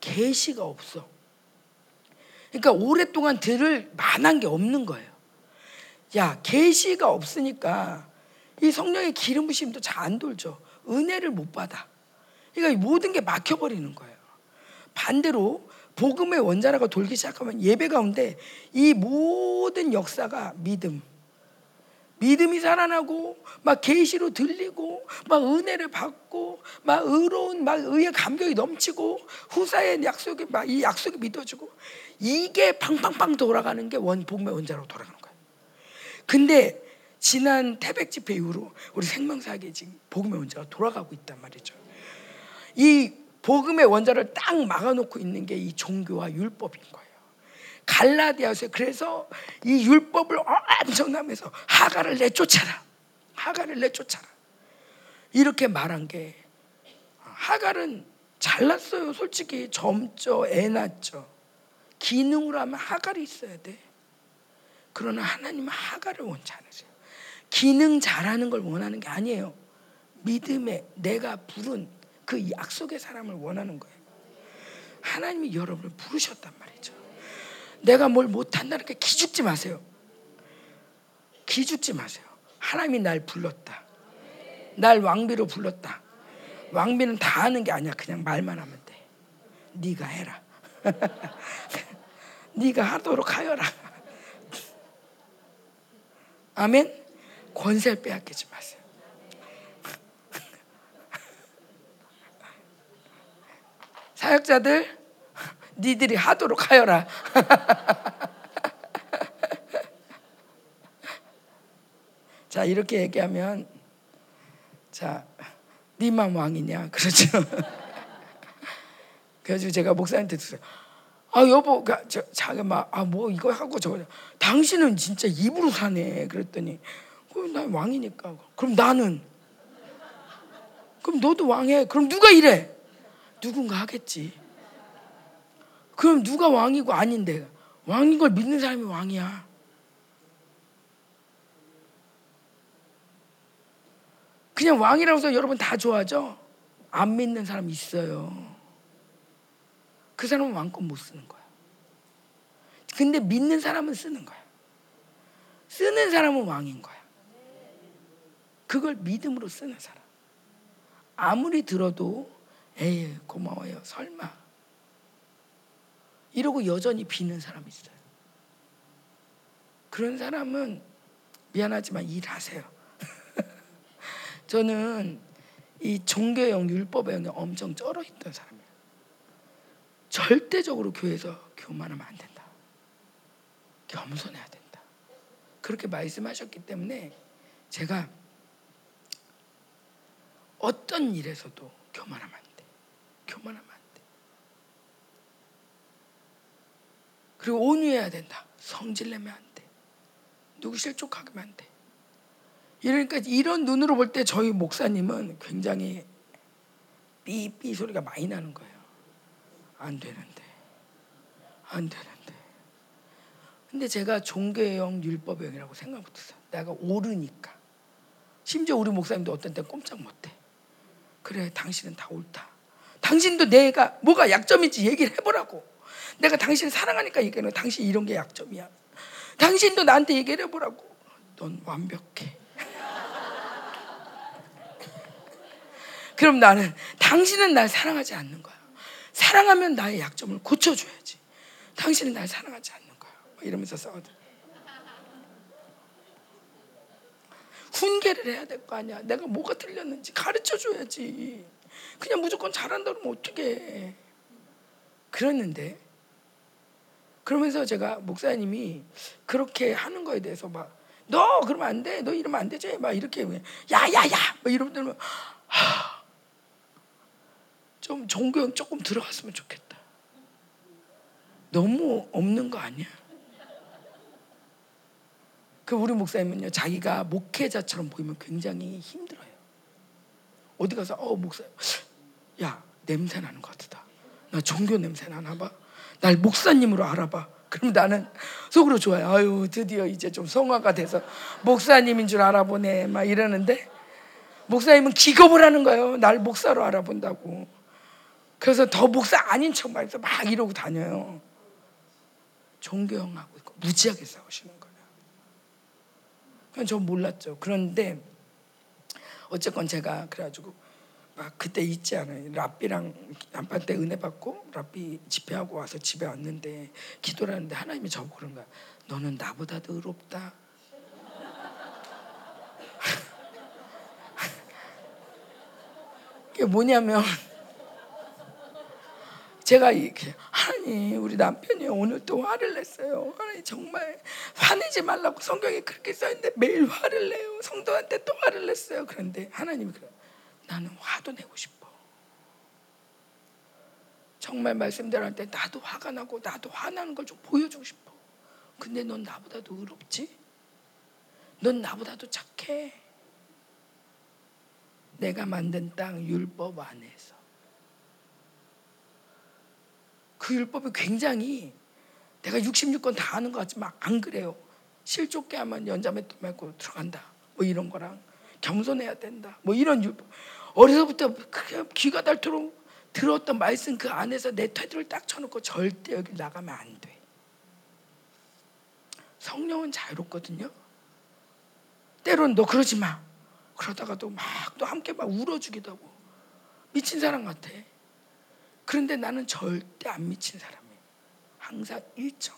계시가 없어. 그러니까 오랫동안 들을 만한 게 없는 거예요. 야, 계시가 없으니까 이 성령의 기름 부심도 잘 안 돌죠. 은혜를 못 받아. 그러니까 모든 게 막혀버리는 거예요. 반대로 복음의 원자라가 돌기 시작하면 예배 가운데 이 모든 역사가 믿음, 믿음이 살아나고 막 계시로 들리고 막 은혜를 받고 막 의로운 막 의의 감격이 넘치고 후사의 약속이 막 이 약속이 믿어지고 이게 팡팡팡 돌아가는 게 원 복음의 원자로 돌아가는 거예요. 근데 지난 태백 집회 이후로 우리 생명사학에 지금 복음의 원자가 돌아가고 있단 말이죠. 이 복음의 원자를 딱 막아놓고 있는 게 이 종교와 율법인 거예요. 갈라디아서 그래서 이 율법을 엄청나면서 하가를 내쫓아라. 하가를 내쫓아라. 이렇게 말한 게 하갈은 잘났어요. 솔직히 점죠, 애 낳죠. 기능으로 하면 하갈이 있어야 돼. 그러나 하나님은 하갈을 원치 않으세요. 기능 잘하는 걸 원하는 게 아니에요. 믿음에 내가 부른 그 약속의 사람을 원하는 거예요. 하나님이 여러분을 부르셨단 말이죠. 내가 뭘 못한다 이렇게 기죽지 마세요. 기죽지 마세요. 하나님이 날 불렀다. 날 왕비로 불렀다. 왕비는 다 하는 게 아니야. 그냥 말만 하면 돼. 네가 해라. 네가 하도록 하여라. 아멘. 권세를 빼앗기지 마세요. 사역자들 니들이 하도록 하여라. 자 이렇게 얘기하면 자 니만 왕이냐 그렇죠. 그래가지고 제가 목사님한테 들어요. 아 여보, 저 자기 막 아 뭐 이거 하고 저거. 당신은 진짜 입으로 사네. 그랬더니 그난 왕이니까. 그럼 나는 그럼 너도 왕해. 그럼 누가 이래? 누군가 하겠지. 그럼 누가 왕이고 아닌데 왕인 걸 믿는 사람이 왕이야. 그냥 왕이라고 해서 여러분 다 좋아하죠? 안 믿는 사람 있어요. 그 사람은 왕권 못 쓰는 거야. 근데 믿는 사람은 쓰는 거야. 쓰는 사람은 왕인 거야. 그걸 믿음으로 쓰는 사람. 아무리 들어도 에이 고마워요. 설마 이러고 여전히 비는 사람이 있어요. 그런 사람은 미안하지만 일하세요. 저는 이 종교형 율법의 영에 엄청 쩔어 있던 사람이에요. 절대적으로 교회에서 교만하면 안 된다. 겸손해야 된다. 그렇게 말씀하셨기 때문에 제가 어떤 일에서도 교만하면 안 돼. 교만하면 그리고 온유해야 된다. 성질 내면 안 돼. 누구 실족하면 안 돼. 이러니까 이런 눈으로 볼 때 저희 목사님은 굉장히 삐삐 소리가 많이 나는 거예요. 안 되는데. 안 되는데. 근데 제가 종교형 율법형이라고 생각 못했어. 내가 옳으니까. 심지어 우리 목사님도 어떤 때 꼼짝 못해. 그래, 당신은 다 옳다. 당신도 내가 뭐가 약점인지 얘기를 해보라고. 내가 당신을 사랑하니까 얘기하는 당신 이런 게 약점이야. 당신도 나한테 얘기를 해보라고. 넌 완벽해. 그럼 나는 당신은 날 사랑하지 않는 거야. 사랑하면 나의 약점을 고쳐줘야지. 당신은 날 사랑하지 않는 거야. 이러면서 싸우더 훈계를 해야 될 거 아니야. 내가 뭐가 틀렸는지 가르쳐 줘야지. 그냥 무조건 잘한다 그러면 어떻게 그랬는데 그러면서 제가 목사님이 그렇게 하는 거에 대해서 막 너 그러면 안 돼. 너 이러면 안 되지. 막 이렇게 야야야 막 이러면 하, 좀 종교형 조금 들어갔으면 좋겠다. 너무 없는 거 아니야? 그 우리 목사님은요 자기가 목회자처럼 보이면 굉장히 힘들어요. 어디 가서 어 목사 야 냄새 나는 것 같다. 나 종교 냄새 나나 봐. 날 목사님으로 알아봐. 그럼 나는 속으로 좋아요. 아유, 드디어 이제 좀 성화가 돼서 목사님인 줄 알아보네. 막 이러는데 목사님은 기겁을 하는 거예요. 날 목사로 알아본다고. 그래서 더 목사 아닌 척 말해서 막 이러고 다녀요. 존경하고 있고 무지하게 싸우시는 거예요. 그건 저 몰랐죠. 그런데 어쨌건 제가 그래가지고 막 그때 있지 않아요. 라삐랑 남편 때 은혜 받고 라삐 집회하고 와서 집에 왔는데 기도를 하는데 하나님이 저보고 그런 거야. 너는 나보다 더 의롭다. 그게 뭐냐면 제가 이렇게 하나님 우리 남편이 오늘 또 화를 냈어요. 하나님 정말 화내지 말라고 성경에 그렇게 써 있는데 매일 화를 내요. 성도한테 또 화를 냈어요. 그런데 하나님이 그래 나는 화도 내고 싶어. 정말 말씀대로 할 때 나도 화가 나고 나도 화나는 걸 좀 보여주고 싶어. 근데 넌 나보다도 의롭지? 넌 나보다도 착해. 내가 만든 땅 율법 안에서 그 율법이 굉장히 내가 66건 다 하는 것 같지만 안 그래요. 실족게 하면 연자맷도 메고 들어간다. 뭐 이런 거랑 겸손해야 된다. 뭐 이런 율법. 어려서부터 귀가 닳도록 들었던 말씀 그 안에서 내 태도를 딱 쳐놓고 절대 여기 나가면 안 돼. 성령은 자유롭거든요. 때로는 너 그러지 마. 그러다가도 막또 함께 막 울어주기도 하고 미친 사람 같아. 그런데 나는 절대 안 미친 사람이에요. 항상 일정.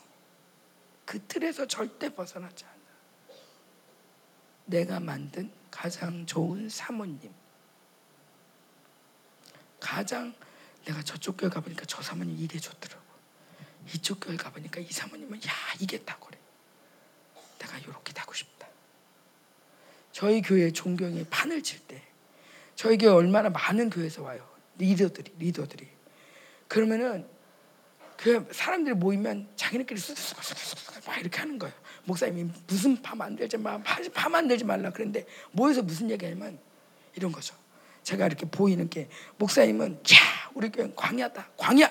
그 틀에서 절대 벗어나지 않아. 내가 만든 가장 좋은 사모님. 가장 내가 저쪽 교회 가보니까 저 사모님 이래 좋더라고. 이쪽 교회 가보니까 이 사모님은 야 이게 다 그래. 내가 이렇게 하고 싶다. 저희 교회 종교에 판을 칠 때 저희 교회 얼마나 많은 교회에서 와요. 리더들이 리더들이. 그러면은 그 사람들이 모이면 자기네끼리 막 이렇게 하는 거예요. 목사님이 무슨 파 만들지 마, 파 만들지 말라 그런데 모여서 무슨 얘기하냐면 이런 거죠. 제가 이렇게 보이는 게 목사님은 야 우리 교회 광야다 광야.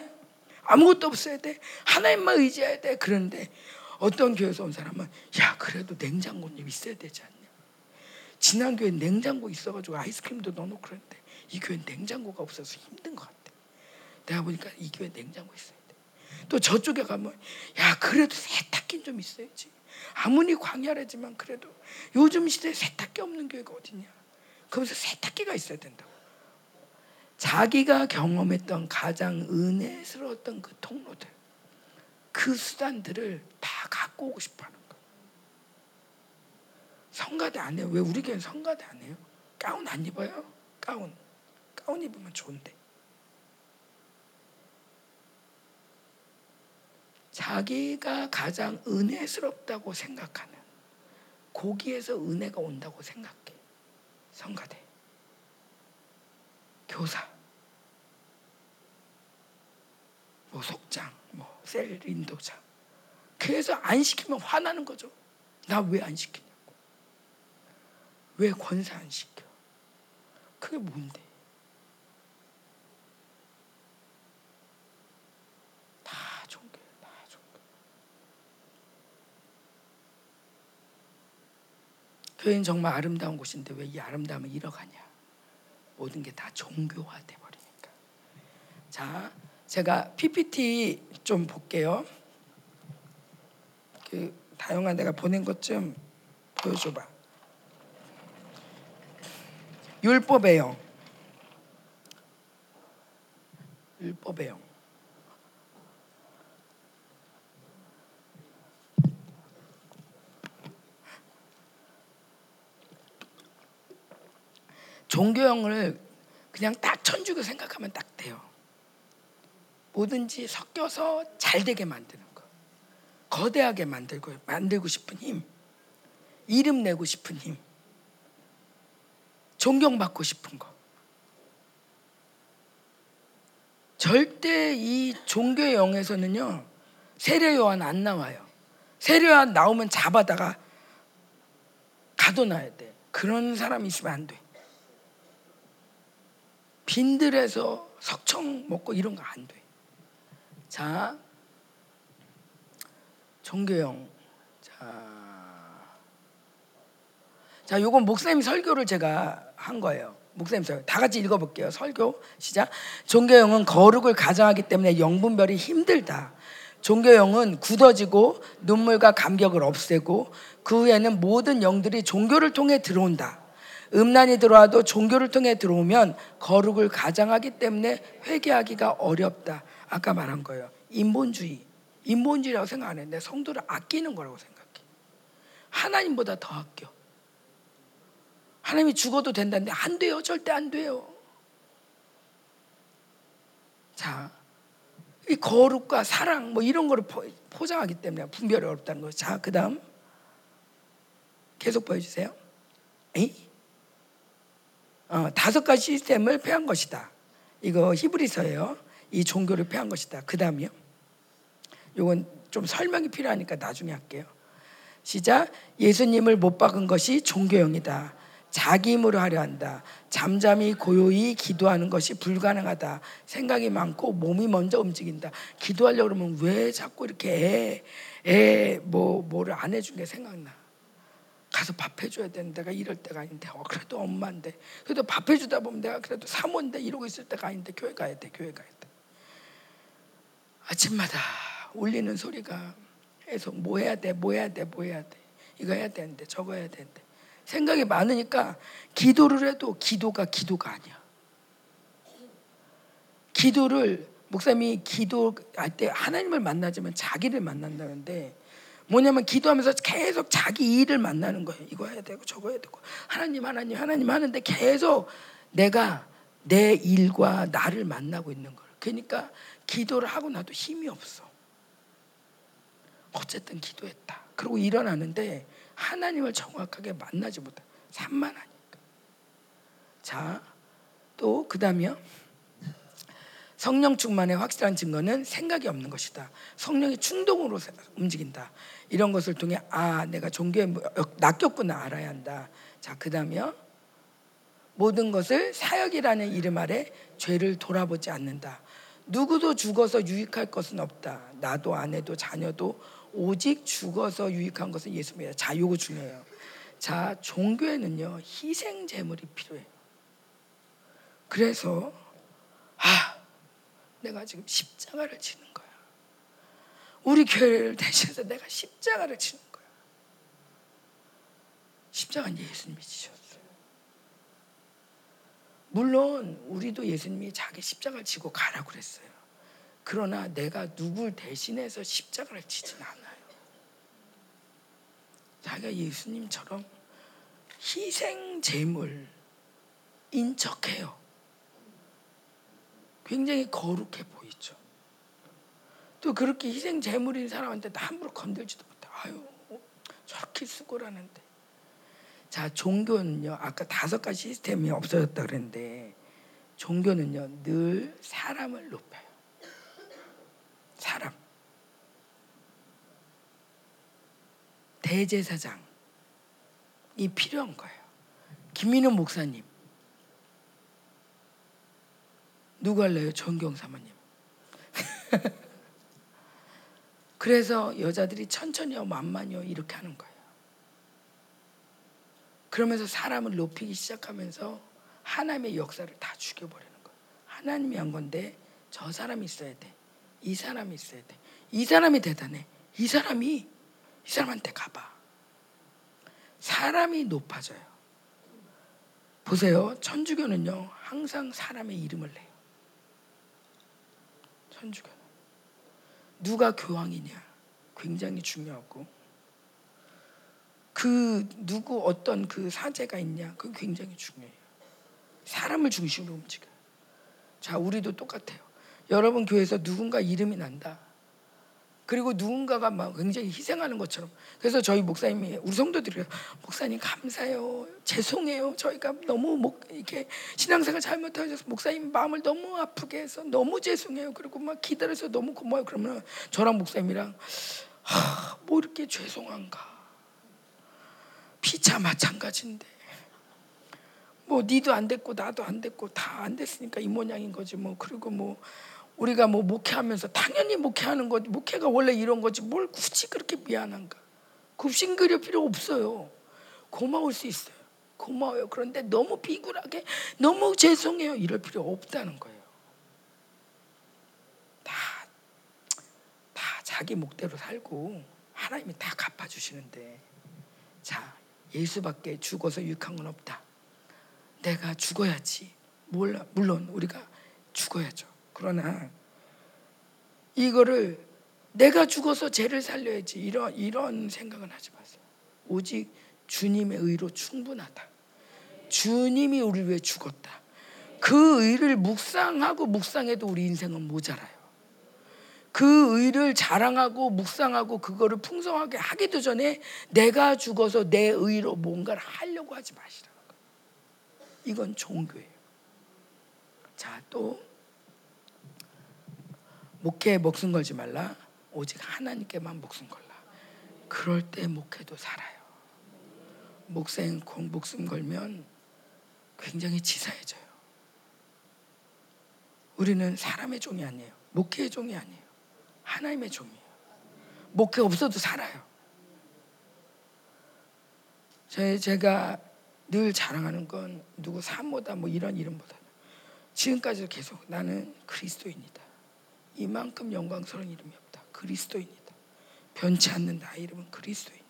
아무것도 없어야 돼. 하나님만 의지해야 돼. 그런데 어떤 교회에서 온 사람은 야 그래도 냉장고는 있어야 되지 않냐? 지난 교회 냉장고 있어가지고 아이스크림도 넣어놓고 그랬는데 이 교회 냉장고가 없어서 힘든 것 같아 내가 보니까 이 교회 냉장고 있어야 돼또 저쪽에 가면 야 그래도 세탁기는 좀 있어야지 아무리 광야라지만 그래도 요즘 시대에 세탁기 없는 교회가 어딨냐 그러면서 세탁기가 있어야 된다고. 자기가 경험했던 가장 은혜스러웠던 그 통로들, 그 수단들을 다 갖고 오고 싶어 하는 거예요. 성가대 안 해요. 왜 우리 교회는 성가대 안 해요? 가운 안 입어요? 가운. 가운 입으면 좋은데. 자기가 가장 은혜스럽다고 생각하는 거기에서 은혜가 온다고 생각해. 성가대, 교사, 뭐 속장, 뭐셀 인도자. 그래서 안 시키면 화나는 거죠. 나 왜 안 시키냐고. 왜 권사 안 시켜? 그게 뭔데? 교회는 정말 아름다운 곳인데 왜 이 아름다움을 잃어가냐? 모든 게 다 종교화돼 버리니까. 자, 제가 PPT 좀 볼게요. 그 다영아 내가 보낸 것 좀 보여줘봐. 율법의 영. 율법의 영. 종교형을 그냥 딱 천주교 생각하면 딱 돼요. 뭐든지 섞여서 잘 되게 만드는 거. 거대하게 만들고 만들고 싶은 힘. 이름 내고 싶은 힘. 존경받고 싶은 거. 절대 이 종교의 영에서는요. 세례 요한 안 나와요. 세례 요한 나오면 잡아다가 가둬놔야 돼. 그런 사람이 있으면 안 돼. 빈들에서 석청 먹고 이런 거 안 돼. 자, 종교형. 자, 자, 요건 목사님 설교를 제가 한 거예요. 목사님 설교. 다 같이 읽어볼게요. 설교 시작. 종교형은 거룩을 가정하기 때문에 영분별이 힘들다. 종교형은 굳어지고 눈물과 감격을 없애고 그 후에는 모든 영들이 종교를 통해 들어온다. 음란이 들어와도 종교를 통해 들어오면 거룩을 가장하기 때문에 회개하기가 어렵다. 아까 말한 거예요. 인본주의. 인본주의라고 생각 안 해. 내 성도를 아끼는 거라고 생각해. 하나님보다 더 아껴. 하나님이 죽어도 된다는데 안 돼요. 절대 안 돼요. 자, 이 거룩과 사랑 뭐 이런 거를 포장하기 때문에 분별이 어렵다는 거예요. 자, 그 다음 계속 보여주세요. 에이? 어, 다섯 가지 시스템을 폐한 것이다. 이거 히브리서예요. 이 종교를 폐한 것이다. 그 다음이요. 이건 좀 설명이 필요하니까 나중에 할게요. 시작. 예수님을 못 박은 것이 종교형이다. 자기 힘으로 하려 한다. 잠잠히 고요히 기도하는 것이 불가능하다. 생각이 많고 몸이 먼저 움직인다. 기도하려고 그러면 왜 자꾸 이렇게 애, 애, 뭐, 뭐를 안 해준 게 생각나. 가서 밥 해줘야 되는 데가 이럴 때가 아닌데, 어, 그래도 엄마인데. 그래도 밥 해주다 보면 내가 그래도 사모인데 이러고 있을 때가 아닌데, 교회 가야 돼, 교회 가야 돼. 아침마다 울리는 소리가 계속 뭐 해야 돼, 뭐 해야 돼, 뭐 해야 돼. 이거 해야 되는데, 저거 해야 되는데. 생각이 많으니까 기도를 해도 기도가 기도가 아니야. 기도를 목사님이 기도할 때 하나님을 만나지만 자기를 만난다는데 뭐냐면 기도하면서 계속 자기 일을 만나는 거예요. 이거 해야 되고 저거 해야 되고 하나님 하나님 하나님 하는데 계속 내가 내 일과 나를 만나고 있는 거예요. 그러니까 기도를 하고 나도 힘이 없어. 어쨌든 기도했다. 그리고 일어나는데 하나님을 정확하게 만나지 못해. 산만하니까. 자, 또 그 다음이요. 성령 충만의 확실한 증거는 생각이 없는 것이다. 성령이 충동으로 움직인다. 이런 것을 통해 아 내가 종교에 뭐, 낚였구나 알아야 한다. 자 그다음이요. 모든 것을 사역이라는 이름 아래 죄를 돌아보지 않는다. 누구도 죽어서 유익할 것은 없다. 나도 아내도 자녀도 오직 죽어서 유익한 것은 예수입니다. 자, 요거 중요해요. 자, 종교에는요 희생 제물이 필요해요. 그래서 아 내가 지금 십자가를 치는 거야. 우리 교회를 대신해서 내가 십자가를 치는 거야. 십자가는 예수님이 지셨어요. 물론 우리도 예수님이 자기 십자가를 지고 가라고 그랬어요. 그러나 내가 누굴 대신해서 십자가를 치진 않아요. 자기가 예수님처럼 희생 제물 인 척해요. 굉장히 거룩해 보이죠. 또 그렇게 희생 제물인 사람한테 함부로 건들지도 못해. 아유 저렇게 수고라는데. 자 종교는요 아까 다섯 가지 시스템이 없어졌다 그랬는데 종교는요 늘 사람을 높여요. 사람. 대제사장이 필요한 거예요. 김민호 목사님. 누구 할래요? 전경 사모님. 그래서 여자들이 천천히요, 만만히요 이렇게 하는 거예요. 그러면서 사람을 높이기 시작하면서 하나님의 역사를 다 죽여버리는 거예요. 하나님이 한 건데 저 사람이 있어야 돼. 이 사람이 있어야 돼. 이 사람이 대단해. 이 사람이 이 사람한테 가봐. 사람이 높아져요. 보세요. 천주교는요, 항상 사람의 이름을 내 요. 천주교는. 누가 교황이냐? 굉장히 중요하고. 그 누구 어떤 그 사제가 있냐? 그 굉장히 중요해요. 사람을 중심으로 움직여요. 자, 우리도 똑같아요. 여러분 교회에서 누군가 이름이 난다. 그리고 누군가가 막 굉장히 희생하는 것처럼. 그래서 저희 목사님이 우리 성도들이 목사님 감사해요. 죄송해요. 저희가 너무 목 이렇게 신앙생활 잘못하셔서 목사님 마음을 너무 아프게 해서 너무 죄송해요. 그리고 막 기다려서 너무 고마워요. 그러면 저랑 목사님이랑 하, 뭐 이렇게 죄송한가. 피차 마찬가지인데. 뭐 니도 안 됐고 나도 안 됐고 다 안 됐으니까 이 모양인 거지 뭐 그리고 뭐 우리가 뭐 목회하면서 당연히 목회하는 거지 목회가 원래 이런 거지. 뭘 굳이 그렇게 미안한가? 굽신거릴 필요 없어요. 고마울 수 있어요. 고마워요. 그런데 너무 비굴하게 너무 죄송해요. 이럴 필요 없다는 거예요. 다, 다 자기 목대로 살고 하나님이 다 갚아주시는데 자 예수밖에 죽어서 유익한 건 없다. 내가 죽어야지. 몰라 물론 우리가 죽어야죠 그러나 이거를 내가 죽어서 죄를 살려야지 이런 이런 생각은 하지 마세요. 오직 주님의 의로 충분하다. 주님이 우리 위해 죽었다. 그 의를 묵상하고 묵상해도 우리 인생은 모자라요. 그 의를 자랑하고 묵상하고 그거를 풍성하게 하기도 전에 내가 죽어서 내 의로 뭔가를 하려고 하지 마시라는. 이건 종교예요. 자, 또 목회에 목숨 걸지 말라. 오직 하나님께만 목숨 걸라. 그럴 때 목회도 살아요. 목생 목숨 걸면 굉장히 지사해져요. 우리는 사람의 종이 아니에요. 목회의 종이 아니에요. 하나님의 종이에요. 목회 없어도 살아요. 제가 늘 자랑하는 건 누구 삶보다 뭐 이런 이름보다 지금까지도 계속 나는 그리스도인이다. 이만큼 영광스러운 이름이 없다. 그리스도인이다. 변치 않는 나의 이름은 그리스도인이다.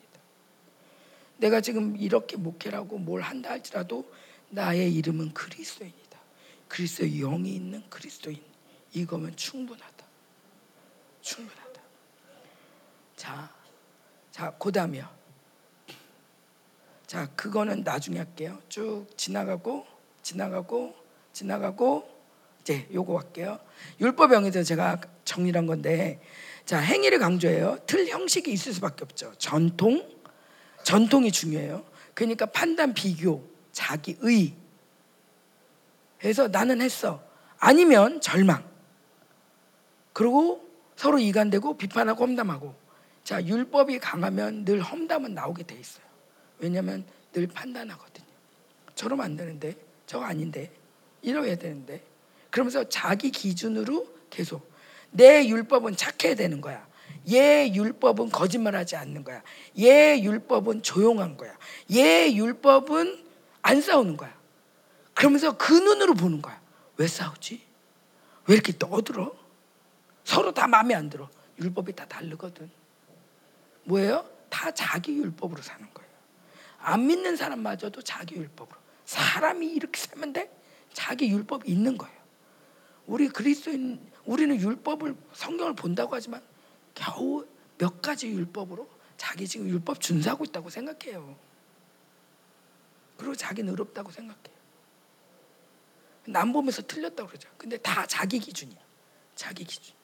내가 지금 이렇게 목회라고 뭘 한다 할지라도 나의 이름은 그리스도인이다. 그리스도의 영이 있는 그리스도인. 이거면 충분하다. 충분하다. 자, 자, 고다음이요. 자, 그거는 나중에 할게요. 쭉 지나가고, 지나가고, 지나가고, 이제 요거 할게요. 율법 영에서 제가 정리한 건데, 자, 행위를 강조해요. 틀 형식이 있을 수밖에 없죠. 전통, 전통이 중요해요. 그러니까 판단, 비교, 자기의. 그래서 나는 했어. 아니면 절망. 그리고 서로 이간되고 비판하고 험담하고. 자, 율법이 강하면 늘 험담은 나오게 돼 있어요. 왜냐하면 늘 판단하거든요. 저러면 안 되는데, 저거 아닌데, 이러야 되는데. 그러면서 자기 기준으로 계속 내 율법은 착해야 되는 거야. 얘 율법은 거짓말하지 않는 거야. 얘 율법은 조용한 거야. 얘 율법은 안 싸우는 거야. 그러면서 그 눈으로 보는 거야. 왜 싸우지? 왜 이렇게 떠들어? 서로 다 마음에 안 들어. 율법이 다 다르거든. 뭐예요? 다 자기 율법으로 사는 거예요. 안 믿는 사람마저도 자기 율법으로. 사람이 이렇게 살면 돼? 자기 율법이 있는 거예요. 우리 그리스도인 우리는 율법을 성경을 본다고 하지만 겨우 몇 가지 율법으로 자기 지금 율법 준수하고 있다고 생각해요. 그리고 자기는 의롭다고 생각해요. 남 보면서 틀렸다고 그러죠. 근데 다 자기 기준이야. 자기 기준.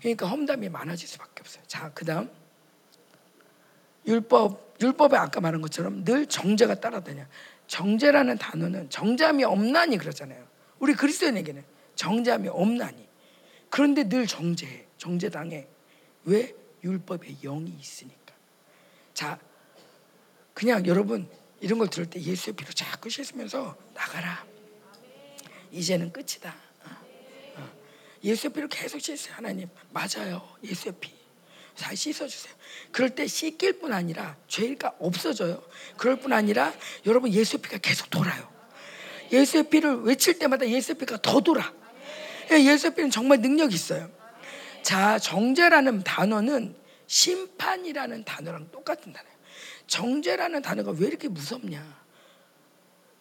그러니까 험담이 많아질 수밖에 없어요. 자, 그다음 율법 율법에 아까 말한 것처럼 늘 정죄가 따라다녀. 정죄라는 단어는 정죄함이 없나니 그러잖아요. 우리 그리스도인에게는 정죄함이 없나니. 그런데 늘 정죄해. 정죄당해. 왜? 율법에 영이 있으니까. 자, 그냥 여러분 이런 걸 들을 때 예수의 피로 자꾸 씻으면서 나가라. 이제는 끝이다. 어, 어. 예수의 피로 계속 씻어요. 하나님 맞아요. 예수의 피. 잘 씻어주세요. 그럴 때 씻길 뿐 아니라 죄가 없어져요. 그럴 뿐 아니라 여러분 예수의 피가 계속 돌아요. 예수의 피를 외칠 때마다 예수의 피가 더 돌아. 예, 예수의 피는 정말 능력이 있어요. 자, 정죄라는 단어는 심판이라는 단어랑 똑같은 단어예요. 정죄라는 단어가 왜 이렇게 무섭냐?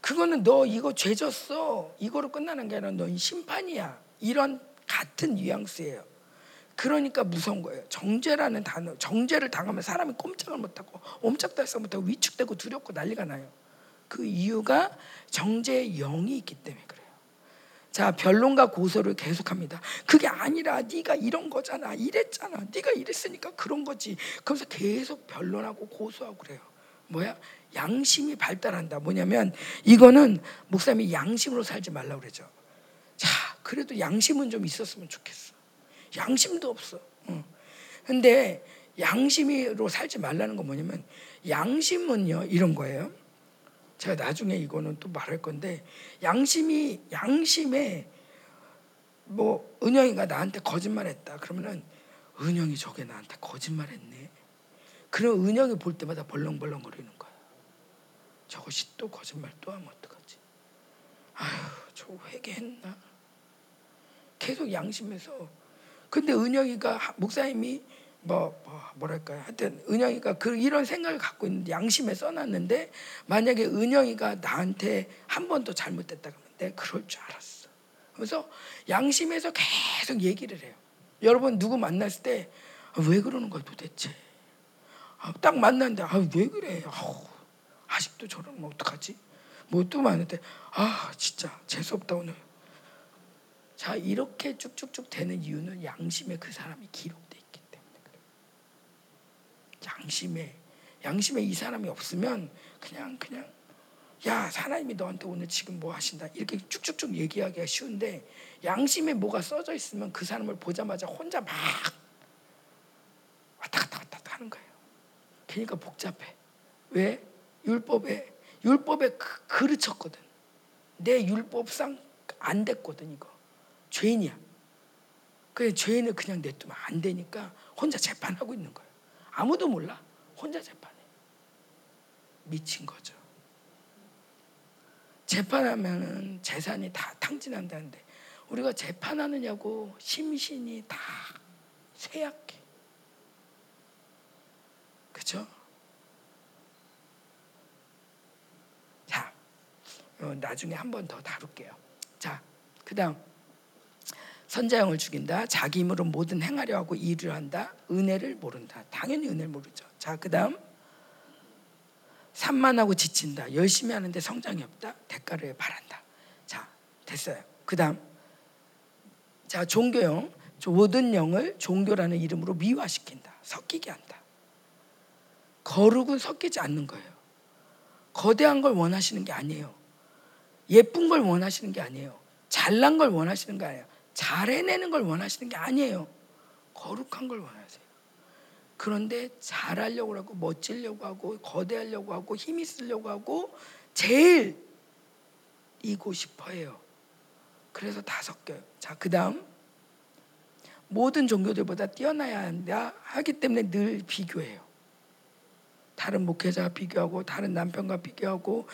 그거는 너 이거 죄 졌어. 이거로 끝나는 게 아니라 너 심판이야. 이런 같은 뉘앙스예요. 그러니까 무서운 거예요. 정죄라는 단어, 정죄를 당하면 사람이 꼼짝을 못하고 옴짝달싹 못하고 위축되고 두렵고 난리가 나요. 그 이유가 정죄의 영이 있기 때문에 그래요. 자 변론과 고소를 계속합니다. 그게 아니라 네가 이런 거잖아, 이랬잖아, 네가 이랬으니까 그런 거지. 그러면서 계속 변론하고 고소하고 그래요. 뭐야? 양심이 발달한다. 뭐냐면 이거는 목사님이 양심으로 살지 말라 그러죠. 자, 그래도 양심은 좀 있었으면 좋겠어. 양심도 없어. 응. 근데 양심으로 살지 말라는 건 뭐냐면 양심은요 이런 거예요. 제가 나중에 이거는 또 말할 건데 양심이 양심에 뭐 은영이가 나한테 거짓말했다 그러면은 은영이 저게 나한테 거짓말했네. 그럼 은영이 볼 때마다 벌렁벌렁 거리는 거야. 저것이 또 거짓말 또 하면 어떡하지? 아휴 저 회개했나? 계속 양심에서 근데 은영이가 목사님이 뭐, 뭐 뭐랄까요. 하여튼 은영이가 그 이런 생각을 갖고 있는데 양심에 써놨는데 만약에 은영이가 나한테 한 번도 잘못됐다 그러면 내가 그럴 줄 알았어. 그래서 양심에서 계속 얘기를 해요. 여러분 누구 만났을 때왜 아, 그러는 거야 도대체? 아, 딱 만났는데 아, 왜 그래? 아우, 아직도 저러면 어떡하지? 뭐또 많은데 아 진짜 재수없다 오늘. 자 이렇게 쭉쭉쭉 되는 이유는 양심에 그 사람이 기록돼 있기 때문에 그래요. 양심에 양심에 이 사람이 없으면 그냥 그냥 야 하나님이 너한테 오늘 지금 뭐 하신다 이렇게 쭉쭉쭉 얘기하기가 쉬운데 양심에 뭐가 써져 있으면 그 사람을 보자마자 혼자 막 왔다 갔다 왔다 갔다 하는 거예요. 그러니까 복잡해. 왜? 율법에 율법에 그, 그르쳤거든. 내 율법상 안 됐거든 이거. 죄인이야. 그래 죄인을 그냥 냅두면 안 되니까 혼자 재판하고 있는 거예요. 아무도 몰라. 혼자 재판해. 미친 거죠. 재판하면은 재산이 다 탕진한다는데 우리가 재판하느냐고 심신이 다 쇠약해. 그죠? 자, 어, 나중에 한 번 더 다룰게요. 자, 그 다음 선자형을 죽인다. 자기 힘으로 모든 행하려 하고 일을 한다. 은혜를 모른다. 당연히 은혜를 모르죠. 자, 그다음 산만하고 지친다. 열심히 하는데 성장이 없다. 대가를 바란다. 자, 됐어요. 그다음 자, 종교형 모든 영을 종교라는 이름으로 미화시킨다. 섞이게 한다. 거룩은 섞이지 않는 거예요. 거대한 걸 원하시는 게 아니에요. 예쁜 걸 원하시는 게 아니에요. 잘난 걸 원하시는 게 아니에요. 잘 해내는 걸 원하시는 게 아니에요. 거룩한 걸 원하세요. 그런데 잘하려고 하고 멋지려고 하고 거대하려고 하고 힘 있으려고 하고 제일 이고 싶어해요. 그래서 다 섞여요. 자, 그다음 모든 종교들보다 뛰어나야 한다 하기 때문에 늘 비교해요. 다른 목회자 비교하고 다른 남편과 비교하고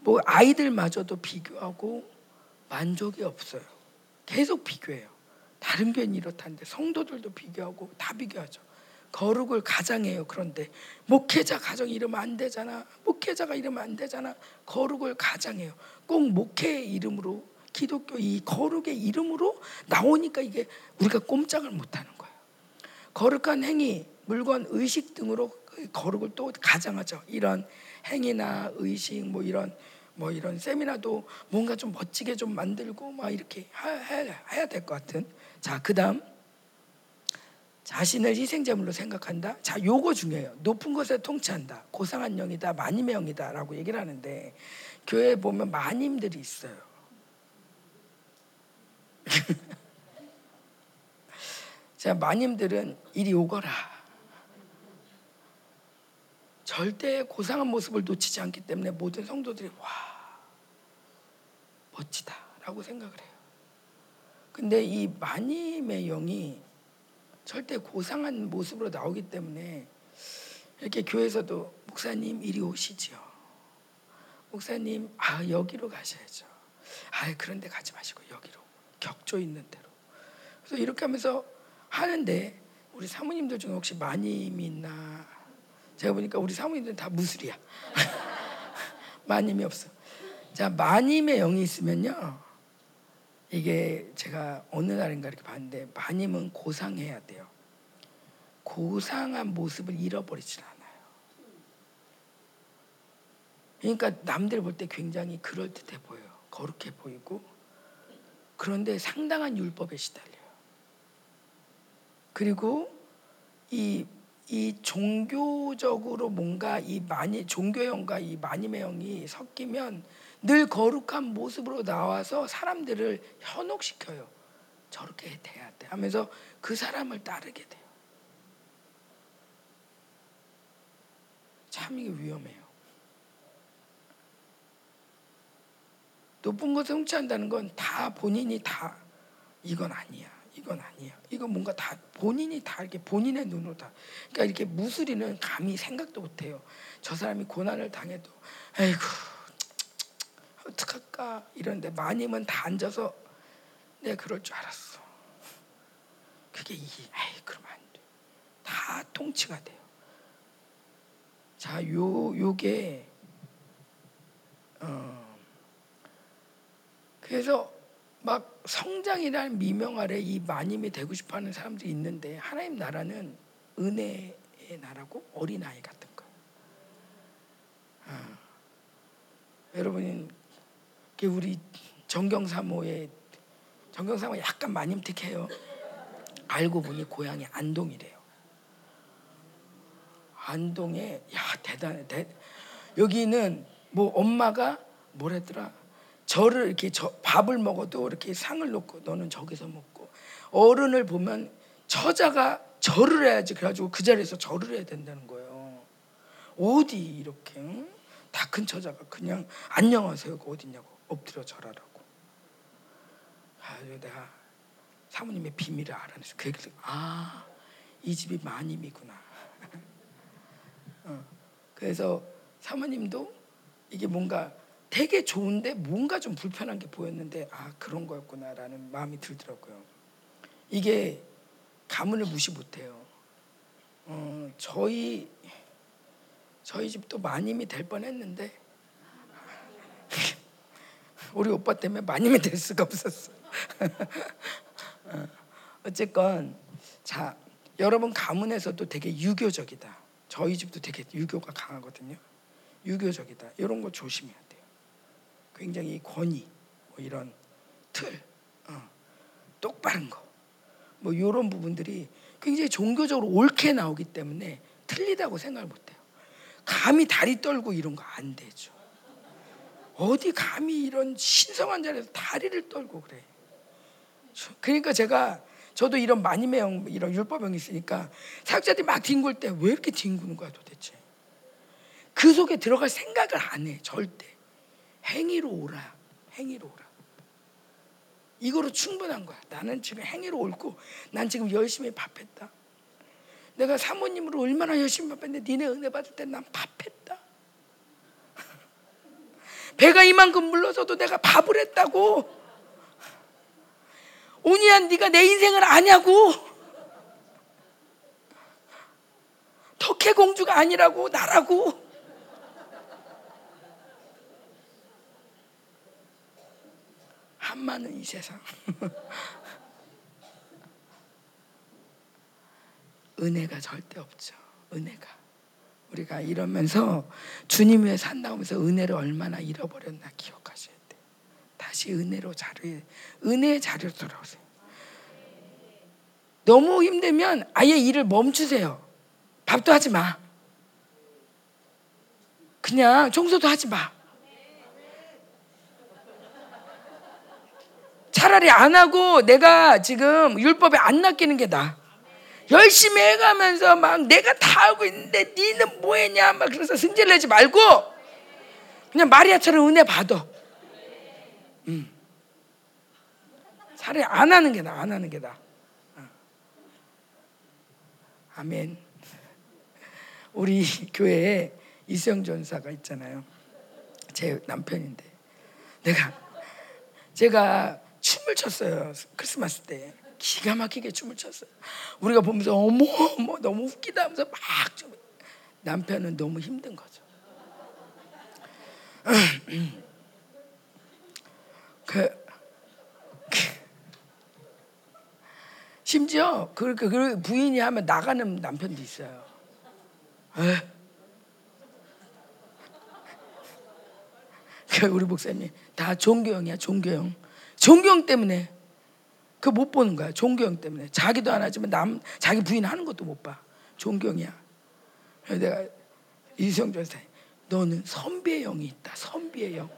뭐 아이들마저도 비교하고 만족이 없어요. 계속 비교해요. 다른 교회는 이렇다는데 성도들도 비교하고 다 비교하죠. 거룩을 가장해요. 그런데 목회자 가정 이러면 안 되잖아. 목회자가 이러면 안 되잖아. 거룩을 가장해요. 꼭 목회 이름으로 기독교 이 거룩의 이름으로 나오니까 이게 우리가 꼼짝을 못 하는 거예요. 거룩한 행위, 물건, 의식 등으로 거룩을 또 가장하죠. 이런 행위나 의식 뭐 이런 뭐 이런 세미나도 뭔가 좀 멋지게 좀 만들고 막 이렇게 해야 될 것 같은. 자, 그다음 자신을 희생제물로 생각한다. 자, 요거 중요해요. 높은 것에 통치한다. 고상한 영이다. 마님의 영이다라고 얘기를 하는데 교회에 보면 마님들이 있어요. 자, 마님들은 이리 오거라. 절대 고상한 모습을 놓치지 않기 때문에 모든 성도들이 와 멋지다라고 생각을 해요. 근데 이 마님의 영이 절대 고상한 모습으로 나오기 때문에 이렇게 교회에서도 목사님 이리 오시지요. 목사님 아 여기로 가셔야죠. 아 그런데 가지 마시고 여기로 격조 있는 대로. 그래서 이렇게 하면서 하는데 우리 사모님들 중에 혹시 마님이 있나? 제가 보니까 우리 사모님들은 다 무술이야. 마님이 없어. 자 마님의 영이 있으면요. 이게 제가 어느 날인가 이렇게 봤는데 마님은 고상해야 돼요. 고상한 모습을 잃어버리질 않아요. 그러니까 남들 볼 때 굉장히 그럴듯해 보여요. 거룩해 보이고 그런데 상당한 율법에 시달려요. 그리고 이, 이 종교적으로 뭔가 이 많이 종교형과 이 마님의 형이 섞이면 늘 거룩한 모습으로 나와서 사람들을 현혹시켜요. 저렇게 돼야 돼 하면서 그 사람을 따르게 돼요. 참 이게 위험해요. 높은 것에 훔쳐한다는 건 다 본인이 다 이건 아니야. 이건 아니야. 이건 뭔가 다 본인이 다 이렇게 본인의 눈으로 다. 그러니까 이렇게 무술이는 감히 생각도 못 해요. 저 사람이 고난을 당해도 아이고 어떡할까 이런데 마님은 다 앉아서 내가 그럴 줄 알았어. 그게 이, 에이 그러면 안 돼. 다 통치가 돼요. 자, 요 요게 어 그래서 막 성장이라는 미명 아래 이 마님이 되고 싶어하는 사람들이 있는데 하나님 나라는 은혜의 나라고 어린 아이 같은 거예요. 어. 여러분 우리 정경사모의 정경사모 약간 마님틱해요. 알고 보니 고향이 안동이래요. 안동에 야 대단해. 대, 여기는 뭐 엄마가 뭐랬더라 저를 이렇게 저, 밥을 먹어도 이렇게 상을 놓고 너는 저기서 먹고 어른을 보면 처자가 절을 해야지 그래가지고 그 자리에서 절을 해야 된다는 거예요. 어디 이렇게 응? 다큰 처자가 그냥 안녕하세요 그 어디냐고 엎드려 절하라고. 아 내가 사모님의 비밀을 알아냈어. 그 얘기를 아 이 집이 마님이구나. 어, 그래서 사모님도 이게 뭔가 되게 좋은데 뭔가 좀 불편한 게 보였는데 아 그런 거였구나라는 마음이 들더라고요. 이게 가문을 무시 못해요. 어, 저희 저희 집도 마님이 될 뻔했는데 우리 오빠 때문에 마님이 될 수가 없었어. 어, 어쨌건 자 여러분 가문에서도 되게 유교적이다. 저희 집도 되게 유교가 강하거든요. 유교적이다. 이런 거 조심해야 돼요. 굉장히 권위, 뭐 이런 틀, 어, 똑바른 거, 뭐 이런 부분들이 굉장히 종교적으로 옳게 나오기 때문에 틀리다고 생각을 못해요. 감히 다리 떨고 이런 거 안 되죠. 어디 감히 이런 신성한 자리에서 다리를 떨고 그래. 그러니까 제가 저도 이런 마님의 이런 율법형이 있으니까 사역자들이 막 뒹굴 때 왜 이렇게 뒹구는 거야 도대체? 그 속에 들어갈 생각을 안 해. 절대. 행위로 오라. 행위로 오라. 이거로 충분한 거야. 나는 지금 행위로 옳고 난 지금 열심히 밥했다. 내가 사모님으로 얼마나 열심히 밥했는데 니네 은혜 받을 때 난 밥했다. 배가 이만큼 물러서도 내가 밥을 했다고. 오니한 네가 내 인생을 아냐고. 덕혜 공주가 아니라고 나라고. 한마는 이 세상. 은혜가 절대 없죠. 은혜가. 우리가 이러면서 주님 위해 산다면서 은혜를 얼마나 잃어버렸나 기억하셔야 돼. 다시 은혜로 자리, 은혜의 자리로 돌아오세요. 너무 힘들면 아예 일을 멈추세요. 밥도 하지 마. 그냥 청소도 하지 마. 차라리 안 하고 내가 지금 율법에 안 낚이는 게 나아. 열심히 해가면서 막 내가 다 하고 있는데 니는 뭐 했냐 막 그래서 승질 내지 말고 그냥 마리아처럼 은혜 받아. 음. 차라리 안 하는 게 나아, 안 하는 게 나아. 어. 아멘. 우리 교회에 이수영 전사가 있잖아요. 제 남편인데 내가 제가 춤을 췄어요 크리스마스 때 기가 막히게 춤을 췄어요. 우리가 보면서 어머 어머 너무 웃기다 하면서 막 춤. 남편은 너무 힘든 거죠. 그, 그 심지어 그, 그, 그 부인이 하면 나가는 남편도 있어요. 에? 그 우리 목사님이 다 종교형이야 종교형. 종교형 때문에 그 못 보는 거야. 종교형 때문에 자기도 안 하지만 남 자기 부인 하는 것도 못 봐. 종교형이야. 그래서 내가 이수영 전사 너는 선비의 영이 있다. 선비의 영.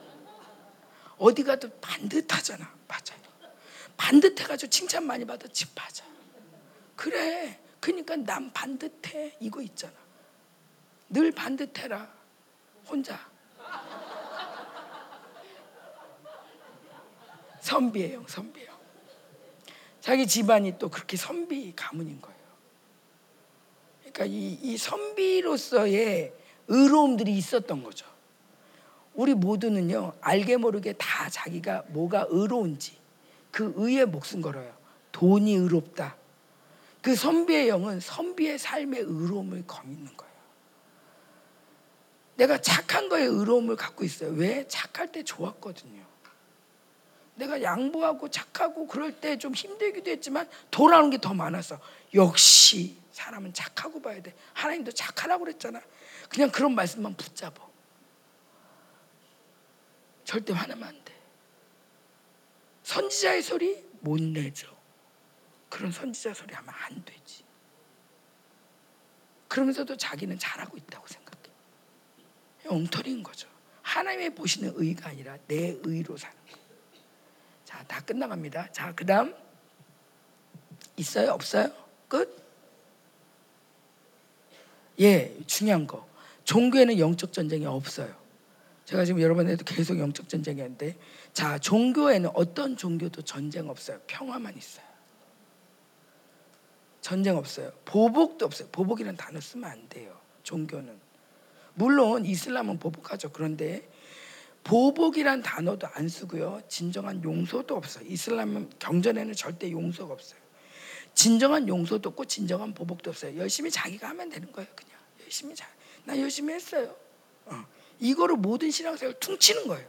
어디 가도 반듯하잖아. 맞아요. 반듯해가지고 칭찬 많이 받았지. 맞아. 그래. 그러니까 남 반듯해. 이거 있잖아. 늘 반듯해라. 혼자. 선비예요, 선비예요. 자기 집안이 또 그렇게 선비 가문인 거예요. 그러니까 이, 이 선비로서의 의로움들이 있었던 거죠. 우리 모두는요 알게 모르게 다 자기가 뭐가 의로운지 그 의에 목숨 걸어요. 돈이 의롭다. 그 선비의 영은 선비의 삶의 의로움을 거미는 거예요. 내가 착한 거에 의로움을 갖고 있어요. 왜? 착할 때 좋았거든요. 내가 양보하고 착하고 그럴 때 좀 힘들기도 했지만 돌아오는 게 더 많았어. 역시 사람은 착하고 봐야 돼. 하나님도 착하라고 그랬잖아. 그냥 그런 말씀만 붙잡어. 절대 화나면 안 돼. 선지자의 소리 못 내죠. 그런 선지자 소리 하면 안 되지. 그러면서도 자기는 잘하고 있다고 생각해. 엉터리인 거죠. 하나님의 보시는 의가 아니라 내 의로 사는 거. 자, 다 끝나갑니다. 자, 그 다음 있어요? 없어요? 끝? 예, 중요한 거. 종교에는 영적 전쟁이 없어요. 제가 지금 여러분에도 계속 영적 전쟁이 하는데, 자, 종교에는 어떤 종교도 전쟁 없어요. 평화만 있어요. 전쟁 없어요. 보복도 없어요. 보복이라는 단어 쓰면 안 돼요. 종교는. 물론 이슬람은 보복하죠. 그런데 보복이란 단어도 안 쓰고요. 진정한 용서도 없어요. 이슬람 경전에는 절대 용서가 없어요. 진정한 용서도 없고 진정한 보복도 없어요. 열심히 자기가 하면 되는 거예요. 그냥 열심히 자. 나 열심히 했어요. 어. 이거로 모든 신앙생활 퉁치는 거예요.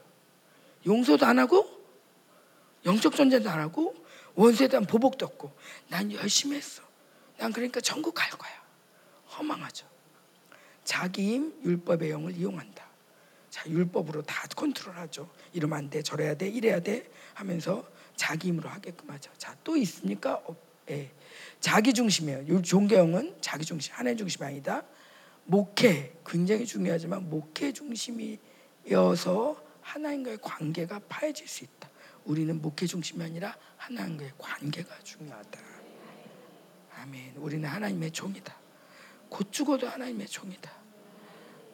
용서도 안 하고 영적 존재도 안 하고 원수에 대한 보복도 없고 난 열심히 했어. 난 그러니까 천국 갈 거야. 허망하죠. 자기 힘 율법의 영을 이용한다. 자, 율법으로 다 컨트롤하죠. 이러면 안 돼, 저래야 돼, 이래야 돼 하면서 자기 힘으로 하게끔 하죠. 자, 또 있습니까? 어, 예. 자기 중심이에요. 종교형은 자기 중심, 하나님 중심이 아니다. 목회 굉장히 중요하지만 목회 중심이어서 하나님과의 관계가 파해질 수 있다. 우리는 목회 중심이 아니라 하나님과의 관계가 중요하다. 아멘. 우리는 하나님의 종이다. 곧 죽어도 하나님의 종이다.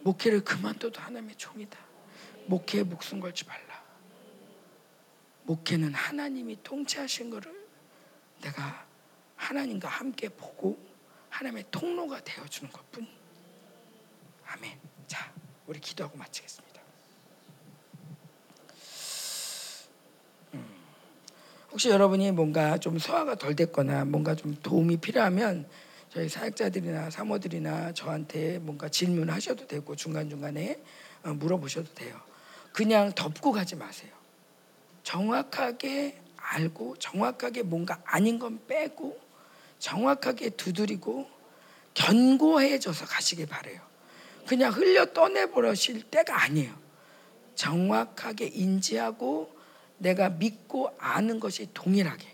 목회를 그만둬도 하나님의 종이다. 목회에 목숨 걸지 말라. 목회는 하나님이 통치하신 것을 내가 하나님과 함께 보고 하나님의 통로가 되어주는 것뿐. 아멘. 자, 우리 기도하고 마치겠습니다. 음. 혹시 여러분이 뭔가 좀 소화가 덜 됐거나 뭔가 좀 도움이 필요하면 저희 사역자들이나 사모들이나 저한테 뭔가 질문하셔도 되고 중간중간에 어, 물어보셔도 돼요. 그냥 덮고 가지 마세요. 정확하게 알고 정확하게 뭔가 아닌 건 빼고 정확하게 두드리고 견고해져서 가시길 바래요. 그냥 흘려 떠내 버리실 때가 아니에요. 정확하게 인지하고 내가 믿고 아는 것이 동일하게.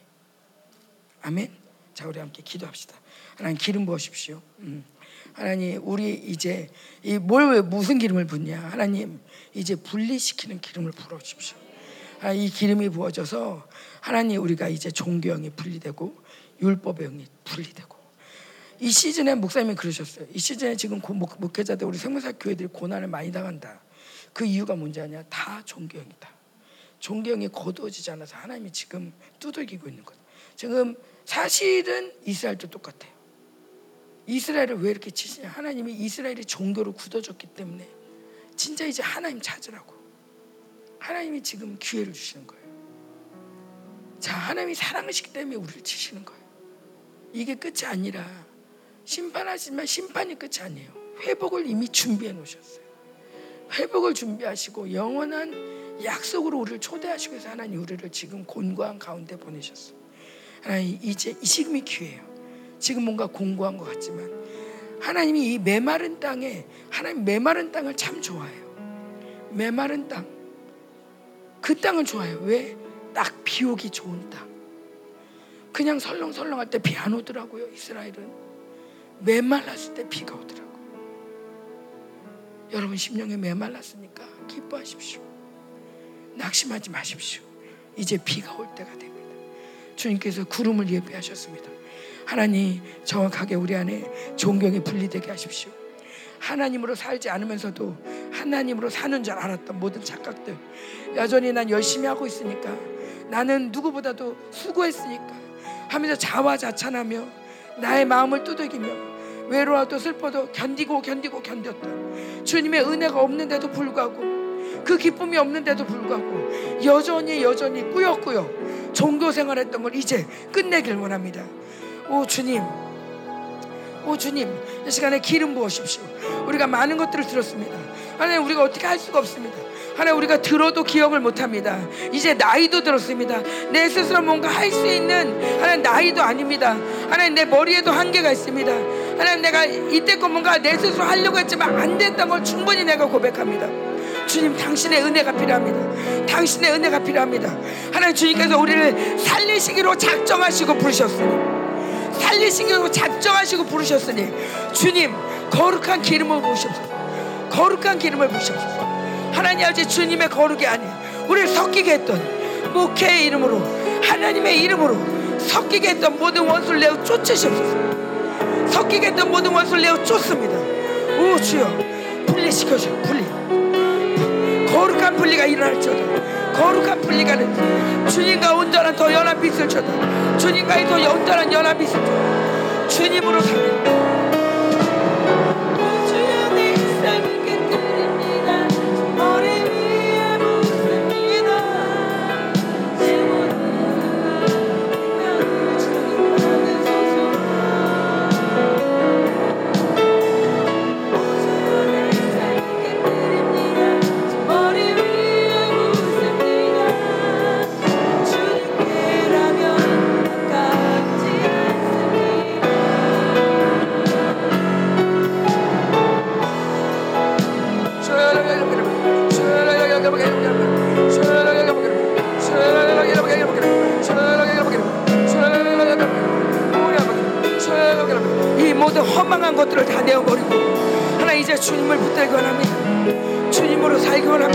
아멘. 자, 우리 함께 기도합시다. 하나님 기름 부으십시오. 음. 하나님 우리 이제 이뭘 무슨 기름을 붓냐? 하나님 이제 분리시키는 기름을 부어 주십시오. 아, 이 기름이 부어져서 하나님 우리가 이제 종교형이 분리되고 율법의 영이 분리되고 이 시즌에 목사님이 그러셨어요. 이 시즌에 지금 목회자들 우리 생명사 교회들이 고난을 많이 당한다. 그 이유가 뭔지 아냐? 다 종교형이다. 종교형이 거두어지지 않아서 하나님이 지금 두들기고 있는 것. 지금 사실은 이스라엘도 똑같아요. 이스라엘을 왜 이렇게 치시냐? 하나님이 이스라엘이 종교로 굳어졌기 때문에 진짜 이제 하나님 찾으라고. 하나님이 지금 기회를 주시는 거예요. 자, 하나님이 사랑하시기 때문에 우리를 치시는 거예요. 이게 끝이 아니라 심판하지만 심판이 끝이 아니에요. 회복을 이미 준비해 놓으셨어요. 회복을 준비하시고 영원한 약속으로 우리를 초대하시고 해서 하나님 우리를 지금 곤고한 가운데 보내셨어요. 하나님 이제 이 지금이 기회예요. 지금 뭔가 공고한 것 같지만 하나님이 이 메마른 땅에 하나님 메마른 땅을 참 좋아해요. 메마른 땅. 그 땅을 좋아해요. 왜? 딱 비 오기 좋은 땅. 그냥 설렁설렁할 때 비 안 오더라고요. 이스라엘은 메말랐을 때 비가 오더라고요. 여러분 심령에 메말랐으니까 기뻐하십시오. 낙심하지 마십시오. 이제 비가 올 때가 됩니다. 주님께서 구름을 예비하셨습니다. 하나님 정확하게 우리 안에 존경이 분리되게 하십시오. 하나님으로 살지 않으면서도 하나님으로 사는 줄 알았던 모든 착각들 여전히 난 열심히 하고 있으니까 나는 누구보다도 수고했으니까 하면서 자화자찬하며 나의 마음을 두들기며 외로워도 슬퍼도 견디고 견디고 견뎠던 주님의 은혜가 없는데도 불구하고 그 기쁨이 없는데도 불구하고 여전히 여전히 꾸역꾸역 종교 생활했던 걸 이제 끝내길 원합니다. 오 주님. 오 주님 이 시간에 기름 부으십시오. 우리가 많은 것들을 들었습니다. 하나님 우리가 어떻게 할 수가 없습니다. 하나님 우리가 들어도 기억을 못합니다. 이제 나이도 들었습니다. 내 스스로 뭔가 할 수 있는 하나님 나이도 아닙니다. 하나님 내 머리에도 한계가 있습니다. 하나님 내가 이때껏 뭔가 내 스스로 하려고 했지만 안 됐던 걸 충분히 내가 고백합니다. 주님 당신의 은혜가 필요합니다. 당신의 은혜가 필요합니다. 하나님 주님께서 우리를 살리시기로 작정하시고 부르셨습니다 살리시기로 작정하시고 부르셨으니 주님 거룩한 기름을 부으시옵소서 거룩한 기름을 부으시옵소서 하나님 아버지 주님의 거룩이 아닌 우리를 섞이게 했던 목회의 이름으로 하나님의 이름으로 섞이게 했던 모든 원수를 내어 쫓으시옵소서 섞이게 했던 모든 원수를 내어 쫓습니다. 오 주여 분리시켜줘 분리. 거룩한 분리가 일어날지어다. 거룩한 분리가 는 주님과 온전한 더 연합이 있을지어다 주님과의 더 온전한 연합이 있을지어다 주님으로 살면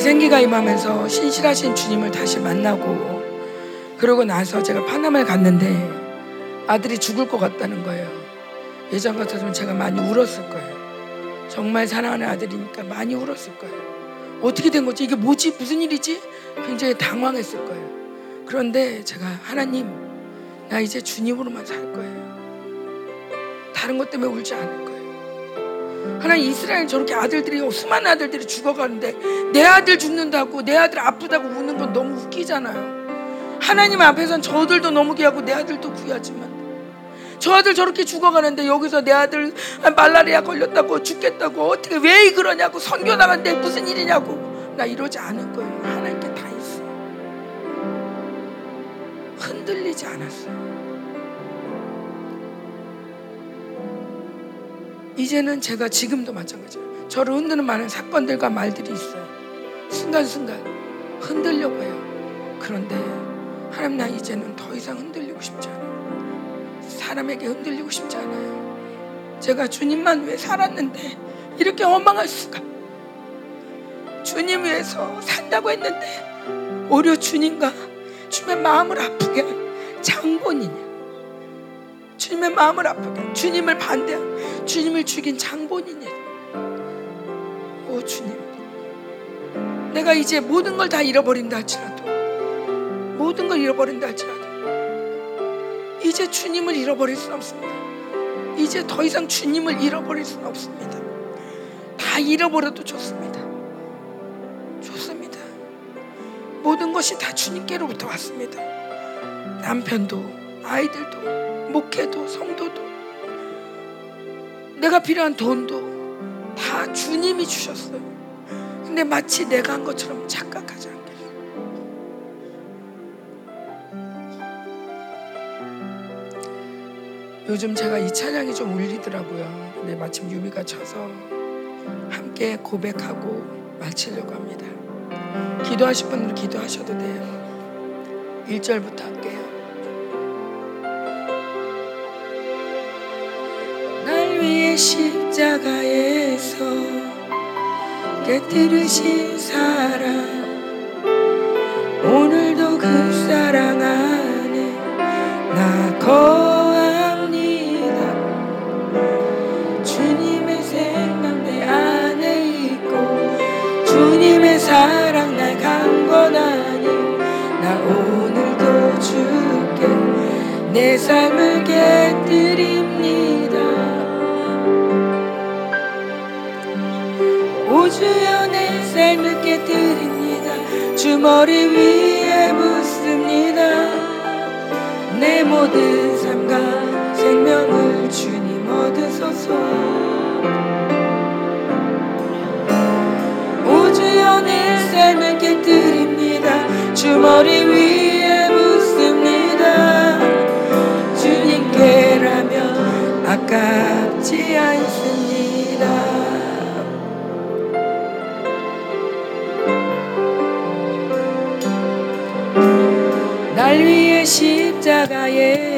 생기가 임하면서 신실하신 주님을 다시 만나고 그러고 나서 제가 파남을 갔는데 아들이 죽을 것 같다는 거예요. 예전 같았으면 제가 많이 울었을 거예요. 정말 사랑하는 아들이니까 많이 울었을 거예요. 어떻게 된 거지? 이게 뭐지? 무슨 일이지? 굉장히 당황했을 거예요. 그런데 제가 하나님, 나 이제 주님으로만 살 거예요. 다른 것 때문에 울지 않을 거예요. 하나님 이스라엘 저렇게 아들들이 수많은 아들들이 죽어가는데 내 아들 죽는다고 내 아들 아프다고 우는 건 너무 웃기잖아요. 하나님 앞에선 저들도 너무 귀하고 내 아들도 귀하지만 저 아들 저렇게 죽어가는데 여기서 내 아들 말라리아 걸렸다고 죽겠다고 어떻게 왜 그러냐고 선교 나간데 무슨 일이냐고 나 이러지 않을 거예요. 하나님께 다 있어요. 흔들리지 않았어요. 이제는 제가 지금도 마찬가지예요. 저를 흔드는 많은 사건들과 말들이 있어요. 순간순간 흔들려고 해요. 그런데 하나님 나 이제는 더 이상 흔들리고 싶지 않아요. 사람에게 흔들리고 싶지 않아요. 제가 주님만 왜 살았는데 이렇게 원망할 수가. 주님 위해서 산다고 했는데 오히려 주님과 주님의 마음을 아프게 한 장본이냐. 주님의 마음을 아프게 주님을 반대한 주님을 죽인 장본이냐. 오 주님. 내가 이제 모든 걸 다 잃어버린다 할지라도 모든 걸 잃어버린다 할지라도 이제 주님을 잃어버릴 수는 없습니다. 이제 더 이상 주님을 잃어버릴 수는 없습니다. 다 잃어버려도 좋습니다. 좋습니다. 모든 것이 다 주님께로부터 왔습니다. 남편도 아이들도 목회도 성도도 내가 필요한 돈도 다 주님이 주셨어요. 근데 마치 내가 한 것처럼 착각하지 요즘 제가 이 찬양이 좀 울리더라고요. 근데 마침 유미가 쳐서 함께 고백하고 마치려고 합니다. 기도하실 분은 기도하셔도 돼요. 1절부터 할게요. 날 위해 십자가에서 깨뜨리신 사랑 오늘도 그 사랑 안 내 삶을 깨뜨립니다. 주여 내 삶을 깨뜨립니다. 주 머리 위에 묻습니다. 내 모든 삶과 생명을 주님 얻으소서 오 주여 내 삶을 깨뜨립니다. 주 머리 위에 아깝지 않습니다. 날 위해 십자가에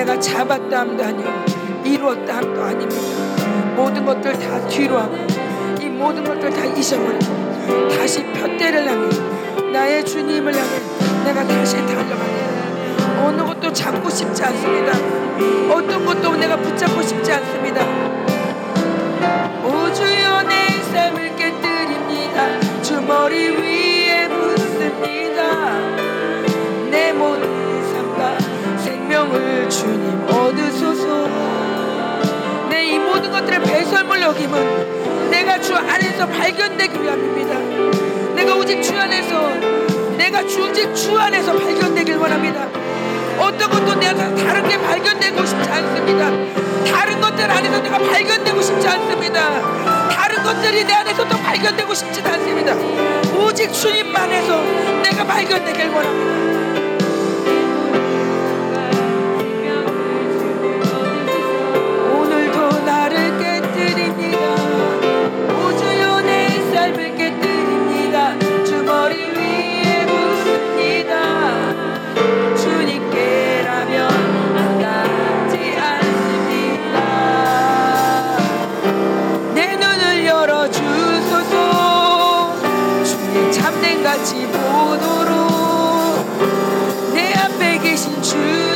내가 잡았다 함도 아니요 이루었다 함도 아닙니다. 모든 것들 다 뒤로 하고 이 모든 것들 다 잊어버리고 다시 편대를 향해 나의 주님을 향해 내가 다시 달려갑니다 어느 것도 잡고 싶지 않습니다. 어떤 것도 내가 붙잡고 싶지 않습니다. 우주여 내 삶을 깨뜨립니다. 주 머리 위에 붓습니다. 내 모든 주님 얻으소서? 내 이 모든 것들을 배설물 여김은 내가 주 안에서 발견되기 위함입니다. 내가 오직 주 안에서 내가 주 오직 주 안에서 발견되길 원합니다. 어떤 것도 내가 다른 게 발견되고 싶지 않습니다. 다른 것들 안에서 내가 발견되고 싶지 않습니다. 다른 것들이 내 안에서 또 발견되고 싶지 않습니다. 오직 주님만에서 내가 발견되길 원합니다 계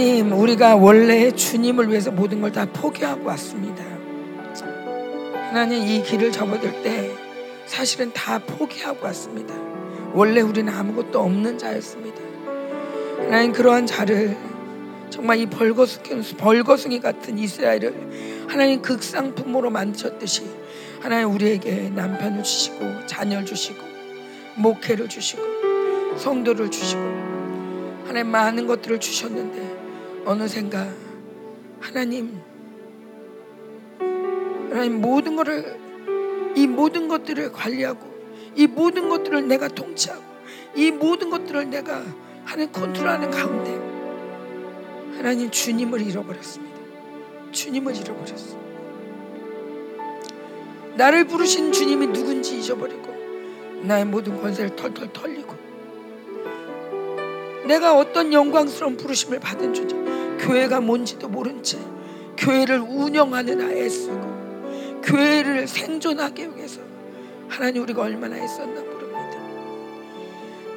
하나님 우리가 원래 주님을 위해서 모든 걸 다 포기하고 왔습니다 하나님 이 길을 접어들 때 사실은 다 포기하고 왔습니다. 원래 우리는 아무것도 없는 자였습니다. 하나님 그러한 자를 정말 이 벌거숭이, 벌거숭이 같은 이스라엘을 하나님 극상품으로 만드셨듯이 하나님 우리에게 남편을 주시고 자녀를 주시고 목회를 주시고 성도를 주시고 하나님 많은 것들을 주셨는데 어느샌가 하나님 하나님 모든 것을 이 모든 것들을 관리하고 이 모든 것들을 내가 통치하고 이 모든 것들을 내가 하는 컨트롤하는 가운데 하나님 주님을 잃어버렸습니다. 주님을 잃어버렸어. 나를 부르신 주님이 누군지 잊어버리고 나의 모든 권세를 털털 털리고 내가 어떤 영광스러운 부르심을 받은 주지 교회가 뭔지도 모른 채 교회를 운영하느라 애쓰고 교회를 생존하기 위해서 하나님 우리가 얼마나 애썼나 모릅니다.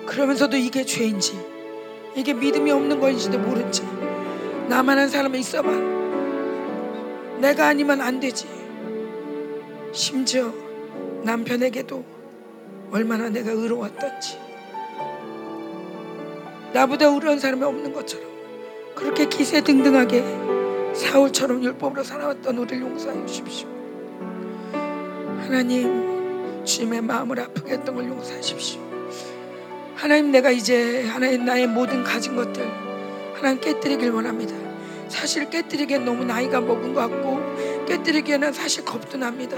그러면서도 이게 죄인지 이게 믿음이 없는 것인지도 모른 채 나만 한 사람이 있어봐. 내가 아니면 안 되지. 심지어 남편에게도 얼마나 내가 의로웠던지 나보다 의로운 사람이 없는 것처럼 그렇게 기세 등등하게 사울처럼 율법으로 살아왔던 우리를 용서해 주십시오. 하나님 주님의 마음을 아프게 했던 걸 용서하십시오. 하나님 내가 이제 하나님 나의 모든 가진 것들 하나님 깨뜨리길 원합니다. 사실 깨뜨리기엔 너무 나이가 먹은 것 같고 깨뜨리기에는 사실 겁도 납니다.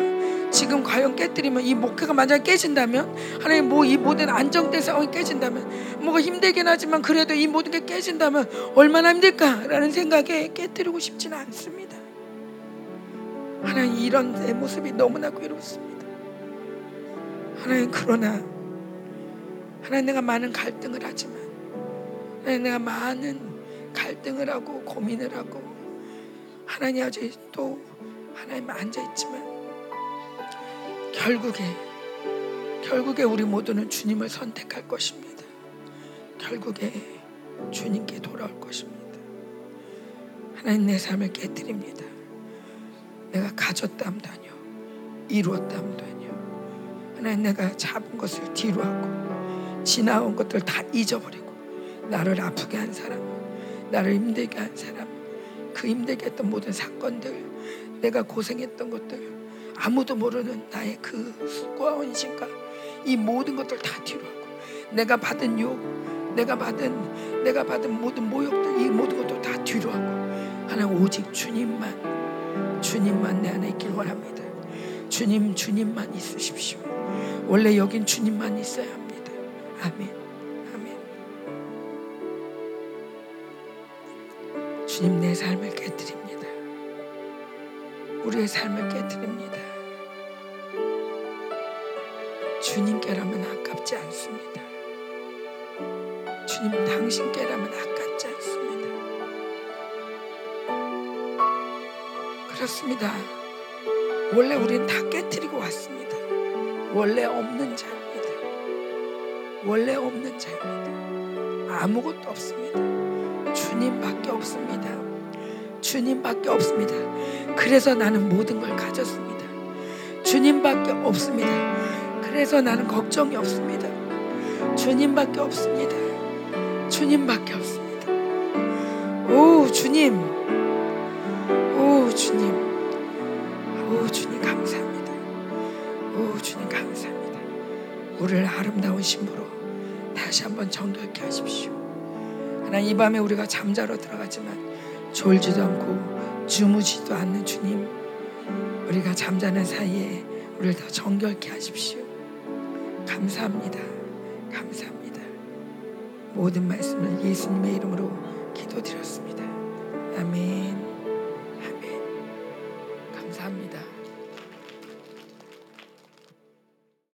지금 과연 깨뜨리면 이 목회가 만약 깨진다면 하나님 뭐 이 모든 안정된 상황이 깨진다면 뭐가 힘들긴 하지만 그래도 이 모든 게 깨진다면 얼마나 힘들까라는 생각에 깨뜨리고 싶지는 않습니다. 하나님 이런 내 모습이 너무나 괴롭습니다. 하나님 그러나 하나님 내가 많은 갈등을 하지만 하나님 내가 많은 갈등을 하고 고민을 하고 하나님 아직 또 하나님 앉아 있지만 결국에 결국에 우리 모두는 주님을 선택할 것입니다. 결국에 주님께 돌아올 것입니다. 하나님 내 삶을 깨뜨립니다. 내가 가졌담도 아니요 이루었담도 아니요 하나님 내가 잡은 것을 뒤로 하고 지나온 것들 다 잊어버리고 나를 아프게 한 사람 나를 힘들게 한 사람 그 힘들게 했던 모든 사건들 내가 고생했던 것들 아무도 모르는 나의 그 수고와 헌신과 이 모든 것들 다 뒤로 하고 내가 받은 욕 내가 받은 내가 받은 모든 모욕들 이 모든 것도 다 뒤로 하고 하나님 오직 주님만 주님만 내 안에 있길 원합니다. 주님 주님만 있으십시오. 원래 여긴 주님만 있어야 합니다. 아멘. 아멘. 주님 내 삶을 깨뜨립니다. 우리의 삶을 깨뜨립니다. 주님께라면 아깝지 않습니다. 주님 당신께라면 아깝지 않습니다. 그렇습니다. 원래 우리는 다 깨뜨리고 왔습니다. 원래 없는 자입니다. 원래 없는 자입니다. 아무것도 없습니다. 주님밖에 없습니다. 주님밖에 없습니다. 그래서 나는 모든 걸 가졌습니다. 주님밖에 없습니다. 그래서 나는 걱정이 없습니다. 주님밖에 없습니다. 주님밖에 없습니다. 오 주님, 오 주님, 오 주님 감사합니다. 오 주님 감사합니다. 우리를 아름다운 신부로 다시 한번 정결케 하십시오. 하나님 이 밤에 우리가 잠자러 들어가지만 졸지도 않고 주무지도 않는 주님 우리가 잠자는 사이에 우리를 더 정결케 하십시오. 감사합니다. 감사합니다. 모든 말씀을 예수님의 이름으로 기도드렸습니다. 아멘.